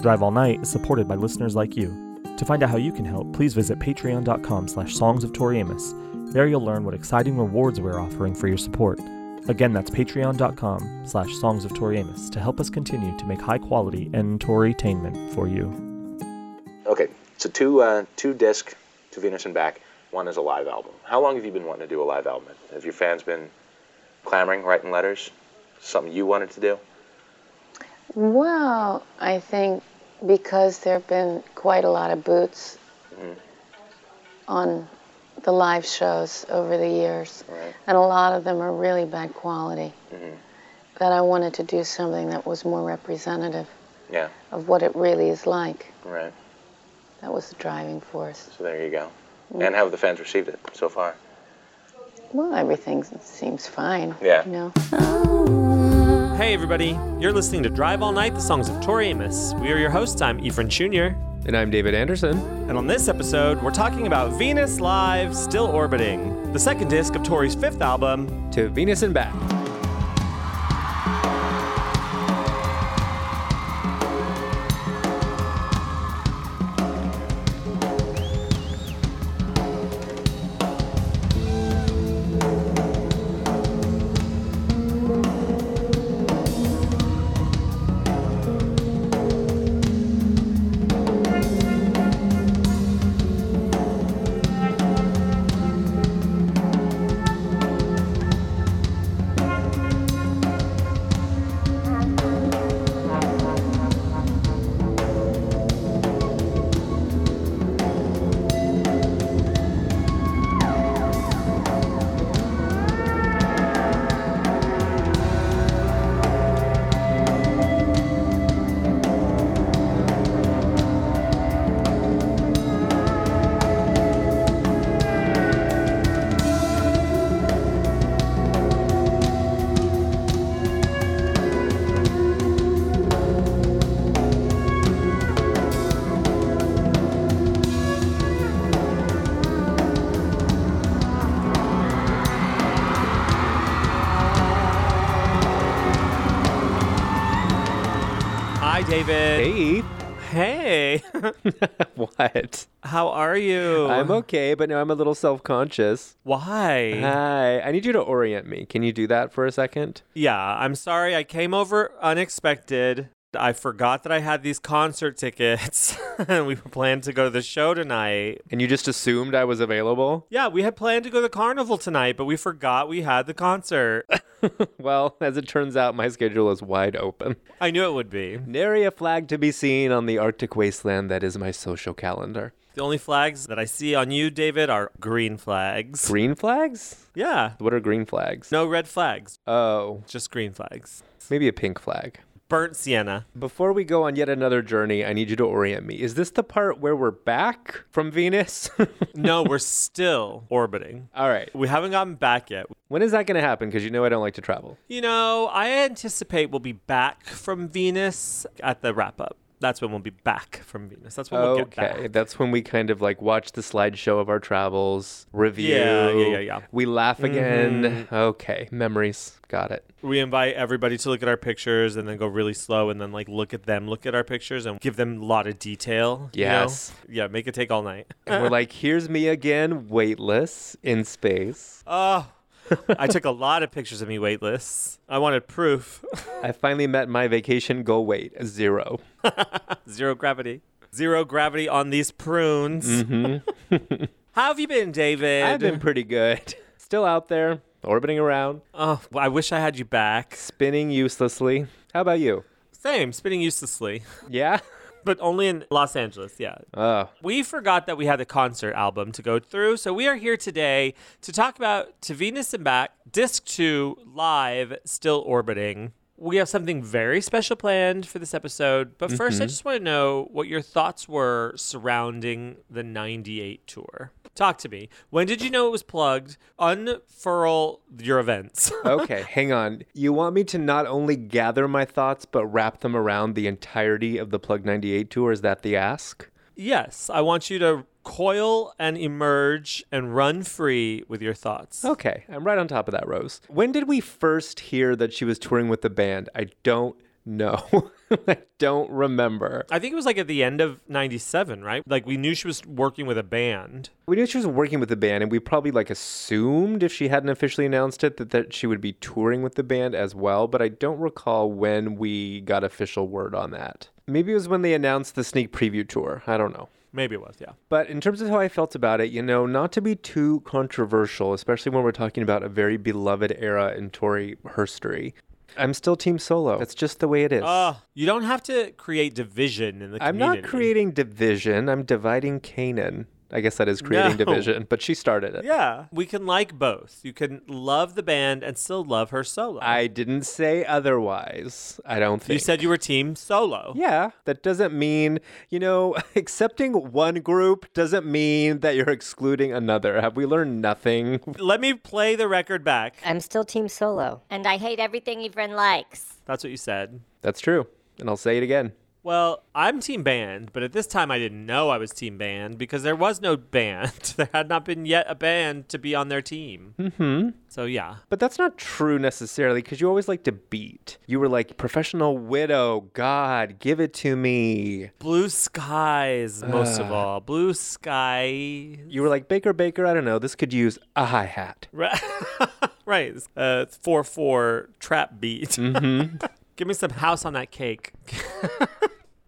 Drive All Night is supported by listeners like you. To find out how you can help, please visit patreon.com slash songs of Tori Amos. There you'll learn what exciting rewards we're offering for your support. Again, that's patreon.com slash songs of Tori Amos to help us continue to make high quality and Torytainment for you. Okay, so two uh, two disc to Venus and Back. One is a live album. How long have you been wanting to do a live album? Have your fans been clamoring, writing letters? Something you wanted to do? Well, I think because there have been quite a lot of boots mm-hmm. on the live shows over the years, Right. and a lot of them are really bad quality, mm-hmm. that I wanted to do something that was more representative Yeah, of what it really is like. right. That was the driving force. So there you go. Mm. And how have the fans received it so far? Well, everything seems fine. Yeah. You know. Oh, Hey everybody, you're listening to Drive All Night, the songs of Tori Amos. We are your hosts. I'm Efrain Schunior And I'm David Anderson. And on this episode, we're talking about Venus Live Still Orbiting, the second disc of Tori's fifth album. To Venus and back. Okay, but now I'm a little self conscious. Why? Hi. I need you to orient me. Can you do that for a second? yeah, I'm sorry. I came over unexpected. I forgot that I had these concert tickets and we were planned to go to the show tonight. And you just assumed I was available? Yeah, we had planned to go to the carnival tonight, but we forgot we had the concert. Well, as it turns out, my schedule is wide open. I knew it would be. Nary a flag to be seen on the Arctic wasteland that is my social calendar. The only flags that I see on you, David, are green flags. Green flags? Yeah. What are green flags? No red flags, Oh, just green flags. maybe a pink flag. Burnt sienna. Before we go on yet another journey, I need you to orient me. Is this the part where we're back from Venus? No, we're still orbiting. All right. We haven't gotten back yet. When is that going to happen? Because you know I don't like to travel. You know, I anticipate we'll be back from Venus at the wrap up. That's when we'll be back from Venus. That's when we'll get back. okay, that's when we kind of like watch the slideshow of our travels, review. Yeah, yeah, yeah, yeah. We laugh mm-hmm. again. Okay, memories. Got it. We invite everybody to look at our pictures and then go really slow and then like look at them, look at our pictures and give them a lot of detail. you know? Yes. Yeah, make it take all night. And we're like, here's me again, weightless in space. Oh, I took a lot of pictures of me weightless. I wanted proof. I finally met my vacation goal weight, zero. Zero gravity. Zero gravity on these prunes. How have you been, David? Mm-hmm. I've been pretty good. Still out there, orbiting around, Oh, well, I wish I had you back. spinning uselessly. How about you? Same, spinning uselessly, Yeah? But only in Los Angeles. Yeah. Oh, We forgot that we had the concert album to go through, so we are here today to talk about To Venus and Back, Disc 2, live, still orbiting. We have something very special planned for this episode, but 1st I mm-hmm. just want to know what your thoughts were surrounding the 98 tour. Talk to me. When did you know it was plugged? Unfurl your events. okay. Hang on. You want me to not only gather my thoughts, but wrap them around the entirety of the Plug 98 tour? Is that the ask? yes, I want you to coil and emerge and run free with your thoughts. Okay. I'm right on top of that, Rose. When did we first hear that she was touring with the band? I don't No, I don't remember. I think it was like at the end of 97, right? Like we knew she was working with a band. We knew she was working with the band, and we probably like assumed if she hadn't officially announced it that, that she would be touring with the band as well. But I don't recall when we got official word on that. Maybe it was when they announced the sneak preview tour. I don't know. Maybe it was, yeah. But in terms of how I felt about it, you know, not to be too controversial, especially when we're talking about a very beloved era in Tori herstory, I'm still Team Solo. That's just the way it is. Uh, you don't have to create division in the I'm community. not creating division. I'm dividing Canaan. I guess that is creating No. division, but she started it. Yeah, we can like both. You can love the band and still love her solo. I didn't say otherwise. I don't think. you said you were team solo. Yeah, that doesn't mean, you know, accepting one group doesn't mean that you're excluding another. Have we learned nothing? Let me play the record back. I'm still Team Solo. And I hate everything Yvonne likes. That's what you said. That's true. And I'll say it again. Well, I'm team band, but at this time I didn't know I was team band because there was no band. there had not been yet a band to be on their team. Mm-hmm. So yeah. But that's not true necessarily because you always like to beat. You were like, professional widow, God, give it to me. Blue skies, most of all. Blue sky. You were like, Baker, Baker, I don't know, this could use a hi hat. Right. right. Uh, it's 4 4 trap beat. Mm-hmm. Give me some house on that cake.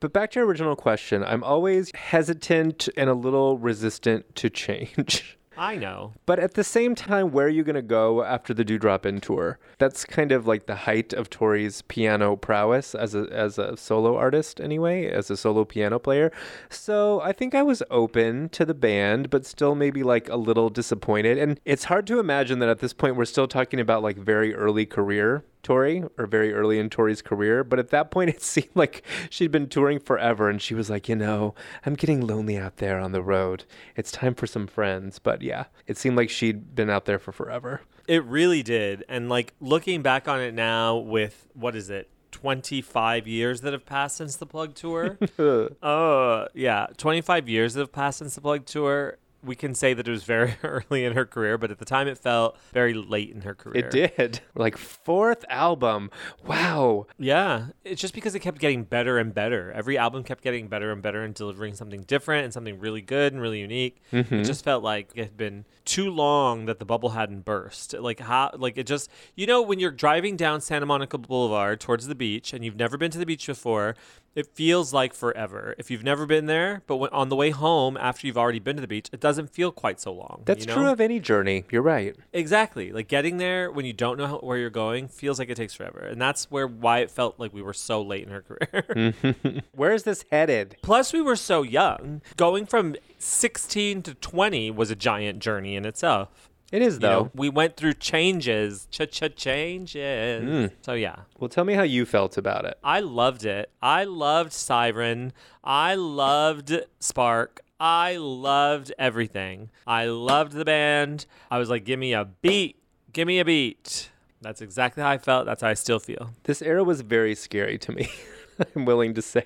But back to your original question, I'm always hesitant and a little resistant to change. I know. But at the same time, where are you going to go after the Dew Drop Inn tour? That's kind of like the height of Tori's piano prowess as a, as a solo artist, anyway, as a solo piano player. So I think I was open to the band, but still maybe like a little disappointed. And it's hard to imagine that at this point we're still talking about like very early career Tori or very early in Tori's career. But at that point, it seemed like she'd been touring forever. And she was like, you know, I'm getting lonely out there on the road. It's time for some friends. But yeah, it seemed like she'd been out there for forever. It really did. And like looking back on it now with what is it? 25 years that have passed since the plug tour. uh, yeah, 25 years that have passed since the plug tour. We can say that it was very early in her career, but at the time it felt very late in her career. It did. Like fourth album. Wow. Yeah, it's just because it kept getting better and better. Every album kept getting better and better and delivering something different and something really good and really unique. It mm-hmm. just felt like it had been too long that the bubble hadn't burst. Like how like it just you know when you're driving down Santa Monica Boulevard towards the beach and you've never been to the beach before, it feels like forever. If you've never been there, but when, on the way home after you've already been to the beach, it doesn't feel quite so long. That's you know? true of any journey. You're right. Exactly. Like getting there when you don't know how, where you're going feels like it takes forever. And that's where why it felt like we were so late in her career. Where is this headed? Plus we were so young. Going from 16 to 20 was a giant journey in itself. It is, You though. know, we went through changes, cha-cha changes. Mm. So yeah. Well, tell me how you felt about it. I loved it. I loved Siren. I loved Spark. I loved everything. I loved the band. I was like, give me a beat. Give me a beat. That's exactly how I felt. That's how I still feel. This era was very scary to me. I'm willing to say.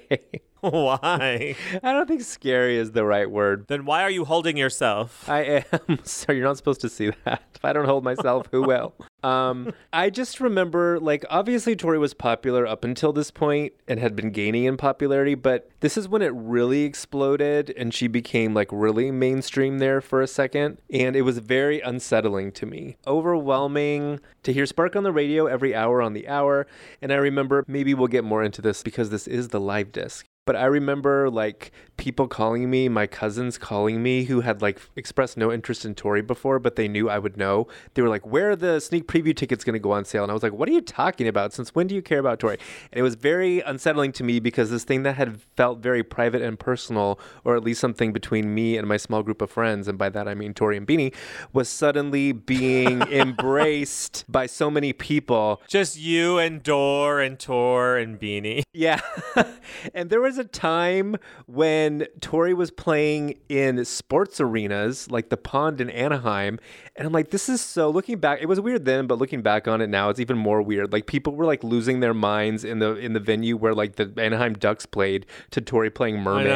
Why? I don't think scary is the right word. then why are you holding yourself? I am. So you're not supposed to see that. If I don't hold myself, who will? Um, I just remember, like, obviously Tori was popular up until this point and had been gaining in popularity, but this is when it really exploded and she became, like, really mainstream there for a second. And it was very unsettling to me. Overwhelming to hear Spark on the radio every hour on the hour. And I remember, maybe we'll get more into this because this is the live disc. But I remember like people calling me, my cousins calling me who had like expressed no interest in Tori before, but they knew I would know. They were like, Where are the sneak preview tickets going to go on sale? And I was like, What are you talking about? Since when do you care about Tori? And it was very unsettling to me because this thing that had felt very private and personal, or at least something between me and my small group of friends, and by that I mean Tori and Beanie, was suddenly being embraced by so many people. Just you and Dor and Tor and Beanie. Yeah. and there was a time when Tori was playing in sports arenas like the pond in Anaheim. And I'm like, this is so looking back, it was weird then, but looking back on it now, it's even more weird. Like people were like losing their minds in the in the venue where like the Anaheim Ducks played to Tori playing Merman.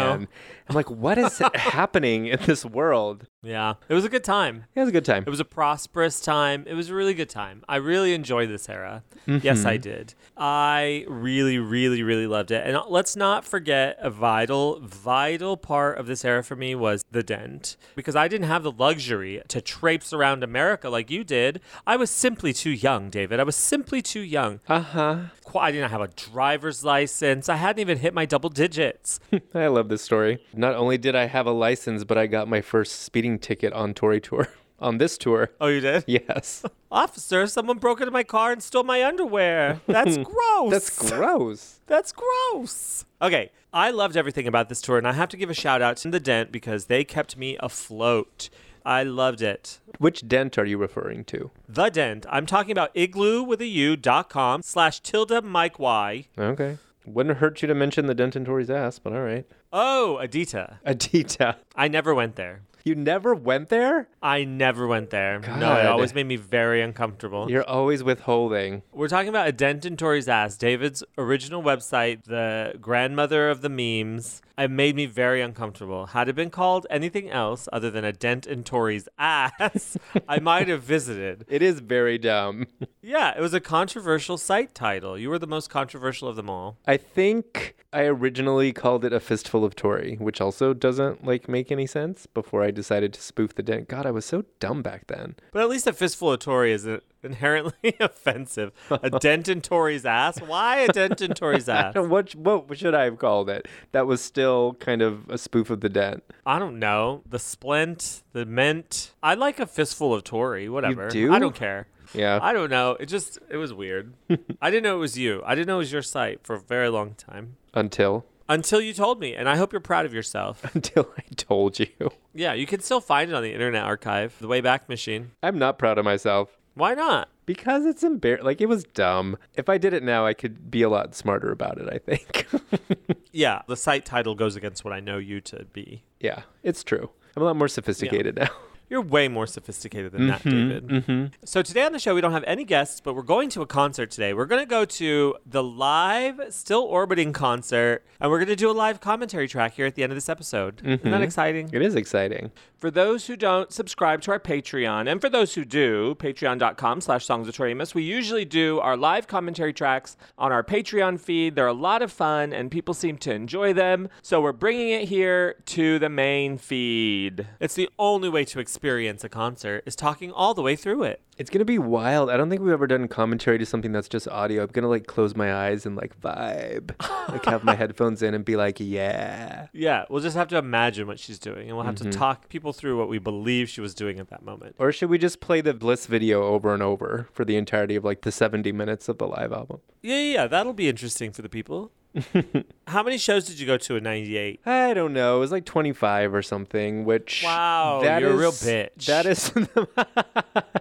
I'm like, what is happening in this world? Yeah, it was a good time. It was a good time. It was a prosperous time. It was a really good time. I really enjoyed this era. Yes, I did. I really, really, really loved it. And uh, let's not forget a vital, vital part of this era for me was the dent. Because I didn't have the luxury to traipse around America like you did. I was simply too young, David. I was simply too young. Uh huh. I didn't have a driver's license. I hadn't even hit my double digits. I love this story. Not only did I have a license, but I got my first speeding ticket on Tori Tour. on this tour. Oh, you did? Yes. Officer, someone broke into my car and stole my underwear. That's gross. That's gross. That's gross. Okay, I loved everything about this tour, and I have to give a shout out to the Dent because they kept me afloat. I loved it. Which dent are you referring to? The Dent. I'm talking about igloo with a U dot com slash tilde Mike Y. Okay. Wouldn't hurt you to mention the dent in Tori's ass, but all right. Oh, Adita. Adita. I never went there. You never went there? I never went there. No, it always made me very uncomfortable. You're always withholding. We're talking about a dent in Tori's ass, David's original website, the grandmother of the memes. It made me very uncomfortable. Had it been called anything else other than a dent in Tori's ass, I might have visited. It is very dumb. Yeah, it was a controversial site title. You were the most controversial of them all. I think I originally called it a fistful of Tori, which also doesn't like make any sense before I decided to spoof the dent. God, I was so dumb back then. But at least a fistful of Tori isn't inherently offensive. A dent in Tori's ass? Why a dent in Tori's ass? what what should I have called it? That was still kind of a spoof of the dent. I don't know. The splint, the mint. I like a fistful of Tori, whatever. do? I don't care. Yeah. I don't know. It just it was weird. I didn't know it was you. I didn't know it was your site for a very long time. until Until you told me, and I hope you're proud of yourself. until I told you. yeah, you can still find it on the Internet Archive, the Wayback Machine. I'm not proud of myself Why not? because it's embar like it was dumb. If I did it now, I could be a lot smarter about it, I think. Yeah, the site title goes against what I know you to be. yeah, it's true. I'm a lot more sophisticated now. You're way more sophisticated than that, mm-hmm, David. Mm-hmm. So today on the show, we don't have any guests, but we're going to a concert today. We're going to go to the live Still Orbiting concert, and we're going to do a live commentary track here at the end of this episode. Isn't that mm-hmm. exciting? It is exciting. For those who don't subscribe to our Patreon, and for those who do, patreon.com slash songs of Tori Amos, we usually do our live commentary tracks on our Patreon feed. They're a lot of fun, and people seem to enjoy them. So we're bringing it here to the main feed. It's the only way to experience a concert is talking all the way through it. It's gonna be wild. I don't think we've ever done commentary to something that's just audio. I'm gonna like close my eyes and like vibe, like have my headphones in and be like, yeah. Yeah, we'll just have to imagine what she's doing, and we'll have to mm-hmm. talk people through what we believe she was doing at that moment. Or should we just play the Bliss video over and over for the entirety of like the 70 minutes of the live album? Yeah, yeah, yeah, that'll be interesting for the people. How many shows did you go to in 98? I don't know. It was like 25 or something, which Wow, that you're a real is- bitch. That is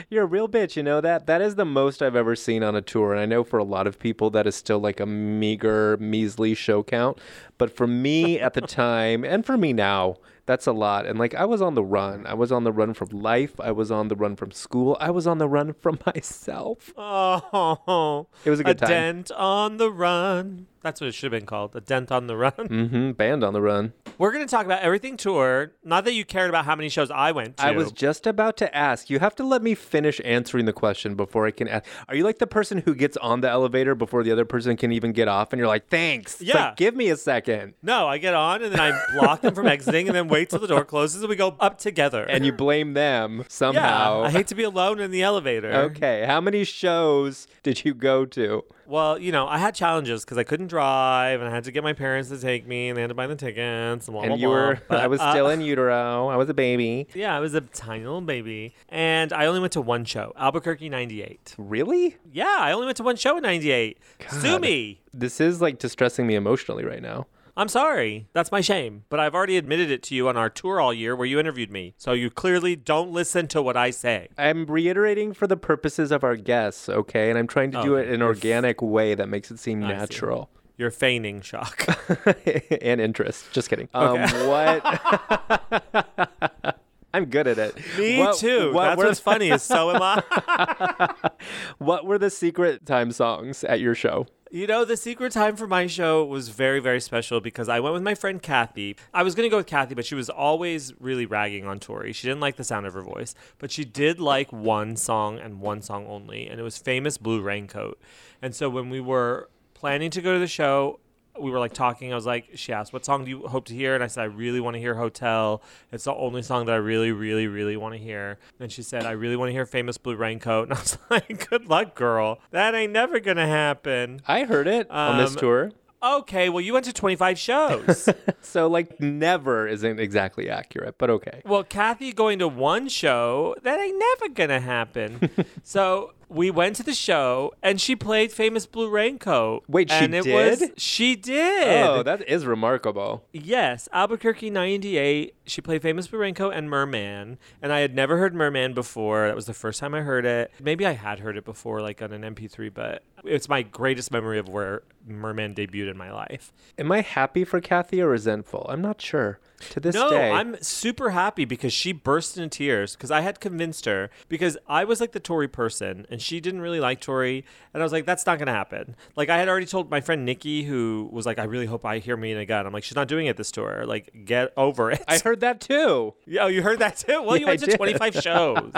You're a real bitch, you know that? That is the most I've ever seen on a tour and I know for a lot of people that is still like a meager measly show count, but for me at the time and for me now, that's a lot. And like I was on the run. I was on the run from life. I was on the run from school. I was on the run from myself. Oh, It was a good time. dent on the run. That's what it should have been called. A dent on the run. Mm-hmm. Band on the run. We're going to talk about everything tour. Not that you cared about how many shows I went to. I was just about to ask. You have to let me finish answering the question before I can ask. Are you like the person who gets on the elevator before the other person can even get off and you're like, thanks? It's Yeah. like, give me a second. no, I get on and then I block them from exiting and then wait till the door closes and we go up together. And you blame them somehow. yeah, somehow. I hate to be alone in the elevator. okay. How many shows did you go to? Well, you know, I had challenges because I couldn't drive and I had to get my parents to take me and they had to buy the tickets and blah, And blah, you blah. were, But, I was uh, still in utero. I was a baby. Yeah, I was a tiny little baby. And I only went to one show, Albuquerque 98. Really? Yeah, I only went to one show in 98. Sue me. This is like distressing me emotionally right now. I'm sorry. That's my shame. But I've already admitted it to you on our tour all year where you interviewed me. So you clearly don't listen to what I say. I'm reiterating for the purposes of our guests, okay? And I'm trying to do it in an organic way that makes it seem I see. natural. You're feigning shock. and interest. Just kidding. Um, what? I'm good at it. Me What- too. What That's were, what's funny. Is so am I. What were the secret time songs at your show? You know, the secret time for my show was very, very special because I went with my friend Kathy. I was going to go with Kathy, but she was always really ragging on Tori. She didn't like the sound of her voice, but she did like one song and one song only, and it was Famous Blue Raincoat. And so when we were planning to go to the show, we were like talking. I was like, she asked, What song do you hope to hear? And I said, I really want to hear Hotel. It's the only song that I really, really, really want to hear. And she said, I really want to hear Famous Blue Raincoat. And I was like, Good luck, girl. That ain't never going to happen. I heard it on this Um, tour. Okay, well, you went to 25 shows. So like never isn't exactly accurate, but okay. well, Kathy going to one show, that ain't never gonna happen. so we went to the show and she played Famous Blue Raincoat. Wait, she it did? Was, she did. Oh, that is remarkable. Yes, Albuquerque 98. She played Famous Blue Raincoat and Merman. And I had never heard Merman before. That was the first time I heard it. Maybe I had heard it before, like on an MP3, but it's my greatest memory of where Merman debuted in my life. Am I happy for Kathy or resentful? I'm not sure. To this no, day. I'm super happy because she burst into tears because I had convinced her because I was like the Tori person and she didn't really like Tori and I was like that's not gonna happen. Like I had already told my friend Nikki who was like I really hope I hear me and a gun. I'm like she's not doing it this tour. Like get over it. I heard that too. Yeah, oh, you heard that too. Well, you Yeah, I went to did. 25 shows.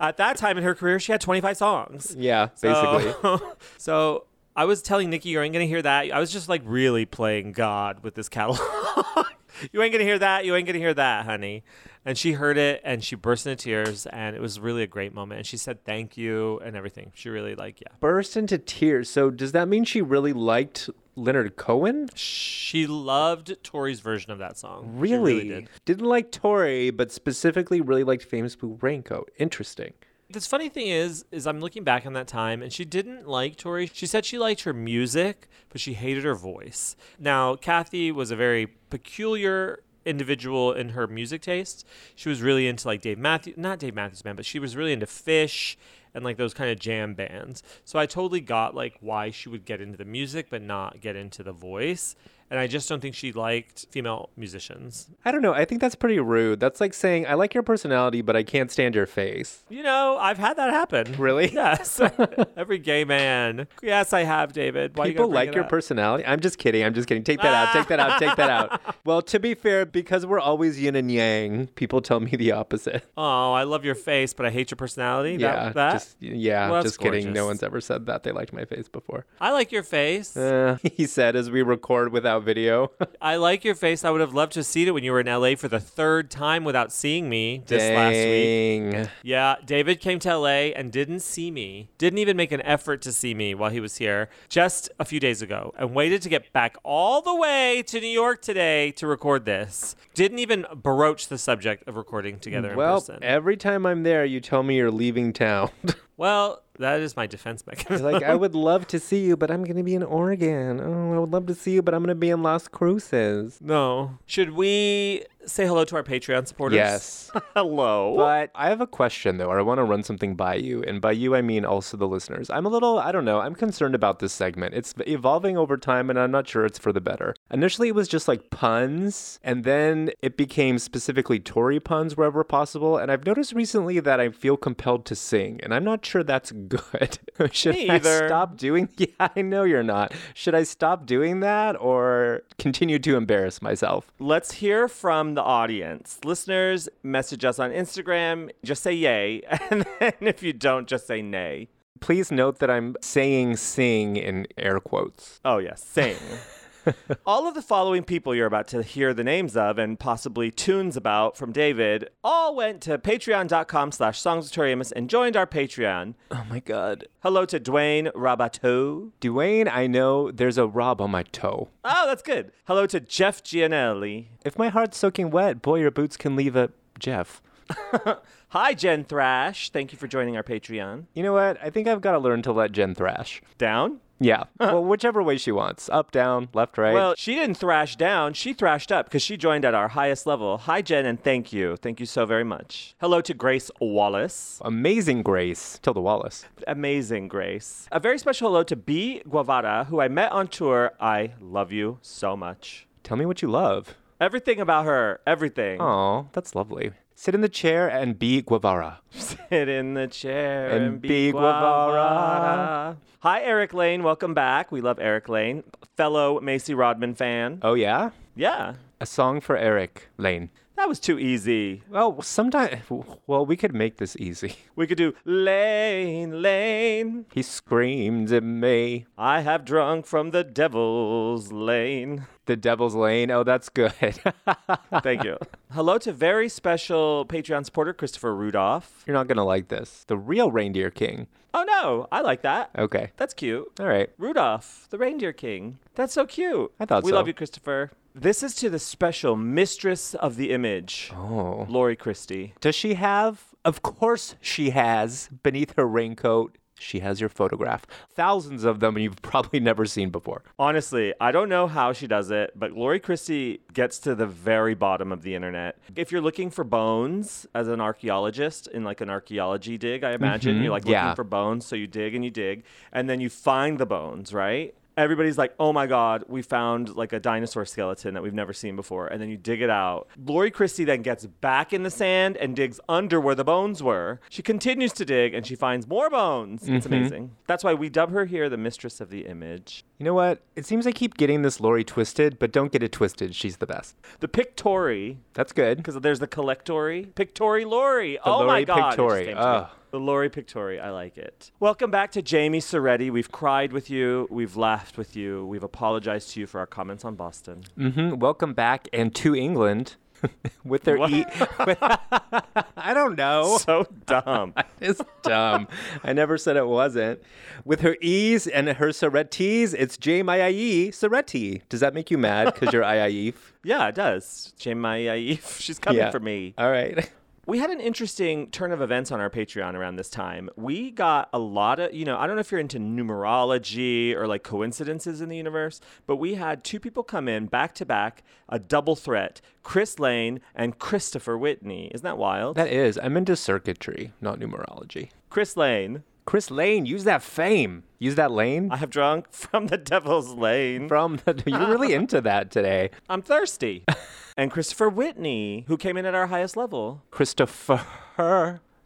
At that time in her career, she had 25 songs. Yeah, basically. So, so I was telling Nikki, you ain't gonna hear that. I was just like really playing God with this catalog. You ain't gonna hear that. You ain't gonna hear that, honey. And she heard it and she burst into tears, and it was really a great moment. And she said thank you and everything. She really like yeah. Burst into tears. So does that mean she really liked Leonard Cohen? She loved Tori's version of that song. She Really? did. Didn't like Tori, but specifically really liked Famous Blue Raincoat. Interesting. This funny thing is, is I'm looking back on that time, and she didn't like Tori. She said she liked her music, but she hated her voice. Now, Kathy was a very peculiar individual in her music tastes. She was really into like Dave Matthews, not Dave Matthews Band, but she was really into Phish and like those kind of jam bands. So I totally got like why she would get into the music, but not get into the voice. And I just don't think she liked female musicians. I don't know. I think that's pretty rude. That's like saying, I like your personality, but I can't stand your face. You know, I've had that happen. Really? Yes. Every gay man. Yes, I have, David. Why People gotta like your up? personality. I'm just kidding. I'm just kidding. Take that out. Take that out. Take that out. Well, to be fair, because we're always yin and yang, people tell me the opposite. Oh, I love your face, but I hate your personality. yeah, That, that? just yeah, Well, just kidding. No one's ever said that they liked my face before. I like your face. Uh, he said as we record without video. I like your face. I would have loved to have seen it when you were in LA for the third time without seeing me this last week. Dang. Yeah, David came to LA and didn't see me. Didn't even make an effort to see me while he was here just a few days ago and waited to get back all the way to New York today to record this. Didn't even broach the subject of recording together in Well, every time I'm there, you tell me you're leaving town. well, that is my defense mechanism. like, I would love to see you, but I'm going to be in Oregon. Oh, I would love to see you, but I'm going to be in Las Cruces. no. Should we say hello to our Patreon supporters? Yes. hello. But I have a question though, or I want to run something by you. And by you, I mean also the listeners. I'm a little, I don't know, I'm concerned about this segment. It's evolving over time, and I'm not sure it's for the better. Initially, it was just like puns, and then it became specifically Tori puns wherever possible. And I've noticed recently that I feel compelled to sing, and I'm not sure that's good. Should Me I either. stop doing? Yeah, I know you're not. Should I stop doing that or continue to embarrass myself? Let's hear from the audience. Listeners, message us on Instagram. Just say yay. And then if you don't, just say nay. Please note that I'm saying sing in air quotes. Oh, yes, sing. all of the following people you're about to hear the names of and possibly tunes about from David all went to patreon.com slash songswithtoriamus and joined our Patreon. Oh my god. Hello to Dwayne Rabato. Dwayne, I know there's a Rob on my toe. Oh, that's good. Hello to Jeff Gianelli. If my heart's soaking wet, boy, your boots can leave a Jeff. Hi, Jen Thrash. Thank you for joining our Patreon. You know what? I think I've got to learn to let Jen thrash. Down? Yeah. well, whichever way she wants. Up, down, left, right. Well, she didn't thrash down. She thrashed up because she joined at our highest level. Hi, Jen, and thank you. Thank you so very much. Hello to Grace Wallace. Amazing Grace. Tilda Wallace. Amazing Grace. A very special hello to B. Guevara, who I met on tour. I love you so much. Tell me what you love. Everything about her. Everything. Oh, that's lovely. Sit in the chair and be Guevara. Sit in the chair And and, be be Guevara. Guevara. Hi, Eric Lane. Welcome back. We love Eric Lane, fellow Macy Rodman fan. Oh, yeah? Yeah, A song for Eric Lane. That was too easy. Well, sometimes, well, we could make this easy. We could do Lane, Lane. He screamed at me. I have drunk from the devil's lane. The Devil's Lane. Oh, that's good. Thank you. Hello to very special Patreon supporter Christopher Rudolph. You're not going to like this. The real Reindeer King. Oh no, I like that. Okay. That's cute. All right. Rudolph, the reindeer king. That's so cute. I thought we so. love you, Christopher. This is to the special mistress of the image, Oh. Lori Christie. Does she have? Of course she has. Beneath her raincoat, she has your photograph. Thousands of them you've probably never seen before. Honestly, I don't know how she does it, but Lori Christie gets to the very bottom of the internet. If you're looking for bones as an archaeologist in like an archaeology dig, I imagine you're mm-hmm. like looking yeah. for bones, so you dig and you dig, and then you find the bones, right? Everybody's like, "Oh my God, we found like a dinosaur skeleton that we've never seen before," and then you dig it out. Lori Christie then gets back in the sand and digs under where the bones were. She continues to dig and she finds more bones. It's mm-hmm. amazing. That's why we dub her here the mistress of the image. You know what? It seems I keep getting this Lori twisted, but don't get it twisted. She's the best. The Pictori, That's good. because there's the Collectori. Pictori Lori. oh my God. Pictori. came to me. Ugh. The Lori Pictori. I like it. Welcome back to Jamie Soretti. We've cried with you. We've laughed with you. We've apologized to you for our comments on Boston. hmm Welcome back and to England with their What? e. with- I don't know. So dumb. It's dumb. I never said it wasn't. With her E's and her Sorettis, it's J M I I E Soretti. Does that make you mad because you're IIE? yeah, it does. Jamie She's coming Yeah. for me. All right. We had an interesting turn of events on our Patreon around this time. We got a lot of, you know, I don't know if you're into numerology or like coincidences in the universe, but we had two people come in back to back, a double threat Chris Lane and Christopher Whitney. Isn't that wild? That is. I'm into circuitry, not numerology. Chris Lane, Chris Lane, use that fame. Use that lane I have drunk from the devil's lane. from the. You're really into that today. I'm thirsty. and Christopher Whitney, who came in at our highest level. Christopher,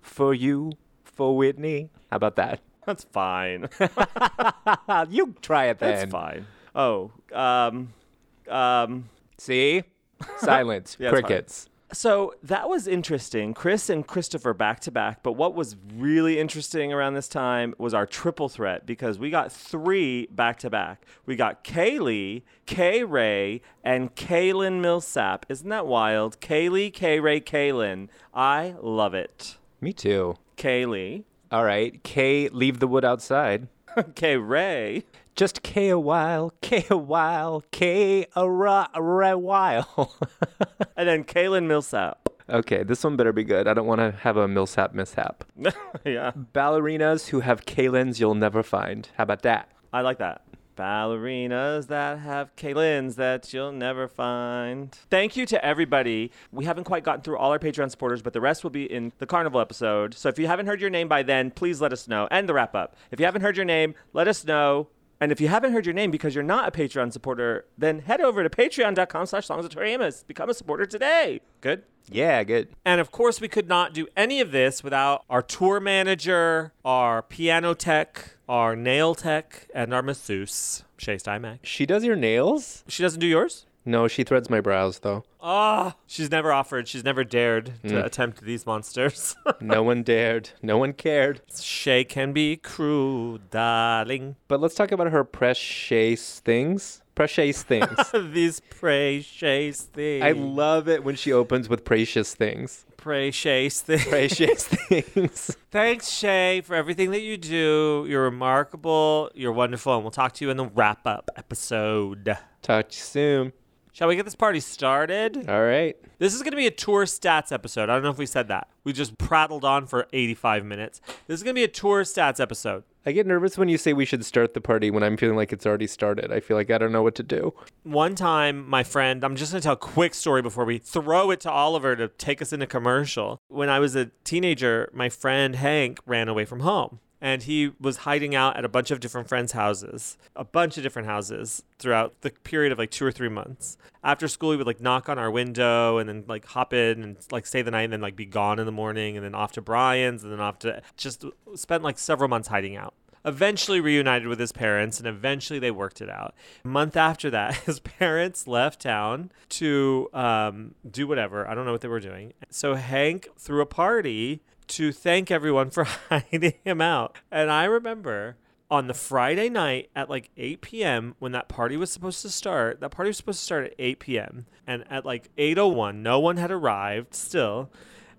for you, for Whitney. How about that? That's fine. You try it then. That's fine. Oh, um, um, See? Silence. Yeah. Crickets. So that was interesting. Chris and Christopher back to back. But what was really interesting around this time was our triple threat because we got three back to back. We got Kaylee, Kay Ray, and Kaylin Millsap. Isn't that wild? Kaylee, Kay Ray, Kaylin. I love it. Me too. Kaylee, All right. K, leave the wood outside. Kay Ray. Just K a while, K a while, K a ra, ra while. And then Kaylin Millsap. okay, this one better be good. I don't want to have a Millsap mishap. yeah, Ballerinas who have Kalins you'll never find. How about that? I like that. Ballerinas that have Kaylins that you'll never find. Thank you to everybody. We haven't quite gotten through all our Patreon supporters, but the rest will be in the Carnival episode. So if you haven't heard your name by then, please let us know. And the wrap up. If you haven't heard your name, let us know. And if you haven't heard your name because you're not a Patreon supporter, then head over to patreon.com slash songs of Tori Amos. Become a supporter today. Good? Yeah, good. And of course, we could not do any of this without our tour manager, our piano tech, our nail tech, and our masseuse, Shay Steinmack. She does your nails? She doesn't do yours? No, she threads my brows though. Ah, she's never offered. She's never dared to attempt these monsters. No one dared. No one cared. Shay can be cruel, darling. But let's talk about her precious things. Precious things. these precious things. I love it when she opens with precious things. precious things. Precious things. Thanks, Shay, for everything that you do. You're remarkable. You're wonderful. And we'll talk to you in the wrap up episode. Talk to you soon. Shall we get this party started? All right. This is going to be a tour stats episode. I don't know if we said that. We just prattled on for 85 minutes. This is going to be a tour stats episode. I get nervous when you say we should start the party when I'm feeling like it's already started. I feel like I don't know what to do. One time, my friend, I'm just going to tell a quick story before we throw it to Oliver to take us into commercial. When I was a teenager, my friend Hank ran away from home. And he was hiding out at a bunch of different friends' houses, a bunch of different houses throughout the period of like two or three months. After school, he would like knock on our window and then like hop in and like stay the night and then like be gone in the morning and then off to Brian's and then off to just spent like several months hiding out eventually reunited with his parents and eventually they worked it out. A month after that, his parents left town to um, do whatever. I don't know what they were doing. So Hank threw a party to thank everyone for hiding him out. And I remember on the Friday night at like 8 p.m. when that party was supposed to start, that party was supposed to start at 8 p.m. And at like 8.01, no one had arrived still.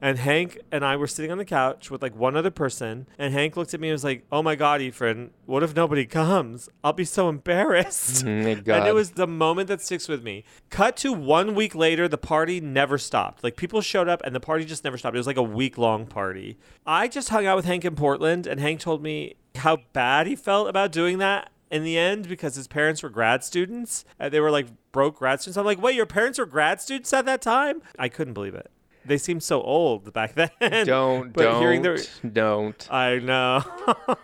And Hank and I were sitting on the couch with like one other person. And Hank looked at me and was like, Oh my God, Efrain, what if nobody comes? I'll be so embarrassed. And it was the moment that sticks with me. Cut to one week later, the party never stopped. Like people showed up and the party just never stopped. It was like a week long party. I just hung out with Hank in Portland and Hank told me how bad he felt about doing that in the end because his parents were grad students. And they were like broke grad students. I'm like, wait, your parents were grad students at that time? I couldn't believe it. They seemed so old back then. Don't, but don't, hearing their, don't. I know.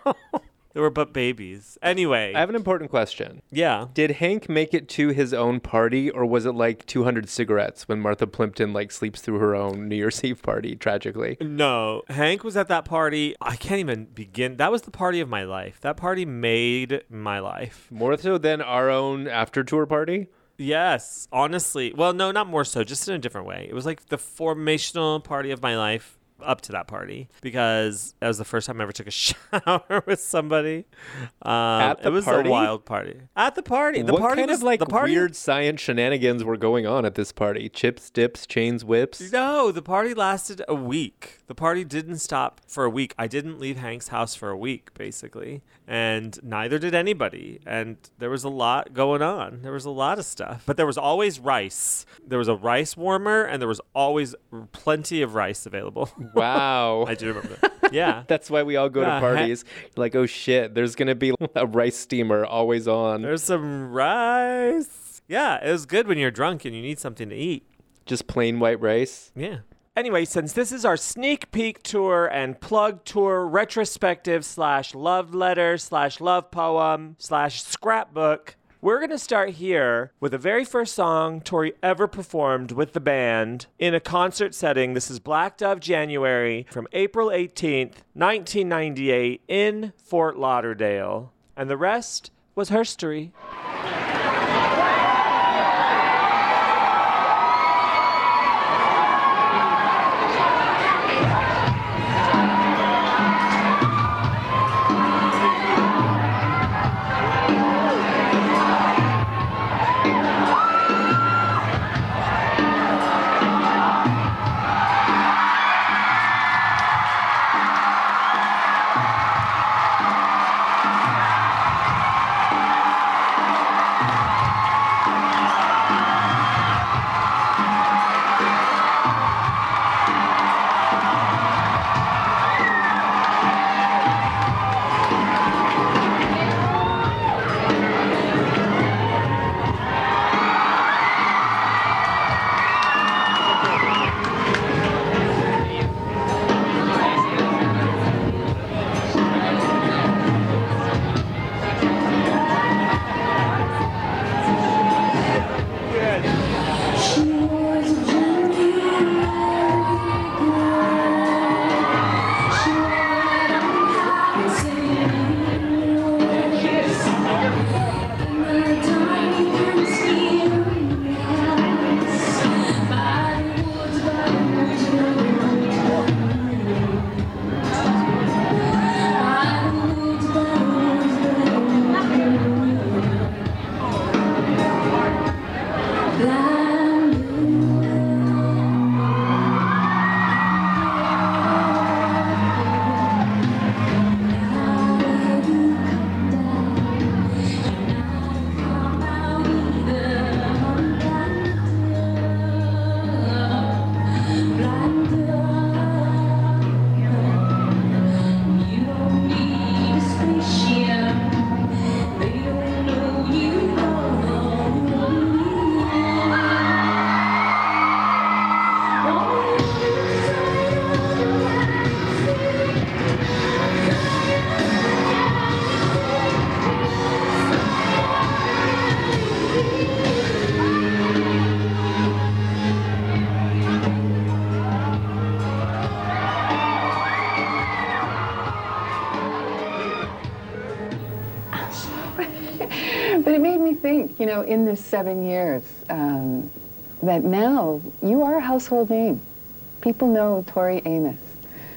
they were but babies. Anyway, I have an important question. yeah. Did Hank make it to his own party, or was it like 200 cigarettes when Martha Plimpton like sleeps through her own New Year's Eve party? Tragically, No, Hank was at that party. I can't even begin. That was the party of my life. That party made my life. more so than our own after tour party. Yes, honestly. Well, no, not more so, just in a different way. It was like the formational party of my life up to that party because that was the first time I ever took a shower with somebody. Um, At the it was party? a wild party. At the party. The what party kind was of like the party weird science shenanigans were going on at this party? Chips, dips, chains, whips. No, the party lasted a week. The party didn't stop for a week. I didn't leave Hank's house for a week, basically. And neither did anybody. And there was a lot going on. There was a lot of stuff. But there was always rice. There was a rice warmer, and there was always plenty of rice available. Wow. I do remember that. Yeah. That's why we all go Yeah, to parties. like, oh shit, there's gonna be a rice steamer always on. There's some rice. Yeah, it was good when you're drunk and you need something to eat. Just plain white rice. Yeah. Anyway, since this is our sneak peek tour and plug tour retrospective slash love letter slash love poem slash scrapbook, we're going to start here with the very first song Tori ever performed with the band in a concert setting. This is Black Dove January from April 18th, 1998 in Fort Lauderdale. And the rest was herstory. Know, in this seven years, um, that now you are a household name. People know Tori Amos.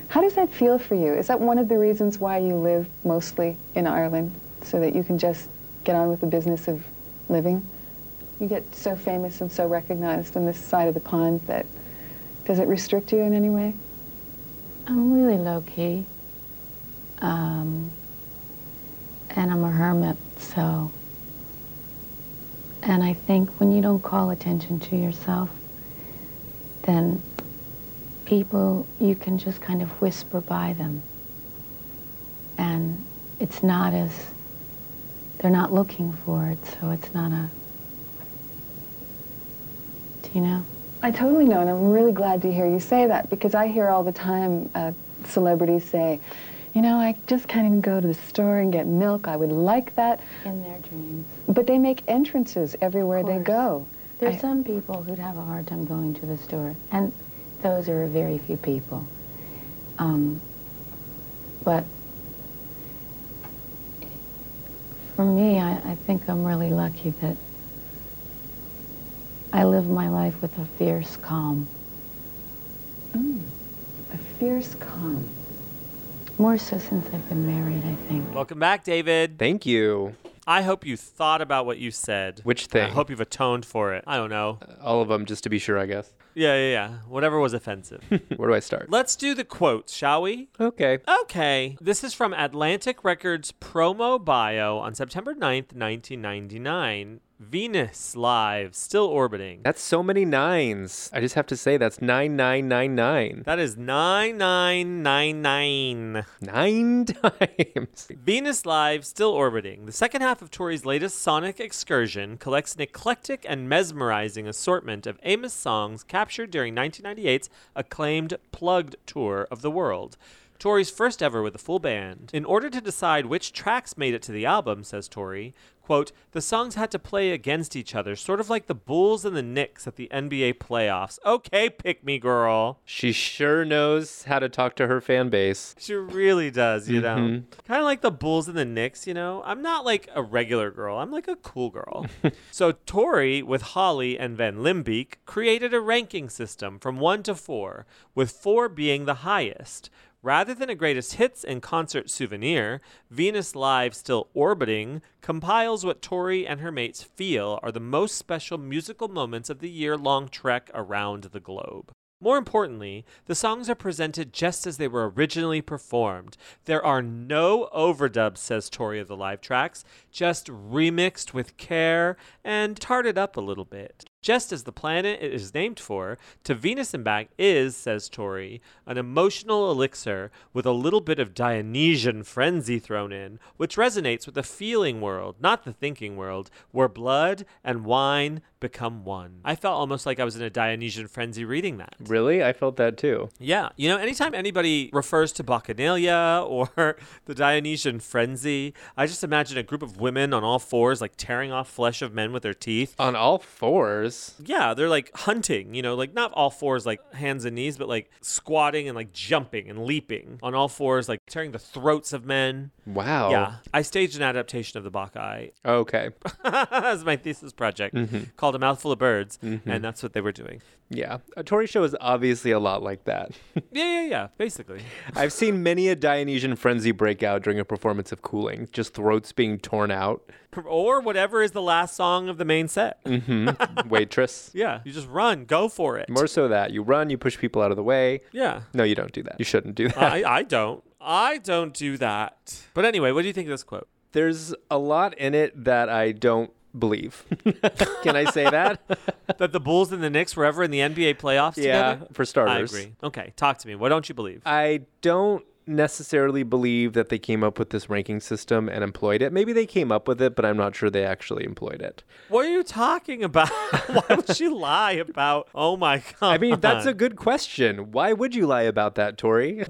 How does that feel for you? Is that one of the reasons why you live mostly in Ireland, so that you can just get on with the business of living? You get so famous and so recognized on this side of the pond that does it restrict you in any way? I'm really low key. Um, and I'm a hermit, so. And I think when you don't call attention to yourself, then people, you can just kind of whisper by them. And it's not as, they're not looking for it, so it's not a, do you know? I totally know, and I'm really glad to hear you say that because I hear all the time uh, celebrities say, you know, I just can't even go to the store and get milk. I would like that. In their dreams. But they make entrances everywhere they go. There's I- some people who'd have a hard time going to the store, and those are very few people. Um, but for me, I, I think I'm really lucky that I live my life with a fierce calm. A fierce calm. More so since I've been married, I think. Welcome back, David. Thank you. I hope you thought about what you said. Which thing? I hope you've atoned for it. I don't know. Uh, all of them, just to be sure, I guess. Yeah, yeah, yeah. Whatever was offensive. Where do I start? Let's do the quotes, shall we? Okay. Okay. This is from Atlantic Records promo bio on September 9th, 1999. Venus Live, still orbiting. That's so many nines. I just have to say that's 9999. That is 9999. Nine times. Venus Live, still orbiting. The second half of Tori's latest sonic excursion collects an eclectic and mesmerizing assortment of Amos songs captured during 1998's acclaimed Plugged tour of the world. Tori's first ever with a full band. In order to decide which tracks made it to the album, says Tori, quote, the songs had to play against each other, sort of like the Bulls and the Knicks at the NBA playoffs. Okay, pick me, girl. She sure knows how to talk to her fan base. She really does, you know. Mm-hmm. Kind of like the Bulls and the Knicks, you know. I'm not like a regular girl. I'm like a cool girl. so Tori, with Hawley and Van Limbeek, created a ranking system from one to four, with four being the highest. Rather than a greatest hits and concert souvenir, Venus Live Still Orbiting compiles what Tori and her mates feel are the most special musical moments of the year long trek around the globe. More importantly, the songs are presented just as they were originally performed. There are no overdubs, says Tori of the live tracks, just remixed with care and tarted up a little bit. Just as the planet it is named for, To Venus and Back is, says Tori, an emotional elixir with a little bit of Dionysian frenzy thrown in, which resonates with the feeling world, not the thinking world, where blood and wine become one. I felt almost like I was in a Dionysian frenzy reading that. Really? I felt that too. Yeah, you know, anytime anybody refers to Bacchanalia or the Dionysian frenzy, I just imagine a group of women on all fours, like tearing off flesh of men with their teeth. On all fours. Yeah, they're like hunting, you know, like not all fours, like hands and knees, but like squatting and like jumping and leaping on all fours, like tearing the throats of men. Wow. Yeah, I staged an adaptation of the Bacchae Okay. as my thesis project mm-hmm. called A Mouthful of Birds, mm-hmm. and that's what they were doing. Yeah. A Tori show is obviously a lot like that. Yeah, yeah, yeah, basically. I've seen many a Dionysian frenzy break out during a performance of Cooling, just throats being torn out. Or whatever is the last song of the main set. Mm-hmm. Waitress. Yeah, you just run, go for it. More so that you run, you push people out of the way. Yeah. No, you don't do that. You shouldn't do that. I, I don't. I don't do that. But anyway, what do you think of this quote? There's a lot in it that I don't believe. Can I say that? That the Bulls and the Knicks were ever in the NBA playoffs yeah, together? for starters. I agree. Okay, talk to me. What don't you believe? I don't necessarily believe that they came up with this ranking system and employed it. Maybe they came up with it, but I'm not sure they actually employed it. what are you talking about? Why would she lie about? Oh my god! I mean, that's a good question. Why would you lie about that, Tori?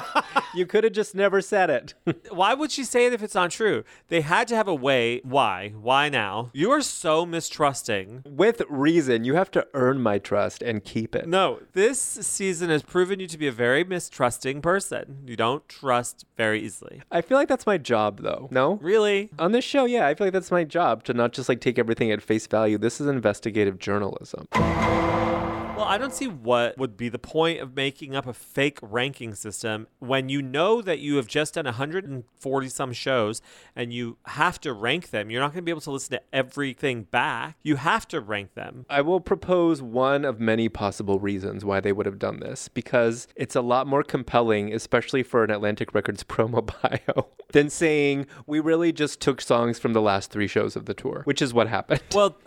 you could have just never said it. Why would she say it if it's not true? They had to have a way. Why? Why now? You are so mistrusting. With reason, you have to earn my trust and keep it. No, this season has proven you to be a very mistrusting person. You don't trust very easily. I feel like that's my job, though. No? Really? On this show, yeah, I feel like that's my job to not just like take everything at face value. This is investigative journalism. Well, I don't see what would be the point of making up a fake ranking system when you know that you have just done 140 some shows and you have to rank them. You're not going to be able to listen to everything back. You have to rank them. I will propose one of many possible reasons why they would have done this because it's a lot more compelling, especially for an Atlantic Records promo bio, than saying we really just took songs from the last three shows of the tour, which is what happened. Well,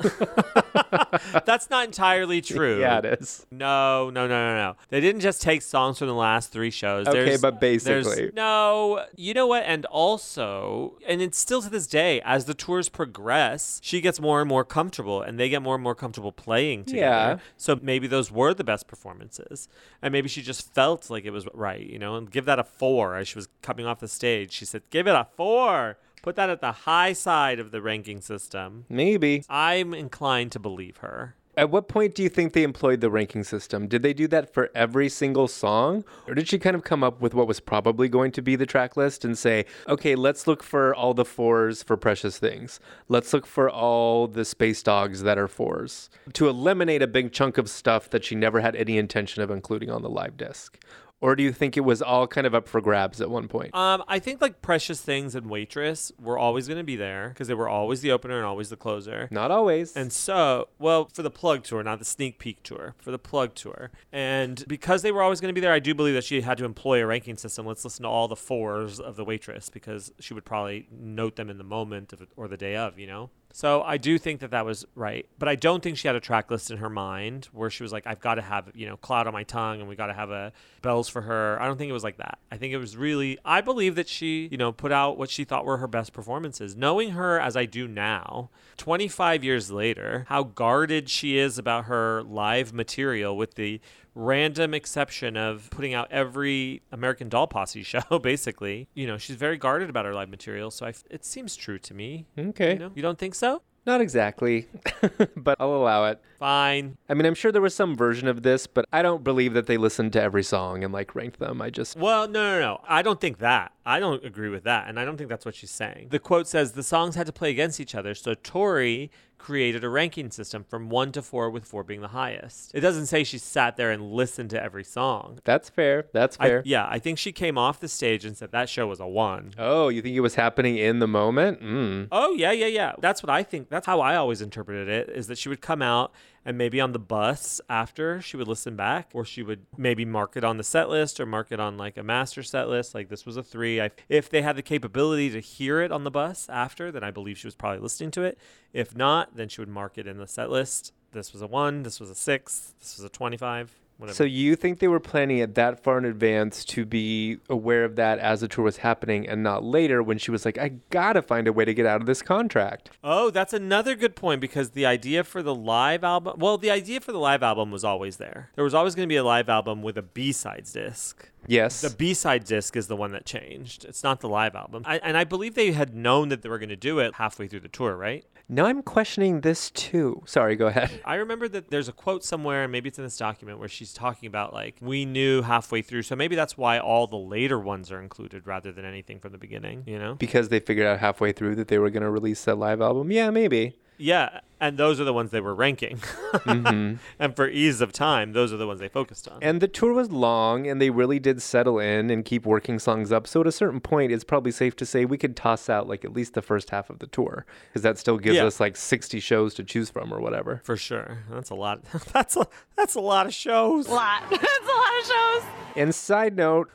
that's not entirely true. yeah, it is. No, no, no, no, no. They didn't just take songs from the last three shows. Okay, There's- but basically. no. You know what? And also, and it's still to this day, as the tours progress, she gets more and more comfortable, and they get more and more comfortable playing together. Yeah. So maybe those were the best performances, and maybe she just felt like it was right, you know. And give that a four as she was coming off the stage. She said, "Give it a four. Put that at the high side of the ranking system." Maybe. I'm inclined to believe her. At what point do you think they employed the ranking system? Did they do that for every single song? Or did she kind of come up with what was probably going to be the track list and say, okay, let's look for all the fours for Precious Things. Let's look for all the space dogs that are fours to eliminate a big chunk of stuff that she never had any intention of including on the live disc? Or do you think it was all kind of up for grabs at one point? Um, I think like Precious Things and Waitress were always going to be there because they were always the opener and always the closer. Not always. And so, well, for the plug tour, not the sneak peek tour, for the plug tour. And because they were always going to be there, I do believe that she had to employ a ranking system. Let's listen to all the fours of the waitress because she would probably note them in the moment of or the day of, you know? So I do think that that was right, but I don't think she had a track list in her mind where she was like, "I've got to have you know cloud on my tongue, and we got to have a bells for her." I don't think it was like that. I think it was really. I believe that she you know put out what she thought were her best performances. Knowing her as I do now, 25 years later, how guarded she is about her live material, with the random exception of putting out every American Doll Posse show, basically. You know, she's very guarded about her live material, so I f it seems true to me. okay. You know, you don't think so? Not exactly, but I'll allow it. Fine. I mean, I'm sure there was some version of this, but I don't believe that they listened to every song and like ranked them. I just Well, no, no, no. I don't think that. I don't agree with that, and I don't think that's what she's saying. The quote says the songs had to play against each other, so Tori created a ranking system from one to four, with four being the highest. It doesn't say she sat there and listened to every song. that's fair. That's I, fair. yeah, I think she came off the stage and said that show was a one. Oh, you think it was happening in the moment? Mm. Oh yeah, yeah, yeah. That's what I think. That's how I always interpreted it. Is that she would come out and maybe on the bus after she would listen back, or she would maybe mark it on the set list or mark it on like a master set list. Like this was a three. I, if they had the capability to hear it on the bus after, then I believe she was probably listening to it. If not, then she would mark it in the set list. This was a one. This was a six. This was a twenty-five. Whatever. So you think they were planning it that far in advance to be aware of that as the tour was happening and not later when she was like, I gotta find a way to get out of this contract. Oh, that's another good point because the idea for the live album, well, the idea for the live album was always there. There was always going to be a live album with a B-sides disc. Yes. The B-side disc is the one that changed. It's not the live album. I, and I believe they had known that they were going to do it halfway through the tour, right? now I'm questioning this too. Sorry, go ahead. I remember that there's a quote somewhere, and maybe it's in this document, where she's talking about like we knew halfway through. So maybe that's why all the later ones are included rather than anything from the beginning. You know? Because they figured out halfway through that they were gonna release that live album. Yeah, maybe. Yeah, and those are the ones they were ranking. Mm-hmm. And for ease of time, those are the ones they focused on. And the tour was long and they really did settle in and keep working songs up. So at a certain point, it's probably safe to say we could toss out like at least the first half of the tour because that still gives Yeah. us like 60 shows to choose from or whatever. For sure. That's a lot. That's a that's a lot of shows. lot. That's a lot of shows. And side note,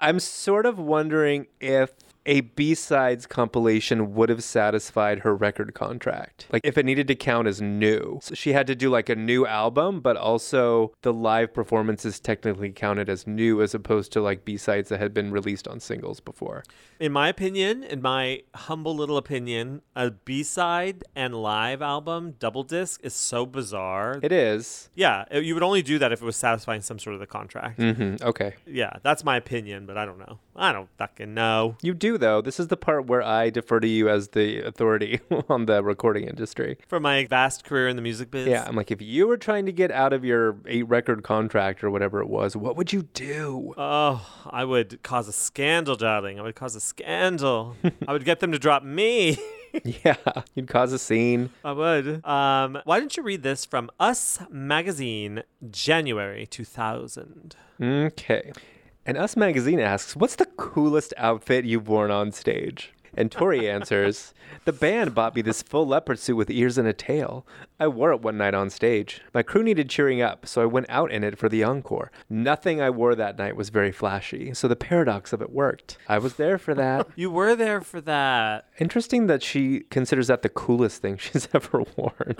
I'm sort of wondering if a B-sides compilation would have satisfied her record contract. Like if it needed to count as new. So she had to do like a new album, but also the live performances technically counted as new as opposed to like B-sides that had been released on singles before. In my opinion, in my humble little opinion, a B-side and live album double disc is so bizarre. It is. yeah, it- you would only do that if it was satisfying some sort of the contract. Mm-hmm. Okay. Yeah, that's my opinion, but I don't know. I don't fucking know. You do though. This is the part where I defer to you as the authority on the recording industry. For my vast career in the music biz. Yeah, I'm like, if you were trying to get out of your eight record contract or whatever it was, what would you do? Oh, I would cause a scandal, darling. I would cause a scandal. I would get them to drop me. yeah, you'd cause a scene. I would. Um, why don't you read this from Us Magazine, January 2000? Okay. And Us Magazine asks, What's the coolest outfit you've worn on stage? And Tori answers, The band bought me this full leopard suit with ears and a tail. I wore it one night on stage. My crew needed cheering up, so I went out in it for the encore. Nothing I wore that night was very flashy, so the paradox of it worked. I was there for that. You were there for that. Interesting that she considers that the coolest thing she's ever worn.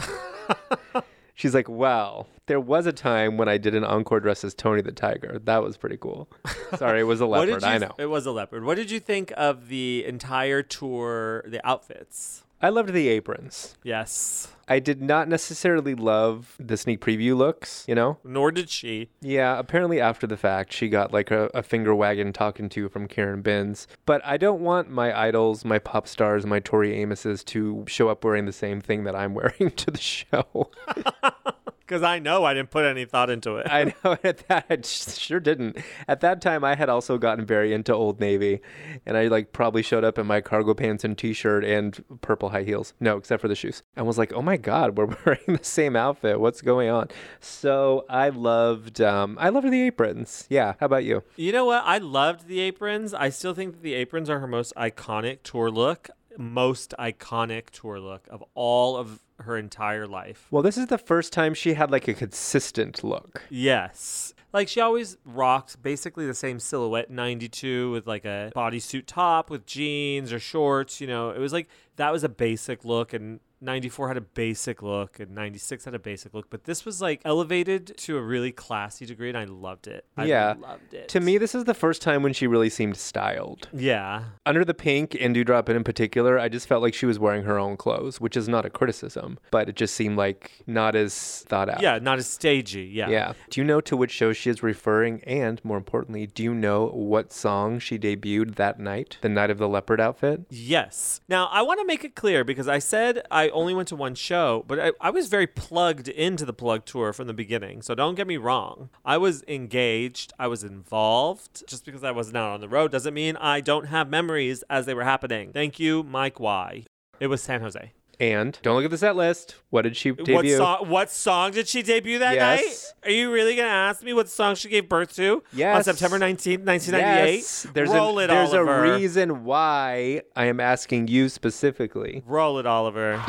She's like, wow, there was a time when I did an encore dress as Tony the Tiger. That was pretty cool. Sorry, it was a leopard. you I know. It was a leopard. What did you think of the entire tour, the outfits? I loved the aprons. Yes. I did not necessarily love the sneak preview looks, you know? Nor did she. Yeah, apparently after the fact, she got like a, a finger wagging talking to from Karen Binns. But I don't want my idols, my pop stars, my Tori Amoses to show up wearing the same thing that I'm wearing to the show. Because I know I didn't put any thought into it. I know at that I sure didn't. At that time, I had also gotten very into Old Navy, and I like probably showed up in my cargo pants and t-shirt and purple high heels. No, except for the shoes. And was like, oh my god, we're wearing the same outfit. What's going on? So I loved, um, I loved the aprons. Yeah. How about you? You know what? I loved the aprons. I still think that the aprons are her most iconic tour look. Most iconic tour look of all of her entire life. Well, this is the first time she had like a consistent look. Yes. Like she always rocked basically the same silhouette 92 with like a bodysuit top with jeans or shorts, you know. It was like that was a basic look and 94 had a basic look and 96 had a basic look, but this was like elevated to a really classy degree and I loved it. I yeah. loved it. To me, this is the first time when she really seemed styled. yeah. Under the pink and Dew Drop in particular, I just felt like she was wearing her own clothes, which is not a criticism, but it just seemed like not as thought out. Yeah, not as stagey. Yeah. Yeah. Do you know to which show she is referring? And more importantly, do you know what song she debuted that night, the night of the leopard outfit? Yes. Now, I want to make it clear because I said I only went to one show, but I, I was very plugged into the plug tour from the beginning. So don't get me wrong. I was engaged, I was involved. Just because I wasn't out on the road doesn't mean I don't have memories as they were happening. Thank you, Mike Y. It was San Jose. And don't look at the set list. What did she What debut? song, what song did she debut that Yes. night? Are you really going to ask me what song she gave birth to? yes. On September 19th, 1998? Yes. There's, Roll a, it, there's a reason why I am asking you specifically. Roll it, Oliver.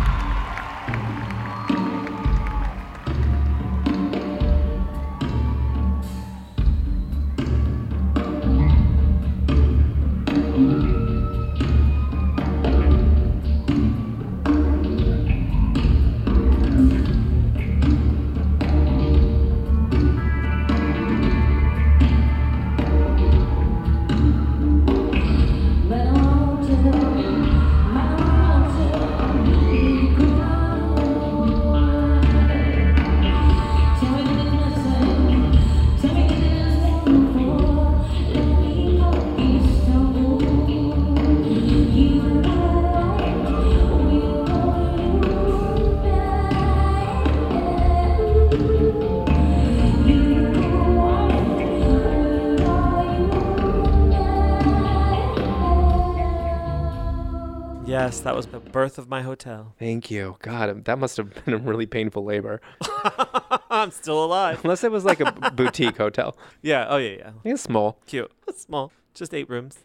Of my hotel. Thank you. God, um, that must have been a really painful labor. I'm still alive. Unless it was like a boutique hotel. Yeah. Oh, yeah, yeah. It's small. Cute. Small. Just eight rooms.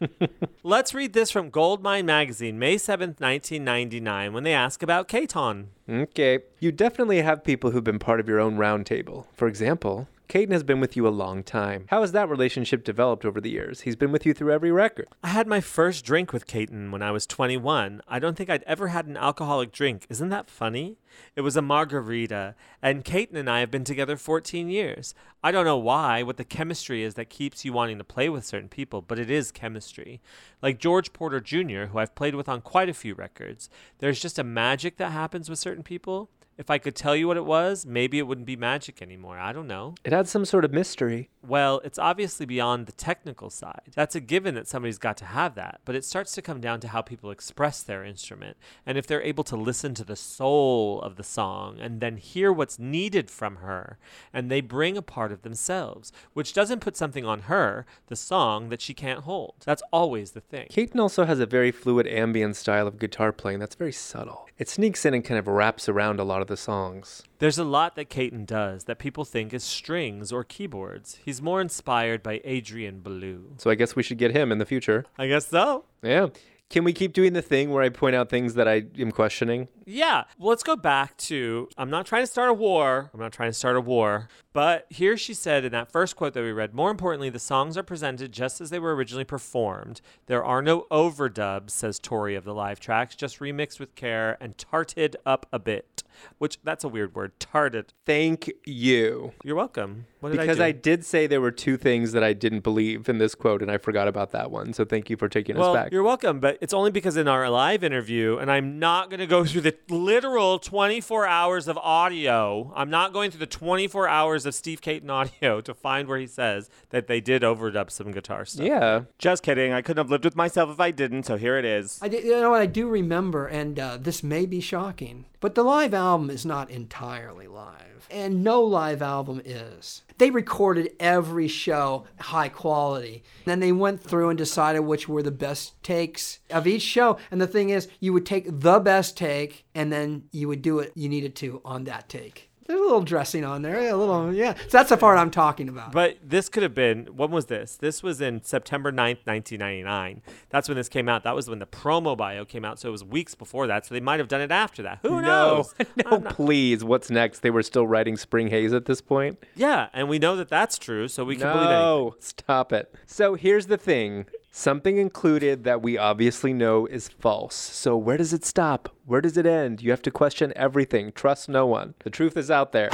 Let's read this from Goldmine Magazine, May 7th, 1999, when they ask about Caton. Okay. You definitely have people who've been part of your own roundtable. For example, Caton has been with you a long time. How has that relationship developed over the years? He's been with you through every record. I had my first drink with Caton when I was 21. I don't think I'd ever had an alcoholic drink. Isn't that funny? It was a margarita, and Caton and I have been together 14 years. I don't know why, what the chemistry is that keeps you wanting to play with certain people, but it is chemistry. Like George Porter Jr., who I've played with on quite a few records. There's just a magic that happens with certain people. If I could tell you what it was, maybe it wouldn't be magic anymore. I don't know. It had some sort of mystery. Well, it's obviously beyond the technical side. That's a given that somebody's got to have that, but it starts to come down to how people express their instrument and if they're able to listen to the soul of the song and then hear what's needed from her and they bring a part of themselves, which doesn't put something on her, the song, that she can't hold. That's always the thing. Caton also has a very fluid ambient style of guitar playing that's very subtle. It sneaks in and kind of wraps around a lot of the songs. There's a lot that Caton does that people think is strings or keyboards. He's more inspired by Adrian Belew. So I guess we should get him in the future. I guess so. Yeah. Can we keep doing the thing where I point out things that I am questioning? Yeah. Well, let's go back to I'm not trying to start a war. I'm not trying to start a war. But here she said in that first quote that we read more importantly, the songs are presented just as they were originally performed. There are no overdubs, says Tori of the live tracks, just remixed with care and tarted up a bit. Which that's a weird word. Tarted. Thank you. You're welcome. What did Because I, I, did say there were two things that I didn't believe in this quote, and I forgot about that one. So thank you for taking well, us back. you're welcome, but it's only because in our live interview, and I'm not going to go through the literal 24 hours of audio. I'm not going through the 24 hours of Steve Caton audio to find where he says that they did overdub some guitar stuff. Yeah. Just kidding. I couldn't have lived with myself if I didn't, so here it is. I did, you know what I do remember, and uh, this may be shocking, but the live album is not entirely live, and no live album is. They recorded every show high quality. Then they went through and decided which were the best takes of each show. And the thing is, you would take the best take, and then you would do it you needed to on that take. There's a little dressing on there, a little, yeah. So that's the part I'm talking about. But this could have been, when was this? This was in September 9th, 1999. That's when this came out. That was when the promo bio came out. So it was weeks before that. So they might have done it after that. Who knows? no, please. What's next? They were still writing Spring Haze at this point. Yeah. And we know that that's true. So we can believe anything. No, stop it. So here's the thing. Something included that we obviously know is false. So where does it stop? Where does it end? You have to question everything. Trust no one. The truth is out there.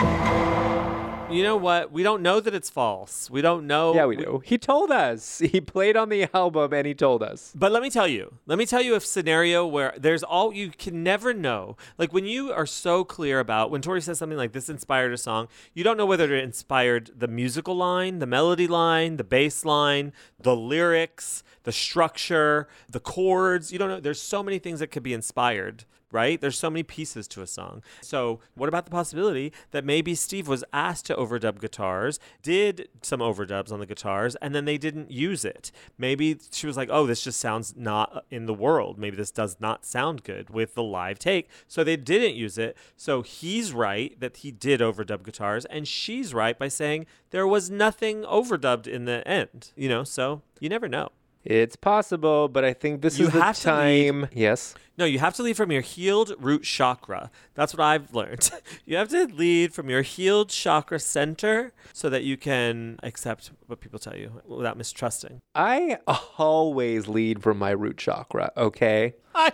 You know what? We don't know that it's false. We don't know. Yeah, we do. He told us. He played on the album and he told us. But let me tell you, let me tell you a scenario where there's all you can never know. Like when you are so clear about when Tori says something like this inspired a song, you don't know whether it inspired the musical line, the melody line, the bass line, the lyrics, the structure, the chords. You don't know. There's so many things that could be inspired. Right? There's so many pieces to a song. So, what about the possibility that maybe Steve was asked to overdub guitars, did some overdubs on the guitars, and then they didn't use it? Maybe she was like, oh, this just sounds not in the world. Maybe this does not sound good with the live take. So, they didn't use it. So, he's right that he did overdub guitars, and she's right by saying there was nothing overdubbed in the end. You know, so you never know. It's possible, but I think this You is the have to time. Yes. No, you have to lead from your healed root chakra. That's what I've learned. you have to lead from your healed chakra center so that you can accept what people tell you without mistrusting. I always lead from my root chakra, okay? I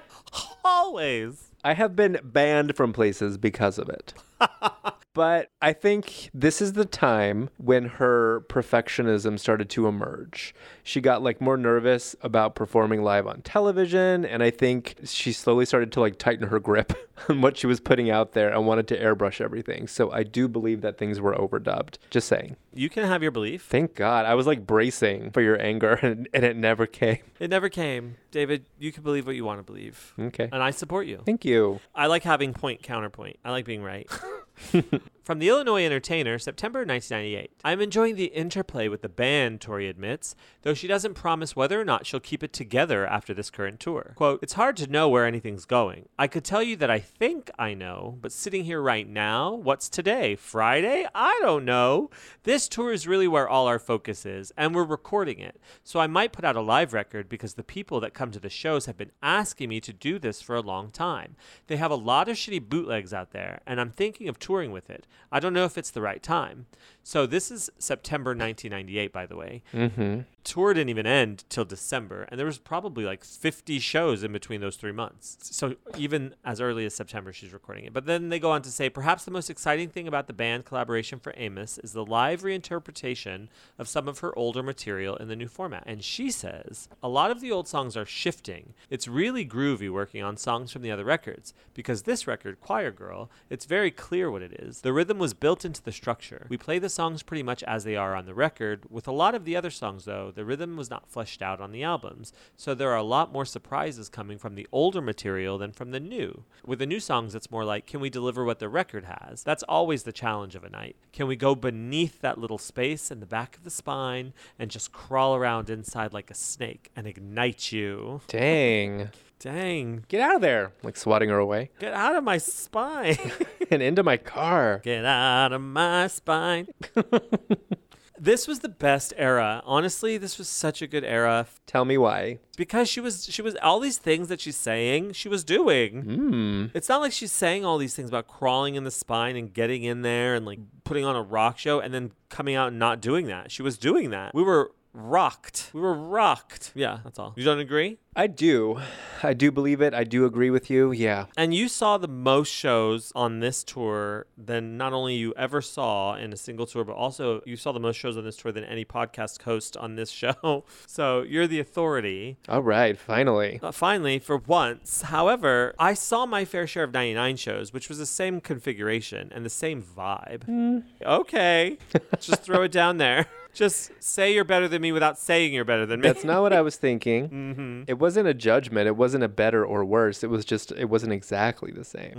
always. I have been banned from places because of it. but I think this is the time when her perfectionism started to emerge. She got like more nervous about performing live on television, and I think she slowly started to like tighten her grip on what she was putting out there and wanted to airbrush everything. So I do believe that things were overdubbed. Just saying. You can have your belief. Thank God. I was like bracing for your anger and, and it never came. It never came. David, you can believe what you want to believe. Okay. And I support you. Thank you. I like having point counterpoint. I like being right. From the Illinois Entertainer, September 1998. I'm enjoying the interplay with the band, Tori admits, though she doesn't promise whether or not she'll keep it together after this current tour. Quote, It's hard to know where anything's going. I could tell you that I think I know, but sitting here right now, what's today? Friday? I don't know. This tour is really where all our focus is, and we're recording it. So I might put out a live record because the people that come to the shows have been asking me to do this for a long time. They have a lot of shitty bootlegs out there, and I'm thinking of touring with it. I don't know if it's the right time. So this is September 1998, by the way. Mm-hmm. Tour didn't even end till December, and there was probably like 50 shows in between those three months. So even as early as September, she's recording it. But then they go on to say, perhaps the most exciting thing about the band collaboration for Amos is the live reinterpretation of some of her older material in the new format. And she says, a lot of the old songs are shifting. It's really groovy working on songs from the other records, because this record, Choir Girl, it's very clear what it is. The rhythm was built into the structure. We play the songs pretty much as they are on the record. With a lot of the other songs, though, the rhythm was not fleshed out on the albums. So there are a lot more surprises coming from the older material than from the new. With the new songs, it's more like, can we deliver what the record has? That's always the challenge of a night. Can we go beneath that little space in the back of the spine and just crawl around inside like a snake and ignite you? Dang. Dang, Get out of there. Like swatting her away. get out of my spine. and into my car. Get out of my spine. this was the best era. Honestly, this was such a good era Tell me why. because she was she was all these things that she's saying, she was doing. Hmm. It's not like she's saying all these things about crawling in the spine and getting in there and like putting on a rock show and then coming out and not doing that. She was doing that. We were rocked. We were rocked. Yeah, that's all. You don't agree? I do. I do believe it. I do agree with you. Yeah. And you saw the most shows on this tour than not only you ever saw in a single tour, but also you saw the most shows on this tour than any podcast host on this show. So you're the authority. All right. Finally. Uh, finally, for once. However, I saw my fair share of 99 shows, which was the same configuration and the same vibe. Okay. Just throw it down there. Just say you're better than me without saying you're better than me. That's not what I was thinking. hmm It wasn't a judgment. It wasn't a better or worse. It was just, it wasn't exactly the same.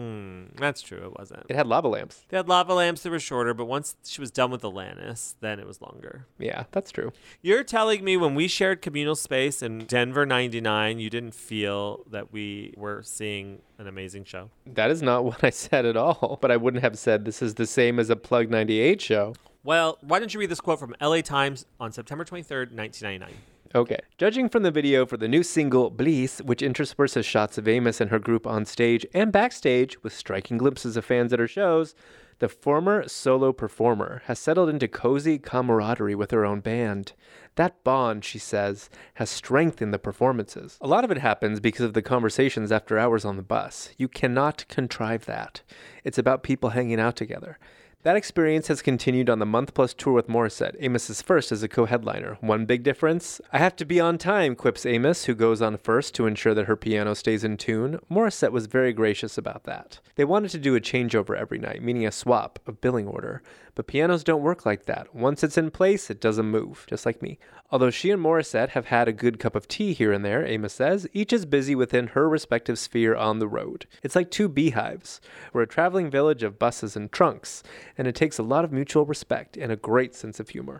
Mm, that's true. It wasn't. It had lava lamps. They had lava lamps that were shorter, but once she was done with Alanis, then it was longer. Yeah, that's true. You're telling me when we shared communal space in Denver 99, you didn't feel that we were seeing an amazing show? That is not what I said at all. But I wouldn't have said this is the same as a Plug 98 show. Well, why don't you read this quote from LA Times on September 23rd, 1999? Okay. Judging from the video for the new single Bliss, which intersperses shots of Amos and her group on stage and backstage with striking glimpses of fans at her shows, the former solo performer has settled into cozy camaraderie with her own band. That bond, she says, has strengthened the performances. A lot of it happens because of the conversations after hours on the bus. You cannot contrive that. It's about people hanging out together. That experience has continued on the month plus tour with Morissette, Amos's first as a co headliner. One big difference I have to be on time, quips Amos, who goes on first to ensure that her piano stays in tune. Morissette was very gracious about that. They wanted to do a changeover every night, meaning a swap of billing order. But pianos don't work like that. Once it's in place, it doesn't move, just like me. Although she and Morissette have had a good cup of tea here and there, Amos says, each is busy within her respective sphere on the road. It's like two beehives. We're a traveling village of buses and trunks, and it takes a lot of mutual respect and a great sense of humor.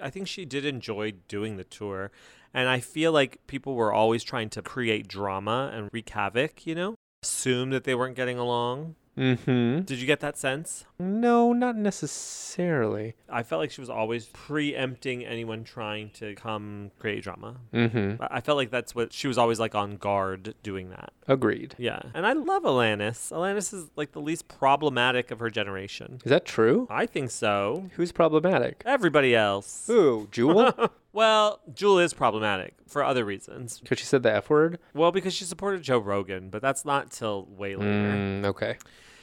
I think she did enjoy doing the tour. And I feel like people were always trying to create drama and wreak havoc, you know? Assume that they weren't getting along. Mm-hmm. Did you get that sense? No, not necessarily. I felt like she was always preempting anyone trying to come create drama. Mm-hmm. I I felt like that's what she was always like on guard doing that. Agreed. Yeah. And I love Alanis. Alanis is like the least problematic of her generation. Is that true? I think so. Who's problematic? Everybody else. Who? Jewel? Well, Jewel is problematic for other reasons. Because she said the F word? Well, because she supported Joe Rogan, but that's not till way later. Mm, okay.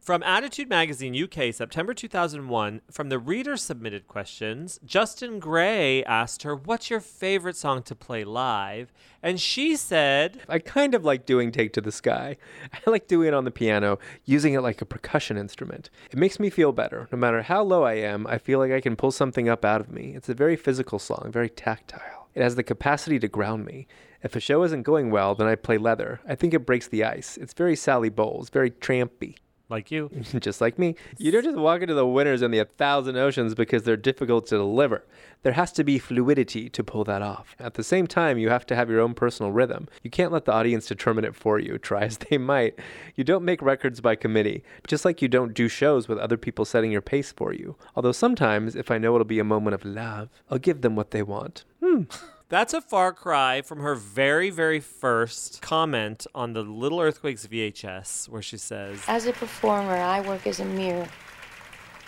From Attitude Magazine UK, September 2001, from the reader submitted questions, Justin Gray asked her, What's your favorite song to play live? And she said, I kind of like doing Take to the Sky. I like doing it on the piano, using it like a percussion instrument. It makes me feel better. No matter how low I am, I feel like I can pull something up out of me. It's a very physical song, very tactile. It has the capacity to ground me. If a show isn't going well, then I play leather. I think it breaks the ice. It's very Sally Bowles, very trampy. Like you. just like me. You don't just walk into the winners in the A Thousand Oceans because they're difficult to deliver. There has to be fluidity to pull that off. At the same time, you have to have your own personal rhythm. You can't let the audience determine it for you, try as they might. You don't make records by committee, just like you don't do shows with other people setting your pace for you. Although sometimes, if I know it'll be a moment of love, I'll give them what they want. Hmm. That's a far cry from her very, very first comment on the Little Earthquakes VHS, where she says, As a performer, I work as a mirror.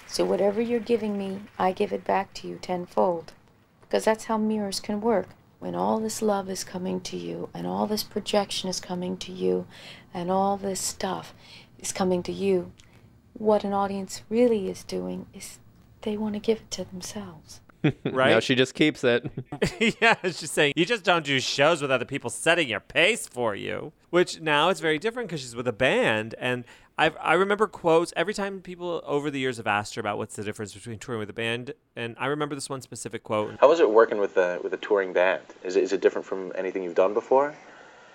So whatever you're giving me, I give it back to you tenfold. Because that's how mirrors can work. When all this love is coming to you, and all this projection is coming to you, and all this stuff is coming to you, what an audience really is doing is they want to give it to themselves. Right? Now she just keeps it. yeah, she's saying, You just don't do shows with other people setting your pace for you. Which now it's very different because she's with a band. And I've, I remember quotes every time people over the years have asked her about what's the difference between touring with a band, and I remember this one specific quote. How was it working with a with a touring band? Is it, is it different from anything you've done before?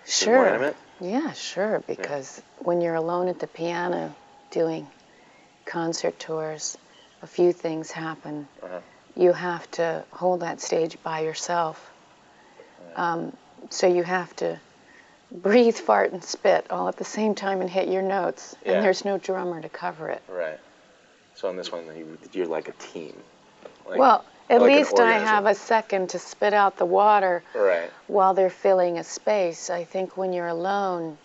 Is Sure. Yeah, sure. Because when you're alone at the piano doing concert tours, a few things happen. Uh-huh. You have to hold that stage by yourself. Um, so you have to breathe, fart, and spit all at the same time and hit your notes. Yeah. And there's no drummer to cover it. Right. So on this one, you, you're like a team. Like- well, at like least I have a second to spit out the water Right. while they're filling a space. I think when you're alone,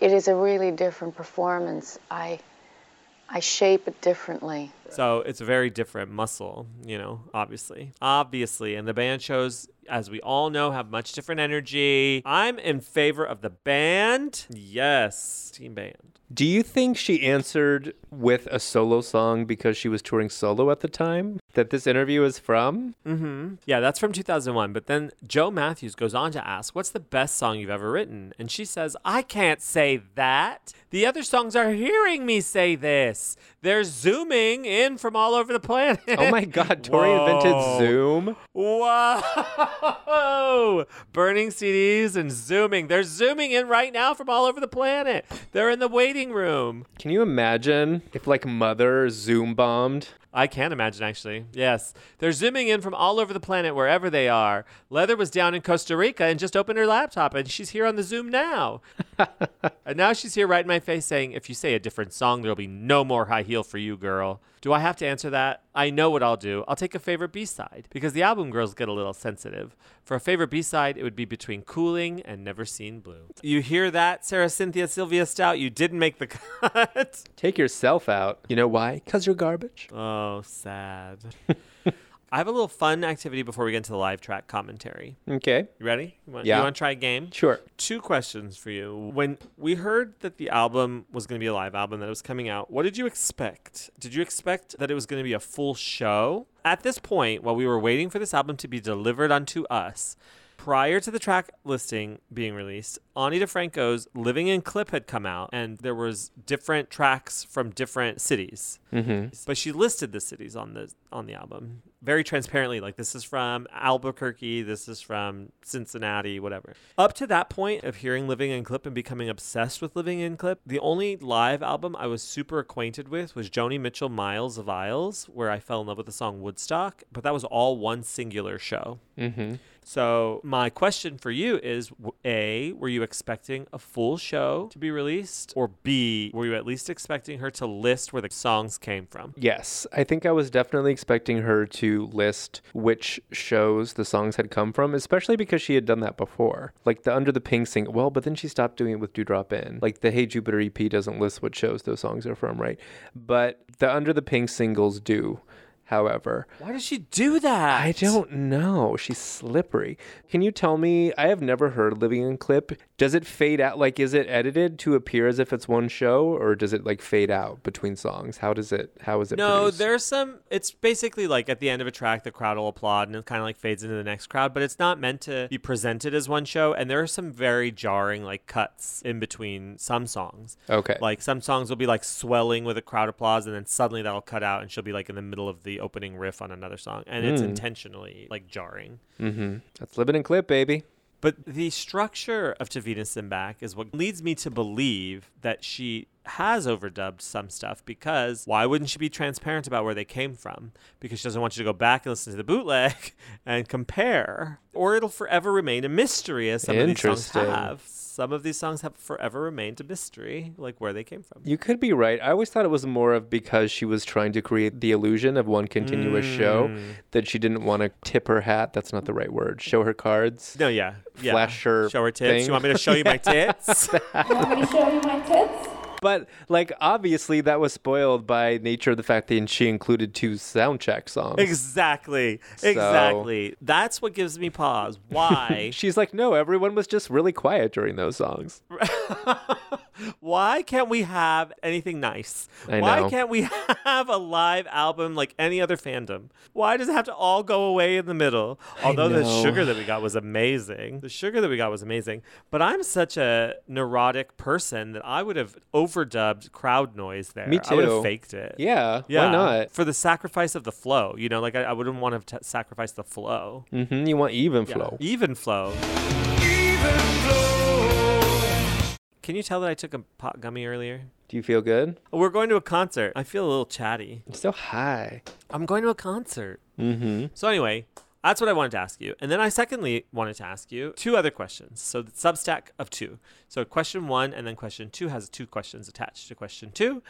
it is a really different performance. I I shape it differently. So it's a very different muscle, you know, obviously. Obviously. And the band shows, as we all know, have much different energy. I'm in favor of the band. Yes, team band. Do you think she answered with a solo song because she was touring solo at the time that this interview is from? Mm-hmm. Yeah, that's from 2001. But then Joe Matthews goes on to ask, What's the best song you've ever written? And she says, I can't say that. The other songs are hearing me say this. They're zooming in from all over the planet. Oh my God, Tori invented Whoa. Zoom. Whoa! Burning CDs and zooming. They're zooming in right now from all over the planet. They're in the room. Can you imagine if like Mother Zoom bombed? I can't imagine, actually. Yes. They're zooming in from all over the planet, wherever they are. Leather was down in Costa Rica and just opened her laptop, and she's here on the Zoom now. and now she's here right in my face saying, If you say a different song, there'll be no more high heel for you, girl. Do I have to answer that? I know what I'll do. I'll take a favorite B side because the album girls get a little sensitive. For a favorite B side, it would be between Cooling and Never Seen Blue. You hear that, Sarah Cynthia Sylvia Stout? You didn't make the cut. Take yourself out. You know why? Because you're garbage. Oh, Oh, sad. I have a little fun activity before we get into the live track commentary. Okay. You ready? You want, Yeah. You want to try a game? Sure. Two questions for you. When we heard that the album was going to be a live album, that it was coming out, what did you expect? Did you expect that it was going to be a full show? At this point, while we were waiting for this album to be delivered unto us, prior to the track listing being released, Ani DiFranco's Living in Clip had come out, and there was different tracks from different cities. Mm-hmm. But she listed the cities on the on the album very transparently, like this is from Albuquerque, this is from Cincinnati, whatever. Up to that point of hearing Living in Clip and becoming obsessed with Living in Clip, the only live album I was super acquainted with was Joni Mitchell Miles of Aisles, where I fell in love with the song Woodstock. But that was all one singular show. Mm-hmm. So my question for you is: A, were you expecting a full show to be released, or B, were you at least expecting her to list where the songs came from? Yes, I think I was definitely expecting her to list which shows the songs had come from, especially because she had done that before. Like the Under the Pink sing, well, but then she stopped doing it with Dew Drop Inn. Like the Hey Jupiter EP doesn't list what shows those songs are from, right? But the Under the Pink singles do. However, Why did she do that? I don't know. She's slippery. Can you tell me? I have never heard Living in Clip. Does it fade out? Like, is it edited to appear as if it's one show, or does it like fade out between songs? How does it? How is it? No, produced? there's some. It's basically like at the end of a track, the crowd will applaud, and it kind of like fades into the next crowd. But it's not meant to be presented as one show. And there are some very jarring like cuts in between some songs. Okay. Like some songs will be like swelling with a crowd applause, and then suddenly that'll cut out, and she'll be like in the middle of the opening riff on another song, and it's Mm. intentionally like jarring. Mm-hmm. That's living in clip, baby. But the structure of To Venus and Back is what leads me to believe that she has overdubbed some stuff because why wouldn't she be transparent about where they came from? Because she doesn't want you to go back and listen to the bootleg and compare. Or it'll forever remain a mystery as some of these songs have. Some of these songs have forever remained a mystery, like where they came from. You could be right. I always thought it was more of because she was trying to create the illusion of one continuous show Mm. that she didn't want to tip her hat. That's not the right word. Show her cards. No, yeah. yeah. Flash her Show her tits. thing. You want me to show you my tits? you Want me to show you my tits? But like obviously that was spoiled by nature of the fact that she included two sound check songs. exactly. So- Exactly. That's what gives me pause. Why? She's like, no, everyone was just really quiet during those songs. Why can't we have anything nice? I Why know. can't we have a live album like any other fandom? Why does it have to all go away in the middle? Although the sugar that we got was amazing. The sugar that we got was amazing. But I'm such a neurotic person that I would have overdubbed crowd noise there. Me too. I would have faked it. Yeah, Yeah. why not? For the sacrifice of the flow. You know, like I, I wouldn't want to t- sacrifice the flow. hmm You want even Yeah. flow. Even flow. Can you tell that I took a pot gummy earlier? Do you feel good? We're going to a concert. I feel a little chatty. I'm so high. I'm going to a concert. Mm-hmm. So anyway, that's what I wanted to ask you. And then I secondly wanted to ask you two other questions. So the substack of two. So question one and then question two has two questions attached to question two.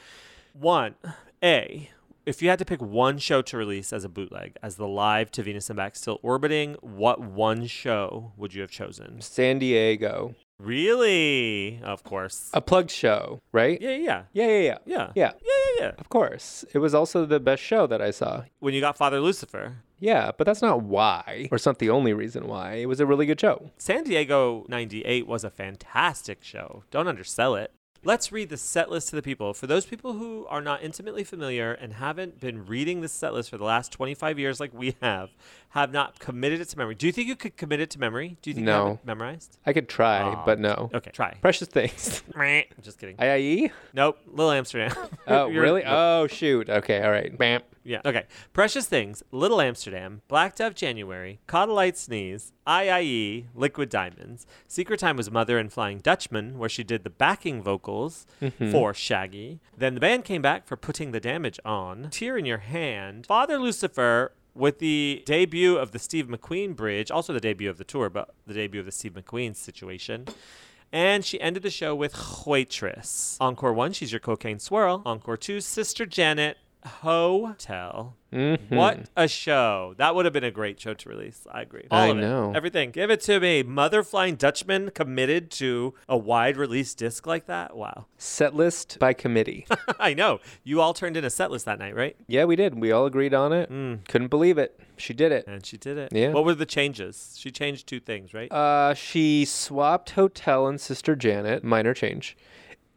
One, A, if you had to pick one show to release as a bootleg, as the live to Venus and Back still orbiting, what one show would you have chosen? San Diego. Really? Of course. A plugged show, right? Yeah, yeah. Yeah, yeah, yeah. Yeah. Yeah. Yeah, yeah, yeah. Of course. It was also the best show that I saw. When you got Father Lucifer. Yeah, but that's not why, or it's not the only reason why. It was a really good show. San Diego 98 was a fantastic show. Don't undersell it. Let's read the set list to the people. For those people who are not intimately familiar and haven't been reading the set list for the last 25 years like we have, have not committed it to memory. Do you think you could commit it to memory? Do you think you have No. it memorized? I could try, Aw. but no. Okay, try. Precious things. I'm just kidding. IIE? nope. Little Amsterdam. Oh, really? Oh, shoot. Okay, all right. Bam. Yeah. Okay. Precious Things, Little Amsterdam, Black Dove January, Caught a Lite Sneeze, IIE, Liquid Diamonds. Secret Time was Mother and Flying Dutchman, where she did the backing vocals mm-hmm. for Shaggy. Then the band came back for Putting the Damage On, Tear in Your Hand, Father Lucifer. With the debut of the Steve McQueen Bridge, also the debut of the tour, but the debut of the Steve McQueen situation. And she ended the show with Waitress. Encore 1, She's Your Cocaine Swirl. Encore 2, Sister Janet, Hotel. Mhm. What a show. That would have been a great show to release. I agree. All I of it. know. Everything. Give it to me. Mother Flying Dutchman committed to a wide release disc like that? Wow. Set list by committee. I know. You all turned in a set list that night, right? yeah, we did. We all agreed on it. Mm. Couldn't believe it. She did it. And she did it. Yeah. What were the changes? She changed two things, right? Uh, she swapped Hotel and Sister Janet, minor change.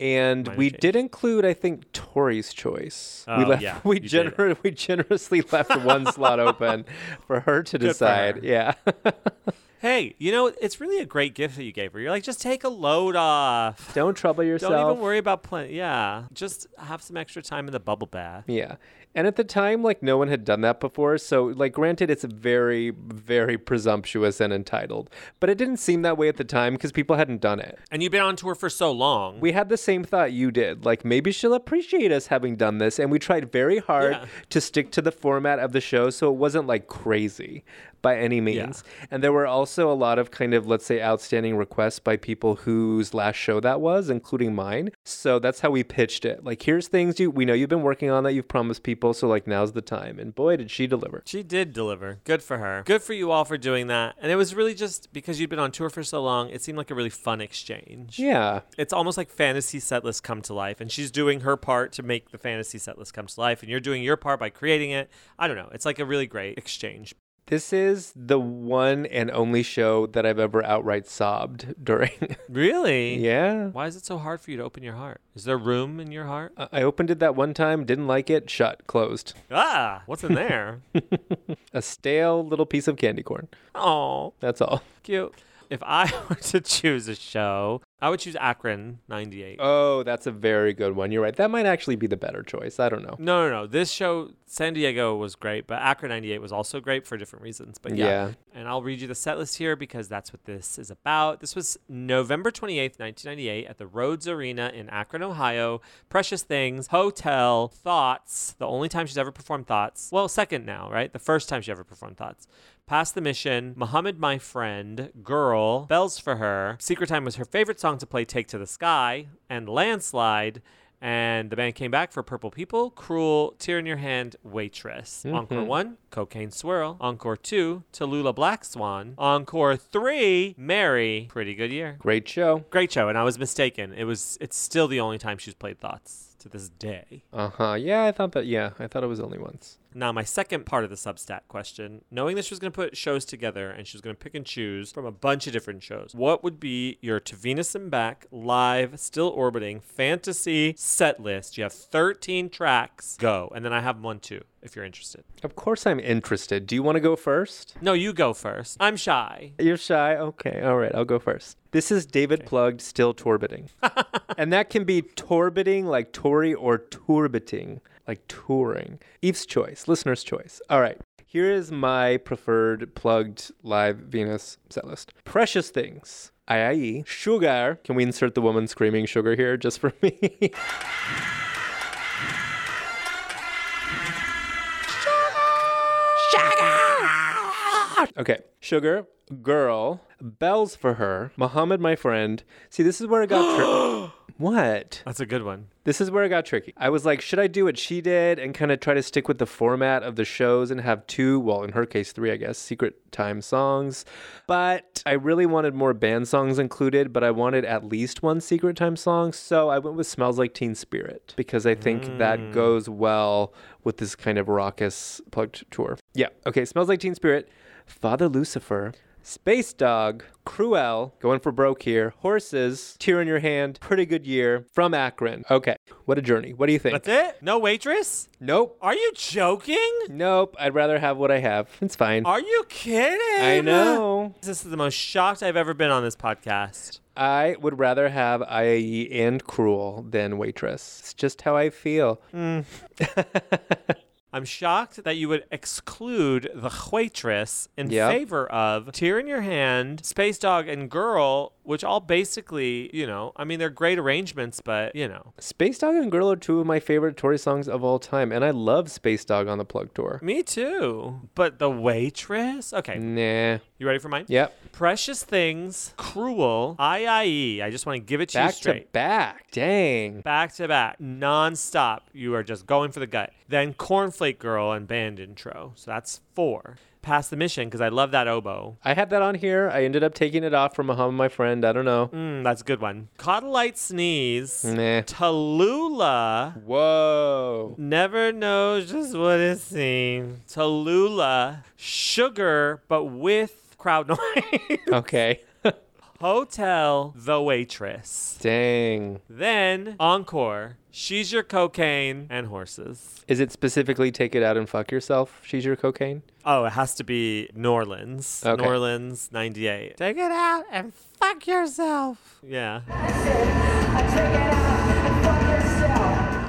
And Minor we change. did include, I think, Tori's choice. we Oh, left. yeah, we gener- we generously left one slot open for her to decide. her. Yeah. hey, you know, it's really a great gift that you gave her. You're like, just take a load off. Don't trouble yourself. Don't even worry about playing. Yeah. Just have some extra time in the bubble bath. Yeah. And at the time, like, no one had done that before. So, like, granted, it's very, very presumptuous and entitled. But it didn't seem that way at the time because people hadn't done it. And you've been on tour for so long. We had the same thought you did. Like, maybe she'll appreciate us having done this. And we tried very hard Yeah. to stick to the format of the show so it wasn't like crazy by any means. And there were also a lot of kind of, let's say, outstanding requests by people whose last show that was, including mine. So that's how we pitched it. Like, here's things you we know you've been working on that you've promised people. So, like, now's the time. And boy, did she deliver. She did deliver. Good for her. Good for you all for doing that. And it was really just because you'd been on tour for so long, it seemed like a really fun exchange. Yeah. It's almost like fantasy set lists come to life, and she's doing her part to make the fantasy set list come to life, and you're doing your part by creating it. I don't know. It's like a really great exchange. This is the one and only show that I've ever outright sobbed during. Really? yeah. Why is it so hard for you to open your heart? Is there room in your heart? I- I opened it that one time, didn't like it, shut, closed. Ah, what's in there? A stale little piece of candy corn. oh, That's all. cute. If I were to choose a show, I would choose Akron 98. Oh, that's a very good one. You're right. That might actually be the better choice. I don't know. No, no, no. This show, San Diego was great, but Akron 98 was also great for different reasons. But yeah. Yeah. And I'll read you the set list here because that's what this is about. This was November 28th, 1998 at the Rhodes Arena in Akron, Ohio. Precious Things, Hotel, Thoughts, the only time she's ever performed Thoughts. Well, second now, right? The first time she ever performed Thoughts. Past the Mission, Muhammad My Friend, Girl, Bells for Her. Secret Time was her favorite song to play Take to the Sky, and Landslide. And the band came back for Purple People, Cruel, Tear in Your Hand, Waitress. Mm-hmm. Encore 1, Cocaine Swirl. Encore 2, Tallulah Black Swan. Encore 3, Mary. Pretty good year. Great show. Great show, and I was mistaken. It was it's still the only time she's played Thoughts to this day. Uh huh. Yeah, I thought that. Yeah, I thought it was only once. Now, my second part of the Substack question knowing that she was going to put shows together and she was going to pick and choose from a bunch of different shows, what would be your To Venus and Back live, still orbiting fantasy set list? You have 13 tracks. Go. And then I have one too, if you're interested. Of course, I'm interested. Do you want to go first? No, you go first. I'm shy. You're shy? Okay, all right, I'll go first. This is David Plugged Still Torbiting. and that can be torbiting like Tori or turbiting like touring. Eve's choice, listener's choice. All right. Here is my preferred plugged live Venus set list. Precious Things. IIE. Sugar. Can we insert the woman screaming sugar here just for me? Okay, Sugar, Girl, Bells for Her, Muhammad, my friend. See, this is where it got tricky. what? That's a good one. This is where it got tricky. I was like, should I do what she did and kind of try to stick with the format of the shows and have two, well, in her case, three, I guess, secret time songs? But I really wanted more band songs included, but I wanted at least one secret time song. So I went with Smells Like Teen Spirit because I think that mm. goes well with this kind of raucous plugged tour. Yeah. Okay. Smells Like Teen Spirit, Father Lucifer. Space Dog, Cruel, going for broke here. Horses, Tear in Your Hand, Pretty Good Year from Akron. Okay, what a journey. What do you think? That's it? No waitress? Nope. Are you joking? Nope. I'd rather have what I have. It's fine. Are you kidding? I know. This is the most shocked I've ever been on this podcast. I would rather have IAE and Cruel than Waitress. It's just how I feel. Mm. I'm shocked that you would exclude the waitress in Yep. favor of Tear in Your Hand, Space Dog, and Girl, which all basically, you know, I mean, they're great arrangements, but, you know. Space Dog and Girl are two of my favorite Tori songs of all time, and I love Space Dog on the Plug Tour. Me too. But the waitress? Okay. Nah. You ready for mine? Yep. Precious Things, Cruel, IIE. I just want to give it to you straight. Back to back. Dang. back to back, non-stop. You are just going for the gut. Then Cornflake Girl and band intro. So that's four. Past the Mission because I love that oboe. I had that on here. I ended up taking it off from a hum, my friend. I don't know. Mm, that's a good one. Caught a Lite Sneeze. Nah. Tallulah. Whoa. Never knows just what it seems. Tallulah. Sugar, but with crowd noise. Okay. Hotel. The Waitress. Dang. Then Encore. She's Your Cocaine and Horses. Is it specifically take it out and fuck yourself? She's your cocaine? Oh, it has to be New Orleans. Okay. New Orleans, 98. Take it out and fuck yourself. Yeah. I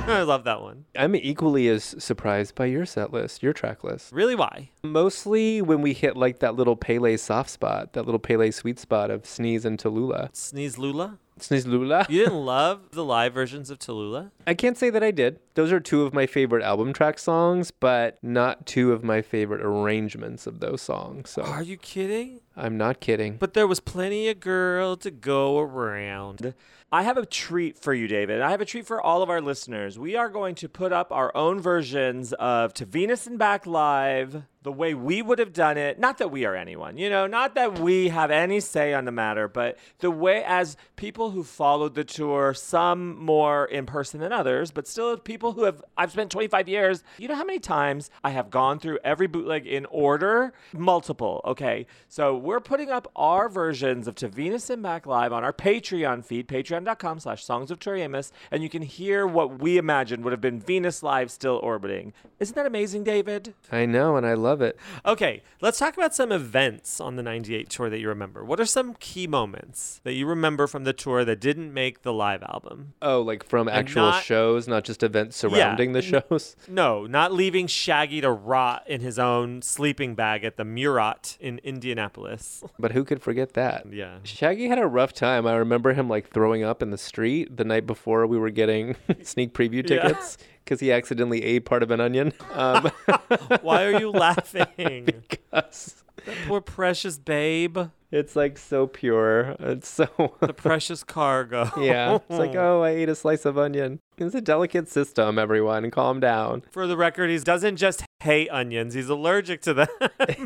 love that one. I'm equally as surprised by your set list, your track list. Really, why? Mostly when we hit like that little Pele soft spot, that little Pele sweet spot of Sneeze and Tallulah. Sneeze Lula? Sneeze Lula? You didn't love the live versions of Tallulah? I can't say that I did. Those are two of my favorite album track songs, but not two of my favorite arrangements of those songs. So Are you kidding? I'm not kidding. But there was plenty of girl to go around. I have a treat for you, David. I have a treat for all of our listeners. We are going to put up our own versions of To Venus and Back Live the way we would have done it. Not that we are anyone, you know, not that we have any say on the matter, but the way as people who followed the tour, some more in person than others, but still people who have, I've spent 25 years. You know how many times I have gone through every bootleg in order? Multiple, okay? So we're putting up our versions of To Venus and Back Live on our Patreon feed, patreon.com slash songs of Tori and you can hear what we imagined would have been Venus Live still orbiting. Isn't that amazing, David? I know, and I love it. Okay, let's talk about some events on the 98 tour that you remember. What are some key moments that you remember from the tour that didn't make the live album? Oh, like from actual not- shows, not just events surrounding the shows? No, not leaving Shaggy to rot in his own sleeping bag at the Murat in Indianapolis. But who could forget that? Yeah. Shaggy had a rough time. I remember him like throwing up in the street the night before we were getting sneak preview tickets because he accidentally ate part of an onion. Um, Why are you laughing? because that poor precious babe. it's like so pure. It's so. The precious cargo. yeah. It's like, oh, I ate a slice of onion. It's a delicate system, everyone. Calm down. For the record, he doesn't just hate onions, he's allergic to them.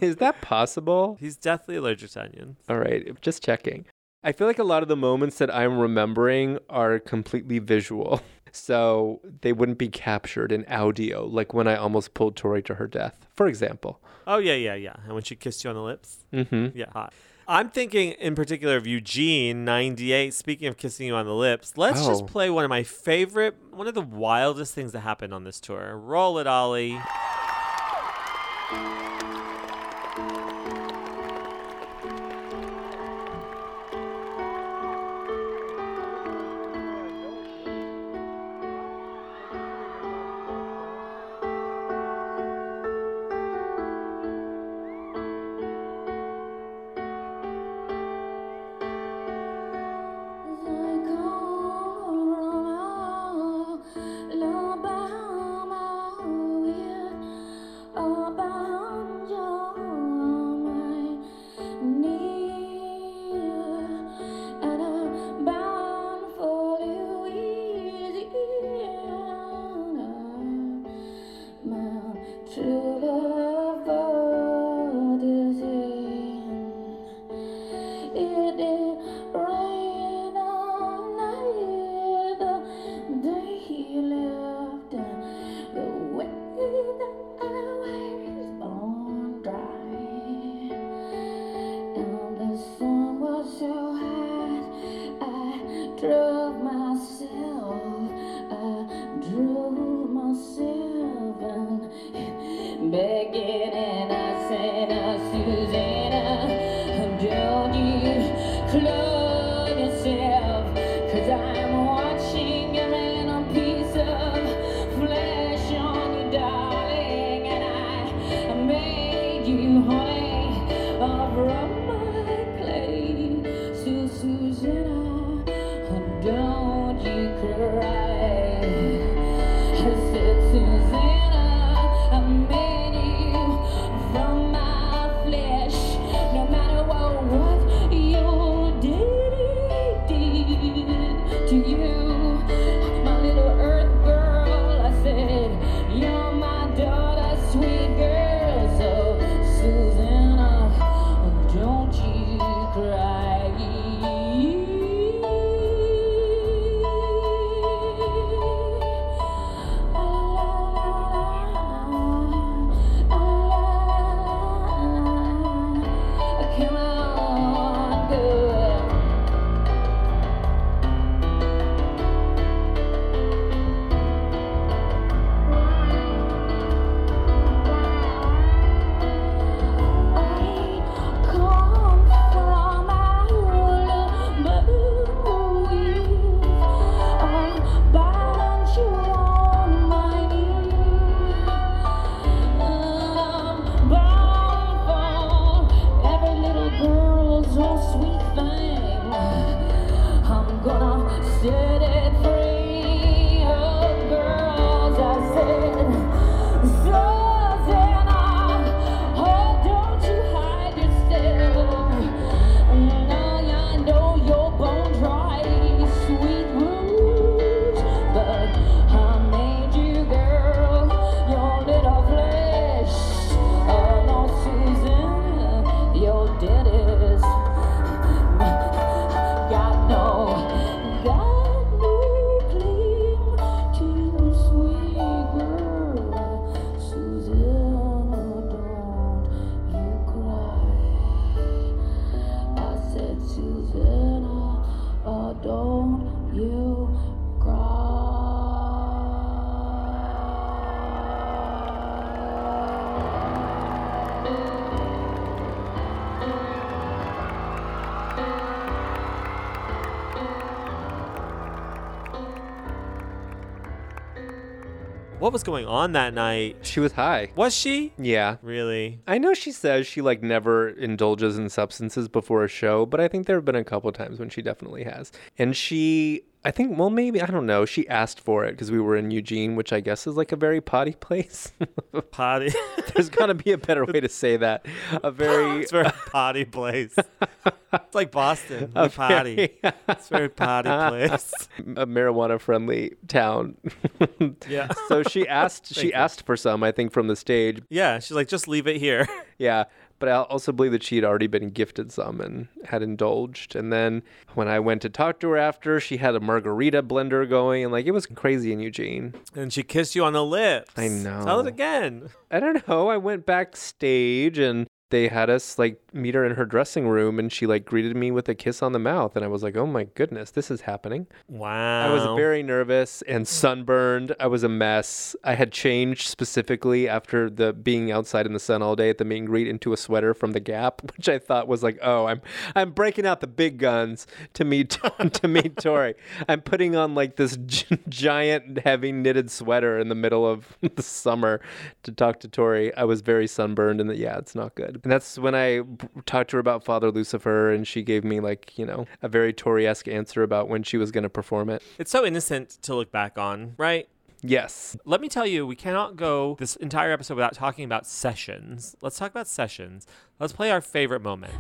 Is that possible? he's deathly allergic to onions. All right, just checking. I feel like a lot of the moments that I'm remembering are completely visual. so they wouldn't be captured in audio, like when I almost pulled Tori to her death, for example. Oh yeah, yeah, yeah. And when she kissed you on the lips. Mm-hmm. Yeah, hot. I'm thinking in particular of Eugene, 98. Speaking of kissing you on the lips, let's Oh. just play one of my favorite, one of the wildest things that happened on this tour. Roll it, Ollie. What was going on that night? She was high. Was she? Yeah. Really? I know she says she like never indulges in substances before a show, but I think there have been a couple times when she definitely has. And she I think well maybe I don't know, she asked for it because we were in Eugene, which I guess is like a very potty place. Potty. There's got to be a better way to say that. A very it's a very potty place. It's like Boston. A potty. It's a very potty place. a marijuana friendly town. Yeah. so she asked she you. asked for some I think from the stage Yeah, she's like, just leave it here. Yeah, but I also believe that she had already been gifted some and had indulged. And then when I went to talk to her after, she had a margarita blender going, and like it was crazy in Eugene. And she kissed you on the lips. I know. Tell it again. I don't know. I went backstage and they had us like meet her in her dressing room, and she like greeted me with a kiss on the mouth, and I was like, "Oh my goodness, this is happening." Wow. I was very nervous and sunburned. I was a mess. I had changed specifically after the being outside in the sun all day at the meet and greet into a sweater from the Gap, which I thought was like, oh, I'm I'm breaking out the big guns to meet to meet Tori. I'm putting on like this gi- giant heavy knitted sweater in the middle of the summer to talk to Tori. I was very sunburned and yeah, it's not good. And that's when I b- talked to her about Father Lucifer, and she gave me like you know a very Tori esque answer about when she was going to perform it. It's so innocent to look back on, right? Yes. Let me tell you, we cannot go this entire episode without talking about sessions. Let's talk about sessions. Let's play our favorite moment.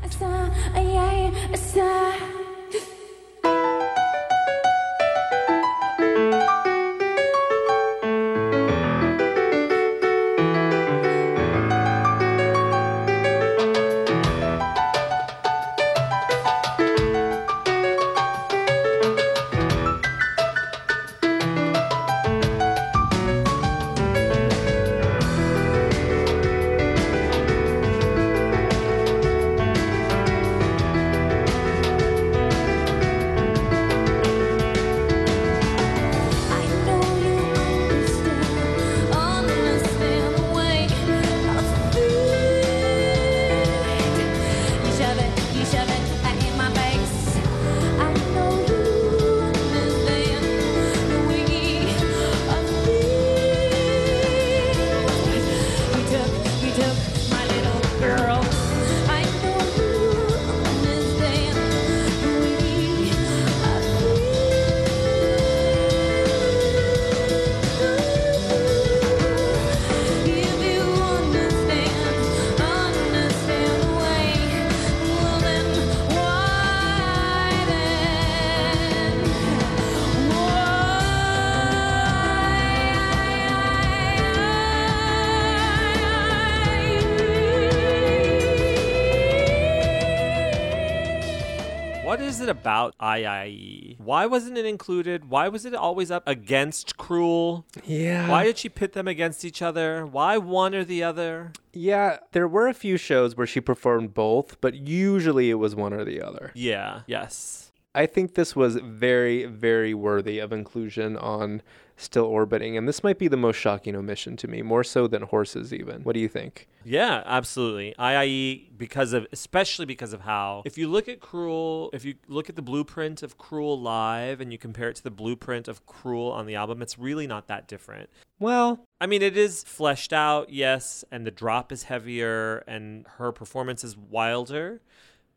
About IIE? Why wasn't it included? Why was it always up against Cruel? Yeah. Why did she pit them against each other? Why one or the other? Yeah, there were a few shows where she performed both, but usually it was one or the other. Yeah, yes. I think this was very, very worthy of inclusion on Still Orbiting, and this might be the most shocking omission to me, more so than Horses, even. What do you think? Yeah, absolutely. IIE because of especially because of how if you look at Cruel, if you look at the blueprint of Cruel live and you compare it to the blueprint of Cruel on the album, it's really not that different. Well, I mean, it is fleshed out, yes, and the drop is heavier and her performance is wilder,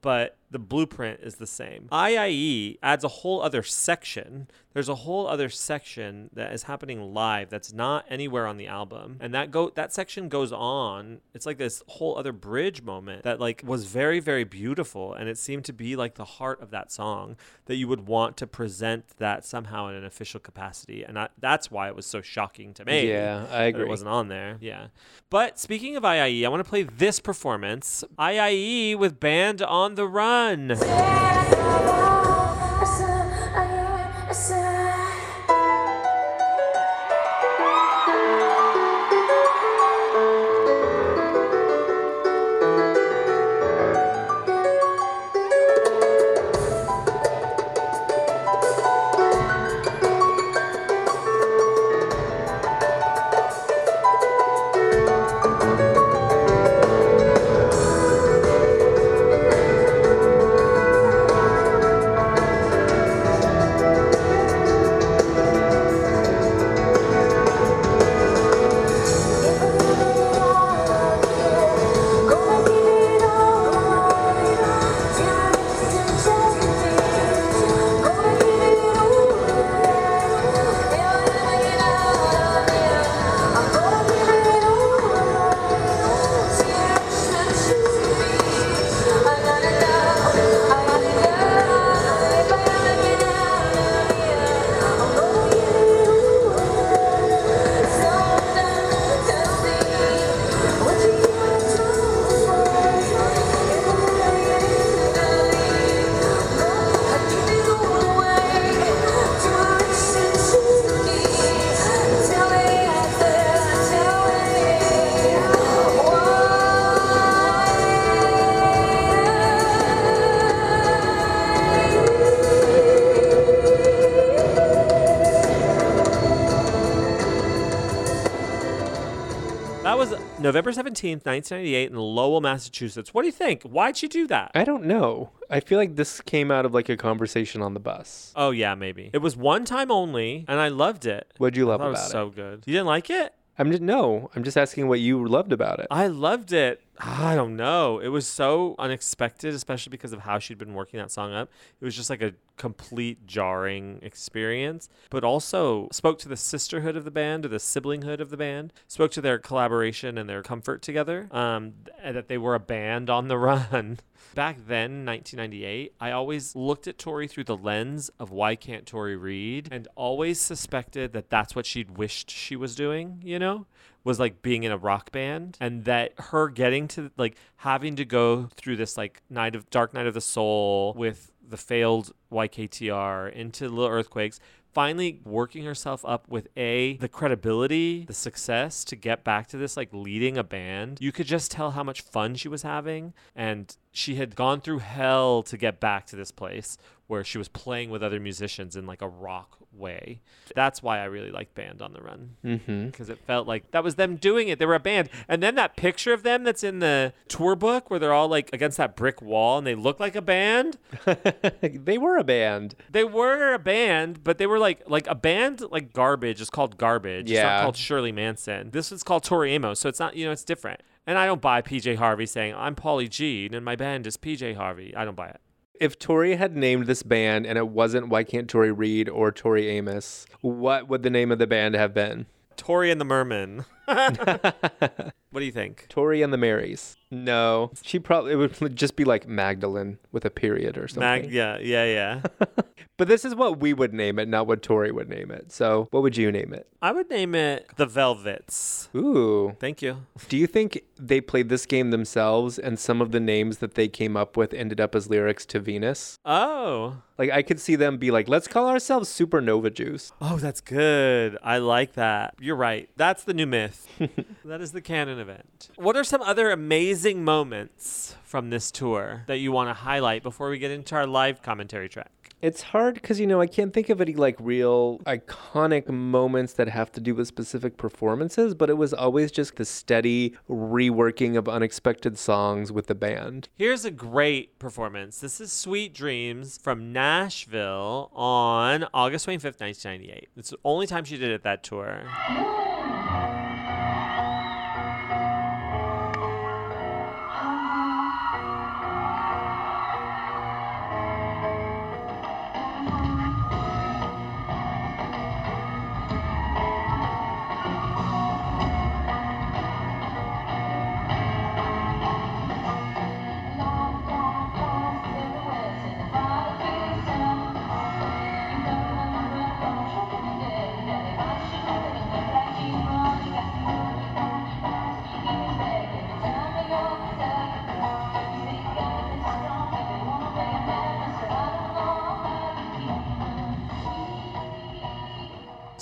but the blueprint is the same. IIE adds a whole other section. There's a whole other section that is happening live that's not anywhere on the album. And that go that section goes on. It's like this whole other bridge moment that like was very very beautiful and it seemed to be like the heart of that song that you would want to present that somehow in an official capacity. And I, that's why it was so shocking to me. Yeah, I agree. It wasn't on there. Yeah. But speaking of IIE, I want to play this performance IIE with Band on the Run. Thank November 17th, 1998, in Lowell, Massachusetts. What do you think? Why'd she do that? I don't know. I feel like this came out of like a conversation on the bus. oh, yeah, maybe. It was one time only, and I loved it. What'd you I love thought it about was so good. You didn't like it? I'm just no. I'm just asking what you loved about it. I loved it. I don't know. It was so unexpected, especially because of how she'd been working that song up. It was just like a complete jarring experience, but also spoke to the sisterhood of the band or the siblinghood of the band, spoke to their collaboration and their comfort together, um, and that they were a band on the run. Back then, 1998, I always looked at Tori through the lens of Y Kant Tori Read and always suspected that that's what she'd wished she was doing, you know? Was like being in a rock band and that her getting to like having to go through this like night of dark night of the soul with the failed YKTR into Little Earthquakes finally working herself up with a the credibility the success to get back to this like leading a band. You could just tell how much fun she was having and she had gone through hell to get back to this place where she was playing with other musicians in like a rock way that's why i really liked band on the run Mm-hmm. because it felt like that was them doing it. They were a band. And then that picture of them that's in the tour book where they're all like against that brick wall and they look like a band. they were a band. They were a band, but they were like like a band like garbage is called garbage. It's not Yeah. called Shirley Manson. This is called Tori Amos, so it's not you know it's different. And I don't buy PJ Harvey saying I'm Polly G and my band is PJ Harvey. I don't buy it. If Tori had named this band and it wasn't Y Kant Tori Read or Tori Amos, what would the name of the band have been? Tori and the Merman. What do you think? Tori and the Marys. No, she probably it would just be like Magdalene with a period or something. Mag- yeah, yeah, yeah. But this is what we would name it, not what Tori would name it. So, what would you name it? I would name it The Velvets. Ooh. Thank you. Do you think they played this game themselves and some of the names that they came up with ended up as lyrics to Venus? Oh. Like, I could see them be like, let's call ourselves Supernova Juice. Oh, that's good. I like that. You're right. That's the new myth. that is the canon event. What are some other amazing moments from this tour that you want to highlight before we get into our live commentary track? It's hard because, you know, I can't think of any like real iconic moments that have to do with specific performances, but it was always just the steady reworking of unexpected songs with the band. Here's a great performance. This is Sweet Dreams from Nashville on August 25th, 1998. It's the only time she did it that tour.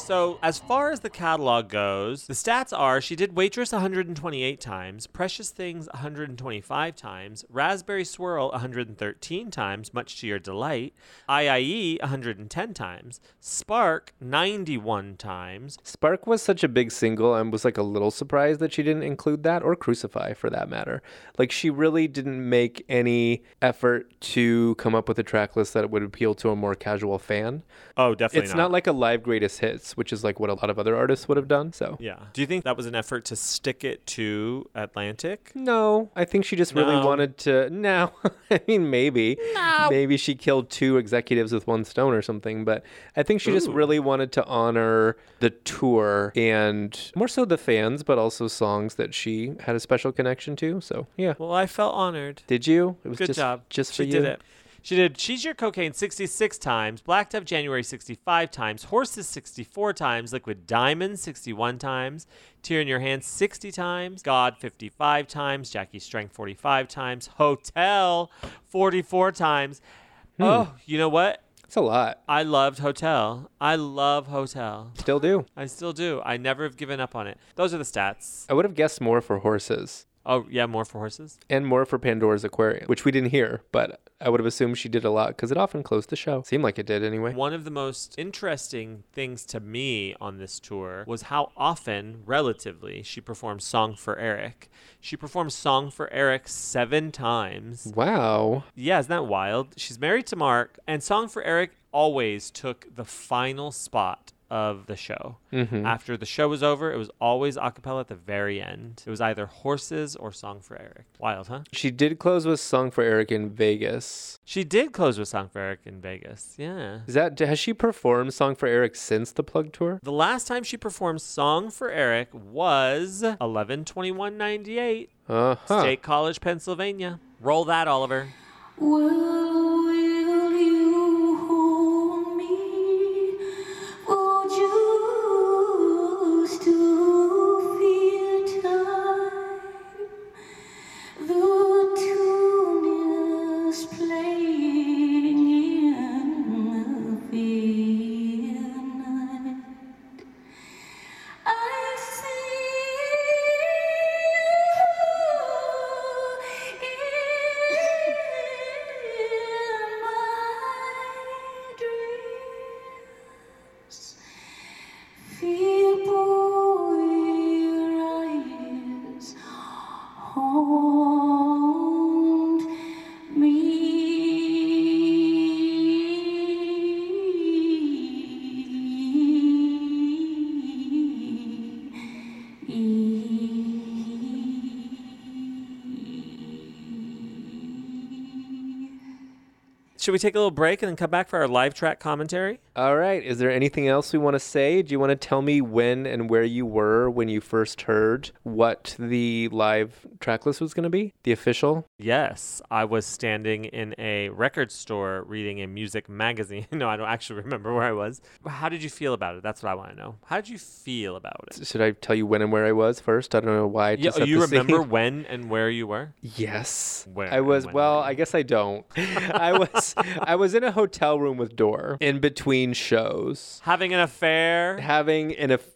So, as far as the catalog goes, the stats are she did Waitress 128 times, Precious Things 125 times, Raspberry Swirl 113 times, much to your delight, IIE 110 times, Spark 91 times, Spark was such a big single and was like a little surprised that she didn't include that or Crucify for that matter. Like she really didn't make any effort to come up with a track list that would appeal to a more casual fan. Oh, definitely it's not. like a live greatest hits, which is like what a lot of other artists would have done. So Yeah. Do you think that was an effort to stick it to Atlantic? no, I think she just really wanted to. No, I mean maybe, maybe she killed two executives with one stone or something. But I think she just really wanted to honor the tour and more so the fans, but also songs that she had a special connection to. So yeah, Well, I felt honored. did you? It was Good just, job. Just for she you. did it. She did She's Your Cocaine 66 times, Black Dove January 65 times, Horses 64 times, Liquid Diamond 61 times, Tear in Your Hand 60 times, God 55 times, Jackie Strength 45 times, Hotel 44 times. Hmm. Oh, you know what? It's a lot. I loved Hotel. I love Hotel. Still do. I still do. I never have given up on it. Those are the stats. I would have guessed more for horses. Oh, yeah, more for horses. and more for Pandora's Aquarium, which we didn't hear, but I would have assumed she did a lot because it often closed the show. Seemed like it did anyway. One of the most interesting things to me on this tour was how often, relatively, she performed Song for Eric. She performed Song for Eric seven times. Wow. Yeah, isn't that wild? She's married to Mark, and Song for Eric always took the final spot of the show. Mm-hmm. After the show was over, it was always a cappella at the very end. It was either Horses or Song for Eric. Wild, huh? She did close with Song for Eric in Vegas. She did close with Song for Eric in Vegas. Yeah. Is that has she performed Song for Eric since the plug tour? The last time she performed Song for Eric was 11 21 98, Uh huh. State College, Pennsylvania. Roll that, Oliver. Will, Should we take a little break and then come back for our live track commentary? All right. Is there anything else we want to say? Do you want to tell me when and where you were when you first heard what the live track list was going to be? The official? Yes, I was standing in a record store reading a music magazine. no, I don't actually remember where I was. How did you feel about it? That's what I want to know. How did you feel about it? Should I tell you when and where I was first? I don't know why. I Yeah, just oh, have you remember when and where you were? Yes. Where I was well. I guess I don't. I was I was in a hotel room with Door in between shows. Having an affair? Having an affair.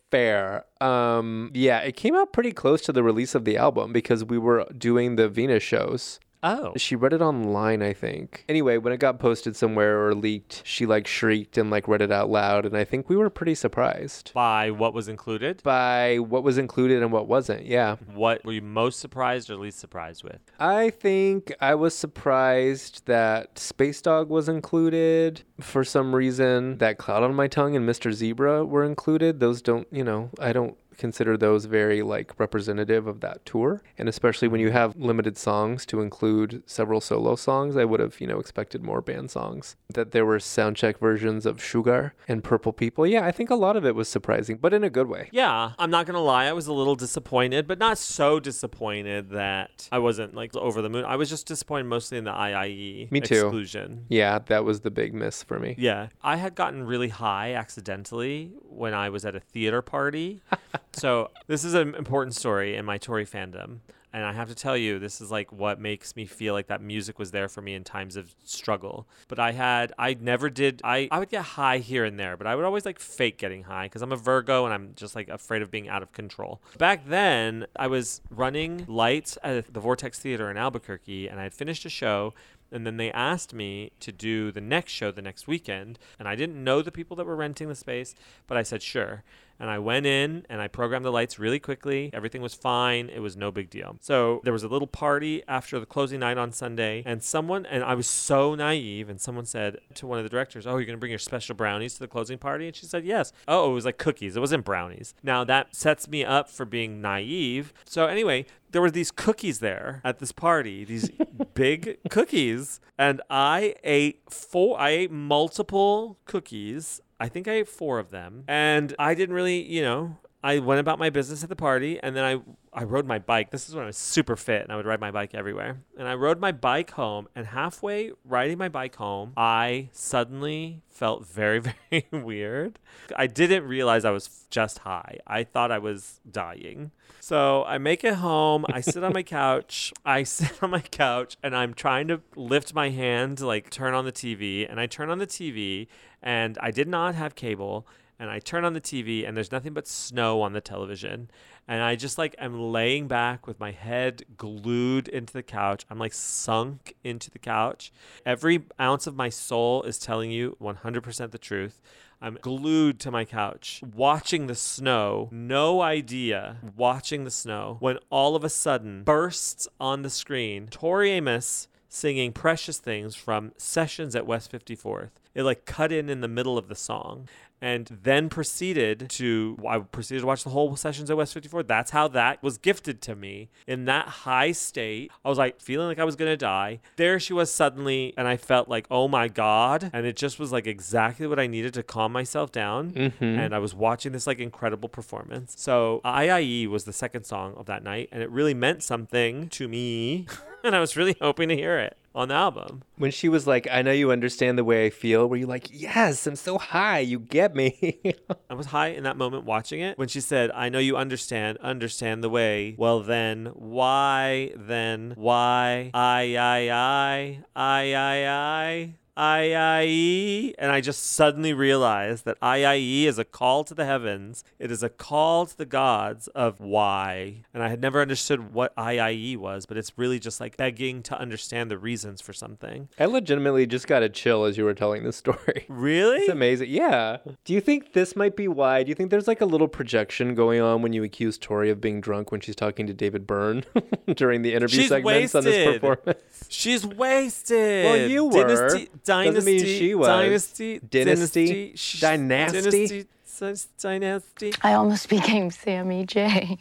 Um yeah, it came out pretty close to the release of the album because we were doing the Venus shows. Oh. She read it online, I think. Anyway, when it got posted somewhere or leaked, she like shrieked and like read it out loud and I think we were pretty surprised By what was included? by what was included and what wasn't. Yeah. What were you most surprised or least surprised with? I think I was surprised that Space Dog was included for some reason. That Cloud on My Tongue and Mr. Zebra were included. Those don't, you know, I don't consider those very like representative of that tour. And especially when you have limited songs to include several solo songs, I would have, you know, expected more band songs. That there were soundcheck versions of Sugar and Purple People. Yeah, I think a lot of it was surprising, but in a good way. Yeah, I'm not gonna lie, I was a little disappointed, but not so disappointed that I wasn't like over the moon. I was just disappointed mostly in the IIE Me too. exclusion. Yeah, that was the big miss for me. Yeah, I had gotten really high accidentally when I was at a theater party. so this is an important story in my Tori fandom. And I have to tell you, this is like what makes me feel like that music was there for me in times of struggle. But I had, I never did, I, I would get high here and there, but I would always like fake getting high because I'm a Virgo and I'm just like afraid of being out of control. Back then, I was running lights at the Vortex Theater in Albuquerque and I had finished a show and then they asked me to do the next show the next weekend. And I didn't know the people that were renting the space, but I said, sure. And I went in and I programmed the lights really quickly. Everything was fine. It was no big deal. So there was a little party after the closing night on Sunday. And someone, and I was so naive, and someone said to one of the directors, Oh, you're going to bring your special brownies to the closing party? And she said, Yes. Oh, it was like cookies. It wasn't brownies. Now that sets me up for being naive. So anyway, there were these cookies there at this party, these big cookies, and I ate four. I ate multiple cookies. I think I ate four of them, and I didn't really, you know. I went about my business at the party, and then I I rode my bike. This is when I was super fit, and I would ride my bike everywhere. And I rode my bike home, and halfway riding my bike home, I suddenly felt very very weird. I didn't realize I was just high. I thought I was dying. So I make it home. I sit on my couch. I sit on my couch and I'm trying to lift my hand to like turn on the TV. And I turn on the TV and I did not have cable. And I turn on the TV and there's nothing but snow on the television. And I just like am laying back with my head glued into the couch. I'm like sunk into the couch. Every ounce of my soul is telling you 100% the truth. I'm glued to my couch, watching the snow, no idea, watching the snow, when all of a sudden bursts on the screen Tori Amos singing Precious Things from Sessions at West 54th. It like cut in in the middle of the song and then proceeded to I proceeded to watch the whole sessions at West 54. That's how that was gifted to me in that high state. I was like feeling like I was gonna die. There she was suddenly, and I felt like, oh my god, and it just was like exactly what I needed to calm myself down. Mm-hmm. And I was watching this like incredible performance. So IIE was the second song of that night, and it really meant something to me. and I was really hoping to hear it on the album. When she was like, I know you understand the way I feel, were you like, yes, I'm so high, you get me? I was high in that moment watching it when she said, I know you understand, understand the way. Well, then, why, then, why, I, I, I, I, I, I. IIE, and I just suddenly realized that IIE is a call to the heavens. It is a call to the gods of why. And I had never understood what IIE was, but it's really just like begging to understand the reasons for something. I legitimately just got a chill as you were telling this story. Really? It's amazing. Yeah. Do you think this might be why? Do you think there's like a little projection going on when you accuse Tori of being drunk when she's talking to David Byrne during the interview She's segments on this performance? She's wasted. Well, you were. Dynasty, Doesn't mean she was. Dynasty, Dynasty? sh- Dynasty? dynasty, dynasty. I almost became Sammy J.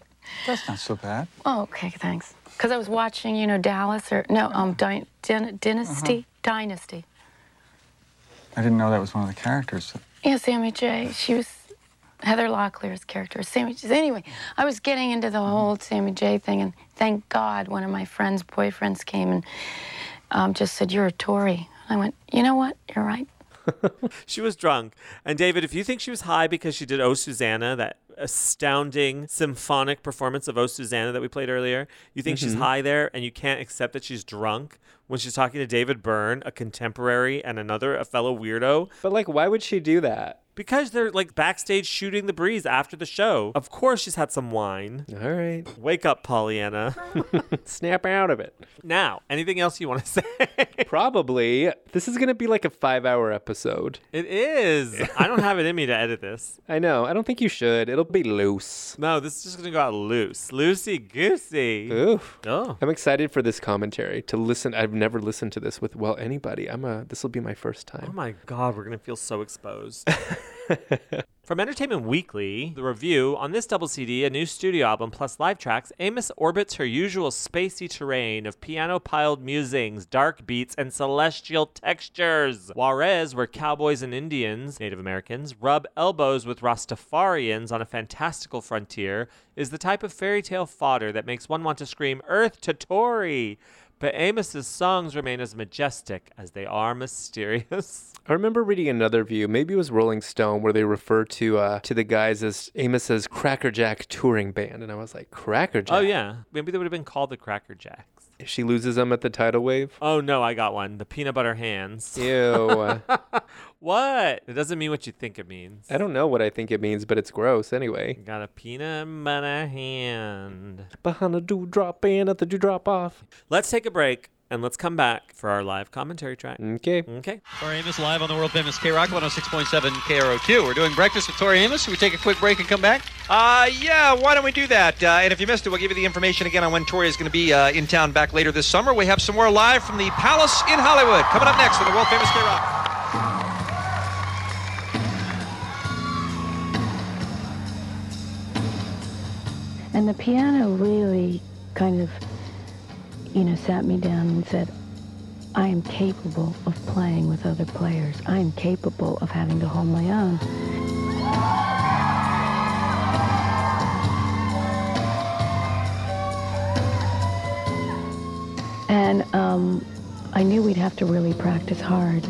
That's not so bad. Oh, okay, thanks. Because I was watching, you know, Dallas or no, um, Dy- Dyn- Dynasty, Dynasty. I didn't know that was one of the characters. Yeah, Sammy J. She was Heather Locklear's character. Sammy J. Anyway, I was getting into the whole Sammy J. thing, and thank God one of my friend's boyfriends came and um, just said, "You're a Tori." I went, "You know what? You're right." She was drunk. And David, if you think she was high because she did Oh Susanna, that astounding symphonic performance of Oh Susanna that we played earlier, you think she's mm-hmm. high there and you can't accept that she's drunk when she's talking to David Byrne, a contemporary and another, a fellow weirdo, But like, why would she do that? Because they're like backstage shooting the breeze after the show. Of course she's had some wine. All right. Wake up, Pollyanna. Snap out of it. now, anything else you want to say? Probably. This is going to be like a five hour episode. it is. I don't have it in me to edit this. I know. I don't think you should. It'll be loose. No, this is just gonna go out loose, loosey goosey. Oof. Oh, I'm excited for this commentary to listen. I've never listened to this with well anybody. I'm a. This will be my first time. oh my God, we're gonna feel so exposed. From Entertainment Weekly, the review on this double CD, a new studio album plus live tracks, Amos orbits her usual spacey terrain of piano piled musings, dark beats, and celestial textures. Juarez, where cowboys and Indians, Native Americans, rub elbows with Rastafarians on a fantastical frontier, is the type of fairy tale fodder that makes one want to scream, Earth to Tori! But Amos's songs remain as majestic as they are mysterious. I remember reading another view, maybe it was Rolling Stone, where they refer to uh, to the guys as Amos's Crackerjack touring band, and I was like, Crackerjack. Oh yeah, maybe they would have been called the Cracker Jacks. She loses them at the tidal wave. Oh no, I got one. The peanut butter hands. Ew. What? It doesn't mean what you think it means. I don't know what I think it means, but it's gross anyway. Got a peanut butter hand. Behind the dewdrop band at the dewdrop off. Let's take a break and let's come back for our live commentary track. Okay. Okay. Tori Amos live on the world famous K Rock 106.7 KROQ. We're doing breakfast with Tori Amos. Should we take a quick break and come back? Uh, yeah, why don't we do that? Uh, and if you missed it, we'll give you the information again on when Tori is going to be uh, in town back later this summer. We have some more live from the Palace in Hollywood coming up next on the world famous K Rock. And the piano really kind of, you know, sat me down and said, I am capable of playing with other players. I am capable of having to hold my own. And um, I knew we'd have to really practice hard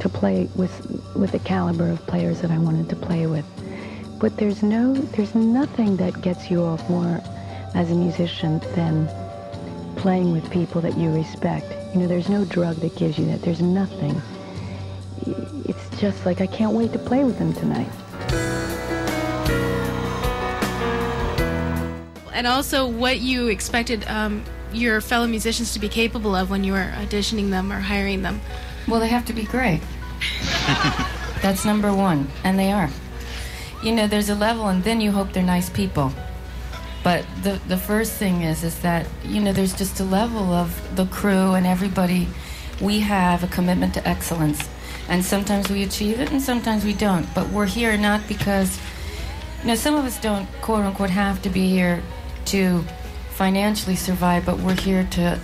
to play with with the caliber of players that I wanted to play with. But there's no, there's nothing that gets you off more as a musician than playing with people that you respect. You know, there's no drug that gives you that. There's nothing. It's just like, I can't wait to play with them tonight. And also, what you expected um, your fellow musicians to be capable of when you were auditioning them or hiring them. Well, they have to be great. That's number one, and they are. You know, there's a level, and then you hope they're nice people. But the the first thing is is that you know there's just a level of the crew and everybody. We have a commitment to excellence, and sometimes we achieve it, and sometimes we don't. But we're here not because you know some of us don't quote unquote have to be here to financially survive, but we're here to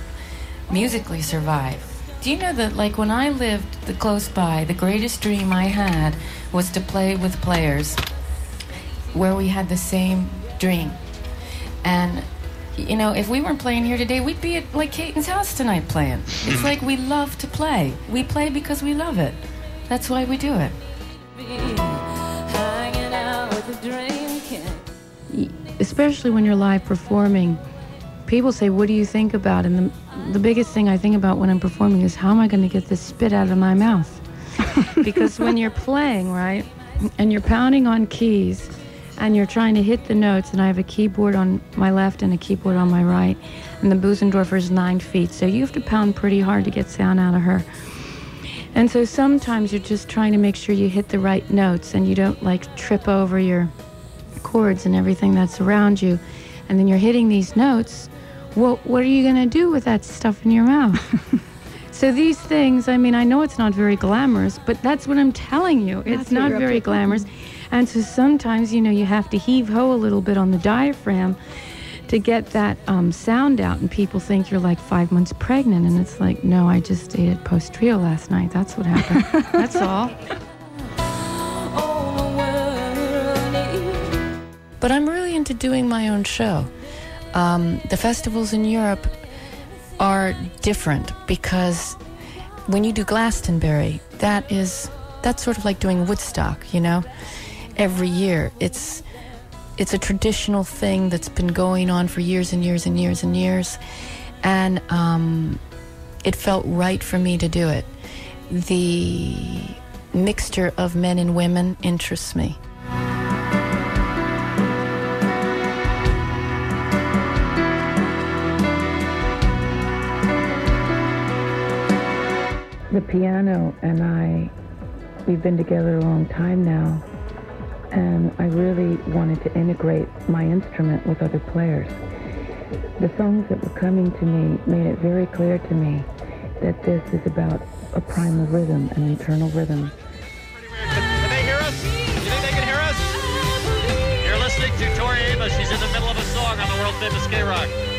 musically survive. Do you know that, like, when I lived the close by, the greatest dream I had was to play with players where we had the same dream. And, you know, if we weren't playing here today, we'd be at, like, Caton's house tonight playing. It's like we love to play. We play because we love it. That's why we do it. especially when you're live performing, people say, What do you think about? And the, the biggest thing I think about when I'm performing is how am I going to get this spit out of my mouth? because when you're playing, right, and you're pounding on keys and you're trying to hit the notes, and I have a keyboard on my left and a keyboard on my right, and the Bösendorfer is nine feet, so you have to pound pretty hard to get sound out of her. And so sometimes you're just trying to make sure you hit the right notes and you don't like trip over your chords and everything that's around you. And then you're hitting these notes. Well, what are you going to do with that stuff in your mouth? so these things, I mean, I know it's not very glamorous, but that's what I'm telling you. It's what not very glamorous. And so sometimes, you know, you have to heave ho a little bit on the diaphragm to get that um, sound out, and people think you're like five months pregnant, and it's like, no, I just ate at post trio last night. That's what happened. That's all. But I'm really into doing my own show. Um, the festivals in Europe are different because when you do Glastonbury, that is that's sort of like doing Woodstock, you know. Every year, it's it's a traditional thing that's been going on for years and years and years and years, and um, it felt right for me to do it. The mixture of men and women interests me. The piano and I, we've been together a long time now, and I really wanted to integrate my instrument with other players. The songs that were coming to me made it very clear to me that this is about a primal rhythm, an internal rhythm. Can they hear us? You think they can hear us? You're listening to Tori Amos. She's in the middle of a song on the world famous K Rock.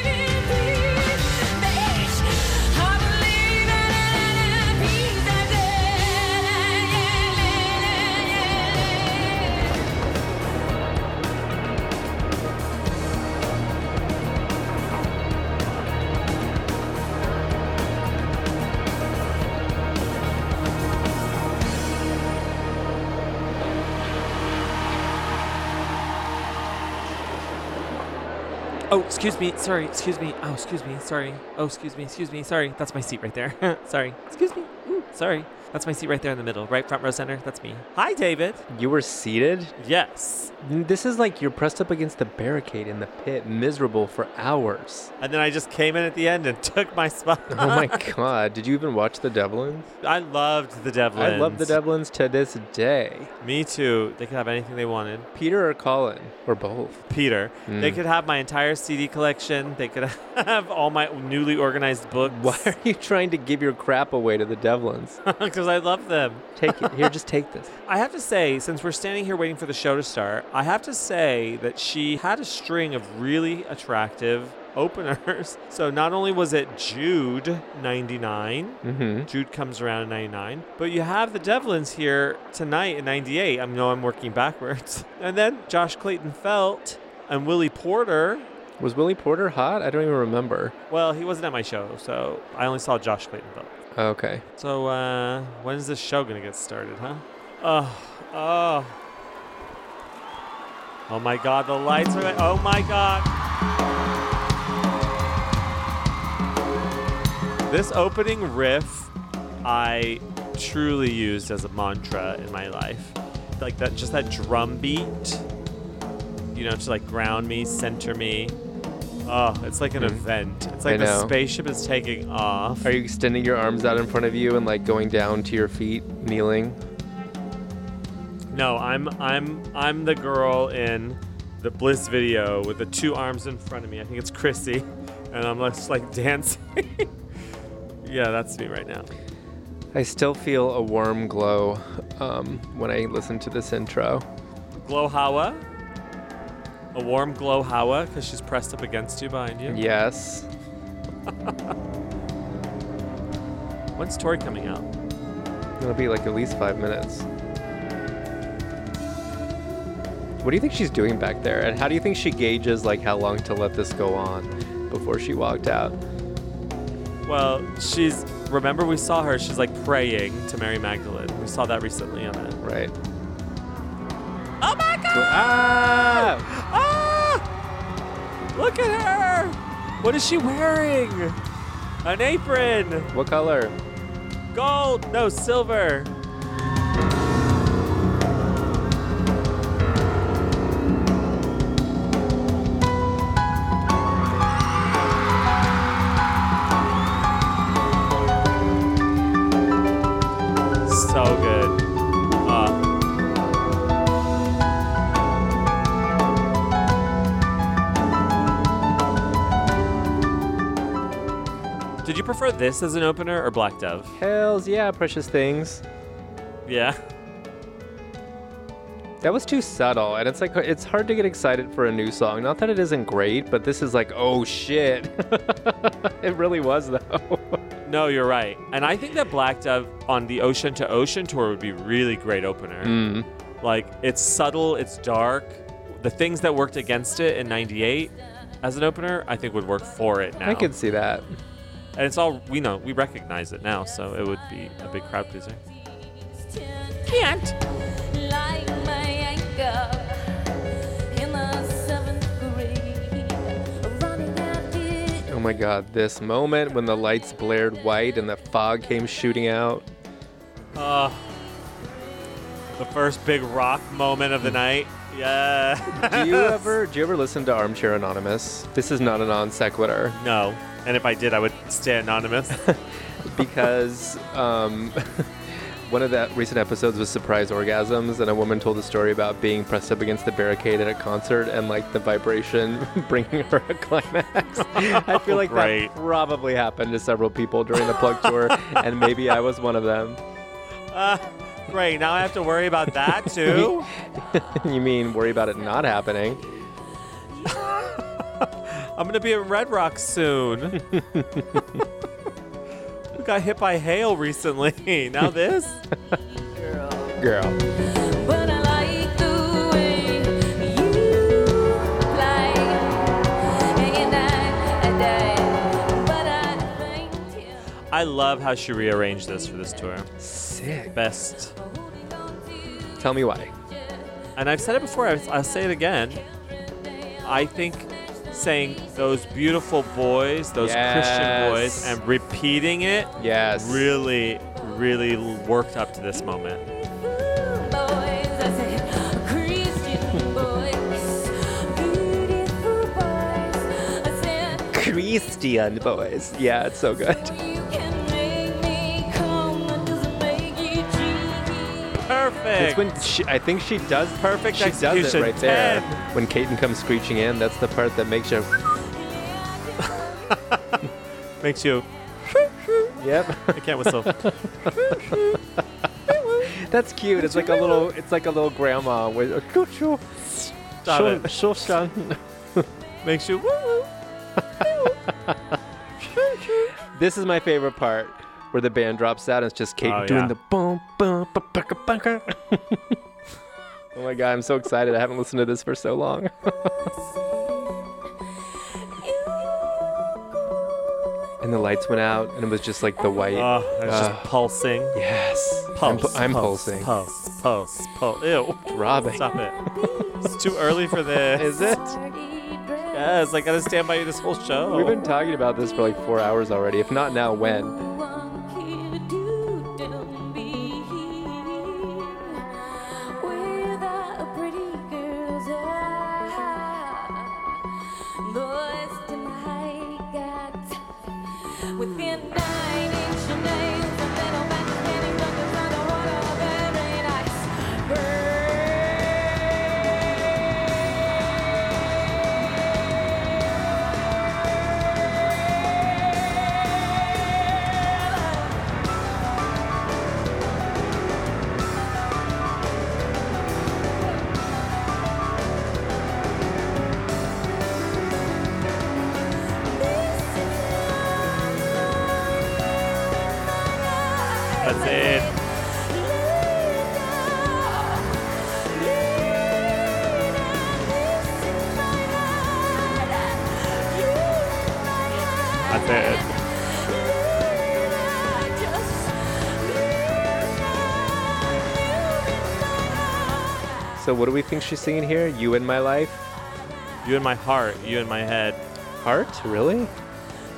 Oh, excuse me. Sorry. Excuse me. Oh, excuse me. Sorry. Oh, excuse me. Excuse me. Sorry. That's my seat right there. sorry. Excuse me. Ooh, sorry. That's my seat right there in the middle, right front row center. That's me. Hi, David. You were seated? Yes. This is like you're pressed up against the barricade in the pit, miserable for hours. And then I just came in at the end and took my spot. Oh my god, did you even watch the Devlins? I loved the Devlins. I love the Devlins to this day. Me too. They could have anything they wanted. Peter or Colin? Or both? Peter. They Mm. could have my entire CD collection. They could have all my newly organized books. Why are you trying to give your crap away to the Devlins? Because I love them. Take it. Here, just take this. I have to say, since we're standing here waiting for the show to start, I have to say that she had a string of really attractive openers. So not only was it Jude 99, Mm-hmm. Jude comes around in 99, but you have the Devlins here tonight in 98. I know I'm working backwards. And then Josh Clayton Felt and Willie Porter. Was Willie Porter hot? I don't even remember. Well, he wasn't at my show, so I only saw Josh Clayton Felt. Okay. So, uh, when is this show gonna get started, huh? Oh, oh. Oh my god, the lights are. Oh my god. This opening riff, I truly used as a mantra in my life. Like that, just that drum beat, you know, to like ground me, center me. Oh, it's like an event. It's like the spaceship is taking off. Are you extending your arms out in front of you and like going down to your feet, kneeling? No, I'm I'm I'm the girl in the Bliss video with the two arms in front of me. I think it's Chrissy, and I'm just like dancing. yeah, that's me right now. I still feel a warm glow um, when I listen to this intro. Glow Hawa. A warm glow Hawa because she's pressed up against you behind you. Yes. When's Tori coming out? It'll be like at least five minutes. What do you think she's doing back there? And how do you think she gauges like how long to let this go on before she walked out? Well, she's. Remember, we saw her. She's like praying to Mary Magdalene. We saw that recently on it. Right. Ah! Ah! Look at her! What is she wearing? An apron. What color? Gold. No, silver. Prefer this as an opener or Black Dove? Hells yeah, precious things. Yeah. That was too subtle, and it's like it's hard to get excited for a new song. Not that it isn't great, but this is like, oh shit. it really was though. No, you're right. And I think that Black Dove on the Ocean to Ocean tour would be really great opener. Mm. Like it's subtle, it's dark. The things that worked against it in 98 as an opener, I think would work for it now. I could see that. And it's all we know, we recognize it now, so it would be a big crowd pleaser. Can't like my anchor in the seventh grade, running at it. Oh my god, this moment when the lights blared white and the fog came shooting out. Uh, the first big rock moment of the night. Yeah. do you ever do you ever listen to Armchair Anonymous? This is not a non sequitur. No. And if I did, I would stay anonymous. because um, one of the recent episodes was surprise orgasms, and a woman told a story about being pressed up against the barricade at a concert and like the vibration bringing her a climax. I feel like that probably happened to several people during the plug tour, and maybe I was one of them. uh, great. Now I have to worry about that too. you mean worry about it not happening? I'm gonna be at Red Rock soon. we got hit by hail recently. Now this. Girl. But I like the way you lie, and I, and I, but I think you I love how she rearranged this for this tour. Sick. Best. Tell me why. And I've said it before. I'll I'll say it again. I think saying those beautiful boys, those Christian boys, and repeating it Yes. really, really worked up to this moment. boys, I say Christian boys, beautiful boys. I said Christian boys. Yeah, it's so good. Perfect. It's when she, I think she does Perfect She does it execution, right there. When Caton comes screeching in, that's the part that makes you. Makes you. Yep. I can't whistle. That's cute. It's like a little. It's like a little grandma with. Stop it. So strong. Makes you. Woo woo. This is my favorite part, where the band drops out and it's just Kate Oh, doing yeah. the boom boom baka baka. Oh my god, I'm so excited. I haven't listened to this for so long. and the lights went out, and it was just like the white. Oh, it's just Ah. pulsing. yes. I'm, Pulse. pu- I'm pulse, pulsing. Pulse. Pulse. Pulse. Ew. Robbing. Stop it. It's too early for this. Is it? Yes, I gotta stand by you this whole show. We've been talking about this for like four hours already. If not now, when? So what do we think she's singing here? You in my life? You in my heart, you in my head. Heart? Really?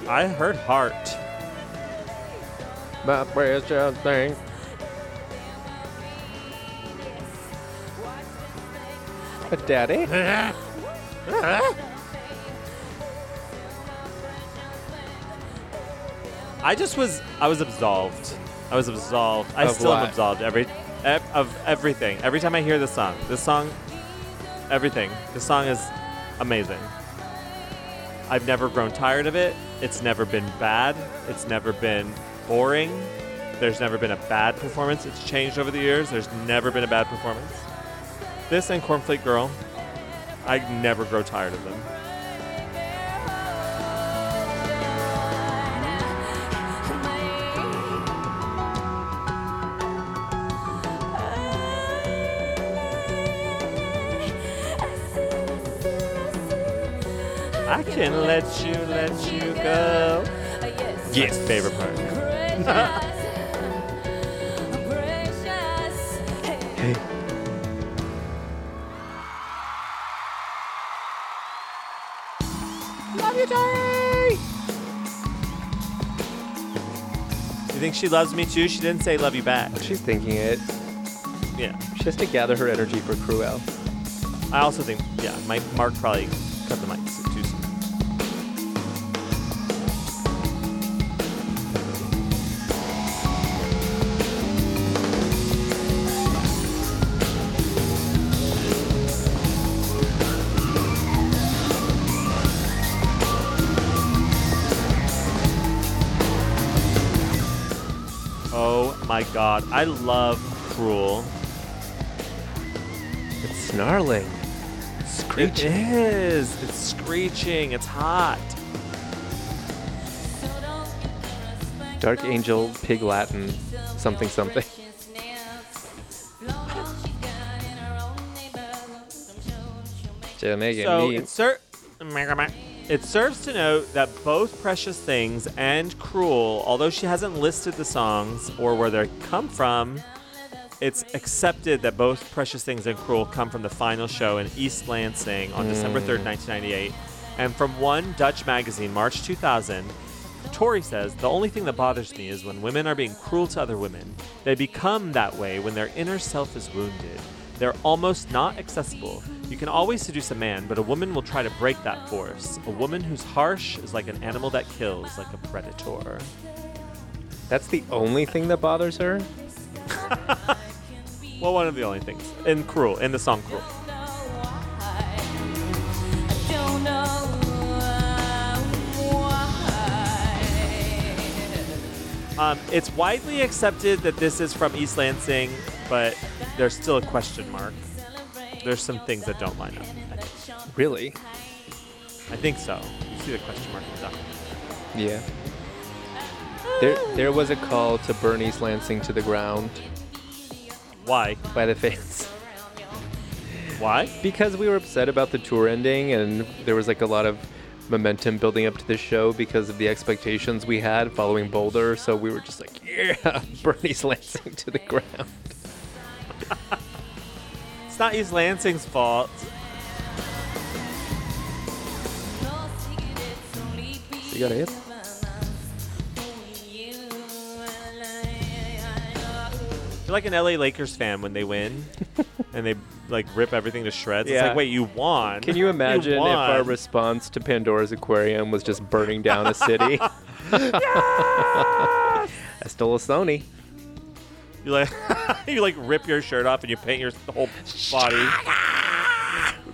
I heard heart. My precious thing. A daddy? I just was I was absolved. I was absolved. I Of still am absolved every ev- of everything. Every time I hear this song. This song everything. This song is amazing. I've never grown tired of it. It's never been bad. It's never been boring. There's never been a bad performance. It's changed over the years. There's never been a bad performance. This and Cornflake Girl, I never grow tired of them. I can let you let you go. Yes, favorite part. Hey. Love you, Tori. You think she loves me too? She didn't say love you back. She's thinking it. Yeah. She has to gather her energy for Cruel. I also think, yeah, Mike, Mark probably cut the mic my god, I love Cruel. It's snarling. It Screeching. is. It's screeching. It's hot. Dark Angel, Pig Latin, something something. Just making So me- it, ser- it serves to note that both Precious Things and Cruel, although she hasn't listed the songs or where they come from, it's accepted that both Precious Things and Cruel come from the final show in East Lansing on December mm. 3rd, 1998. And from one Dutch magazine, March 2000, Tori says, The only thing that bothers me is when women are being cruel to other women. They become that way when their inner self is wounded. They're almost not accessible. You can always seduce a man, but a woman will try to break that force. A woman who's harsh is like an animal that kills, like a predator. That's the only thing that bothers her? Well, one of the only things. In Cruel, in the song Cruel. Um, it's widely accepted that this is from East Lansing, but there's still a question mark. There's some things that don't line up. I think. Really? I think so. You see the question mark in the document. Yeah. There, there was a call to burn East Lansing to the ground Why? by the fans. Why? Because we were upset about the tour ending, and there was like a lot of momentum building up to the show because of the expectations we had following Boulder. So we were just like, yeah, burn East Lansing to the ground. It's not East Lansing's fault. You got it? You're like an LA Lakers fan when they win and they like rip everything to shreds. It's Yeah. like, wait, you won. Can you imagine if our response to Pandora's Aquarium was just burning down a city? I stole a Sony. You like you like rip your shirt off and you paint your whole body.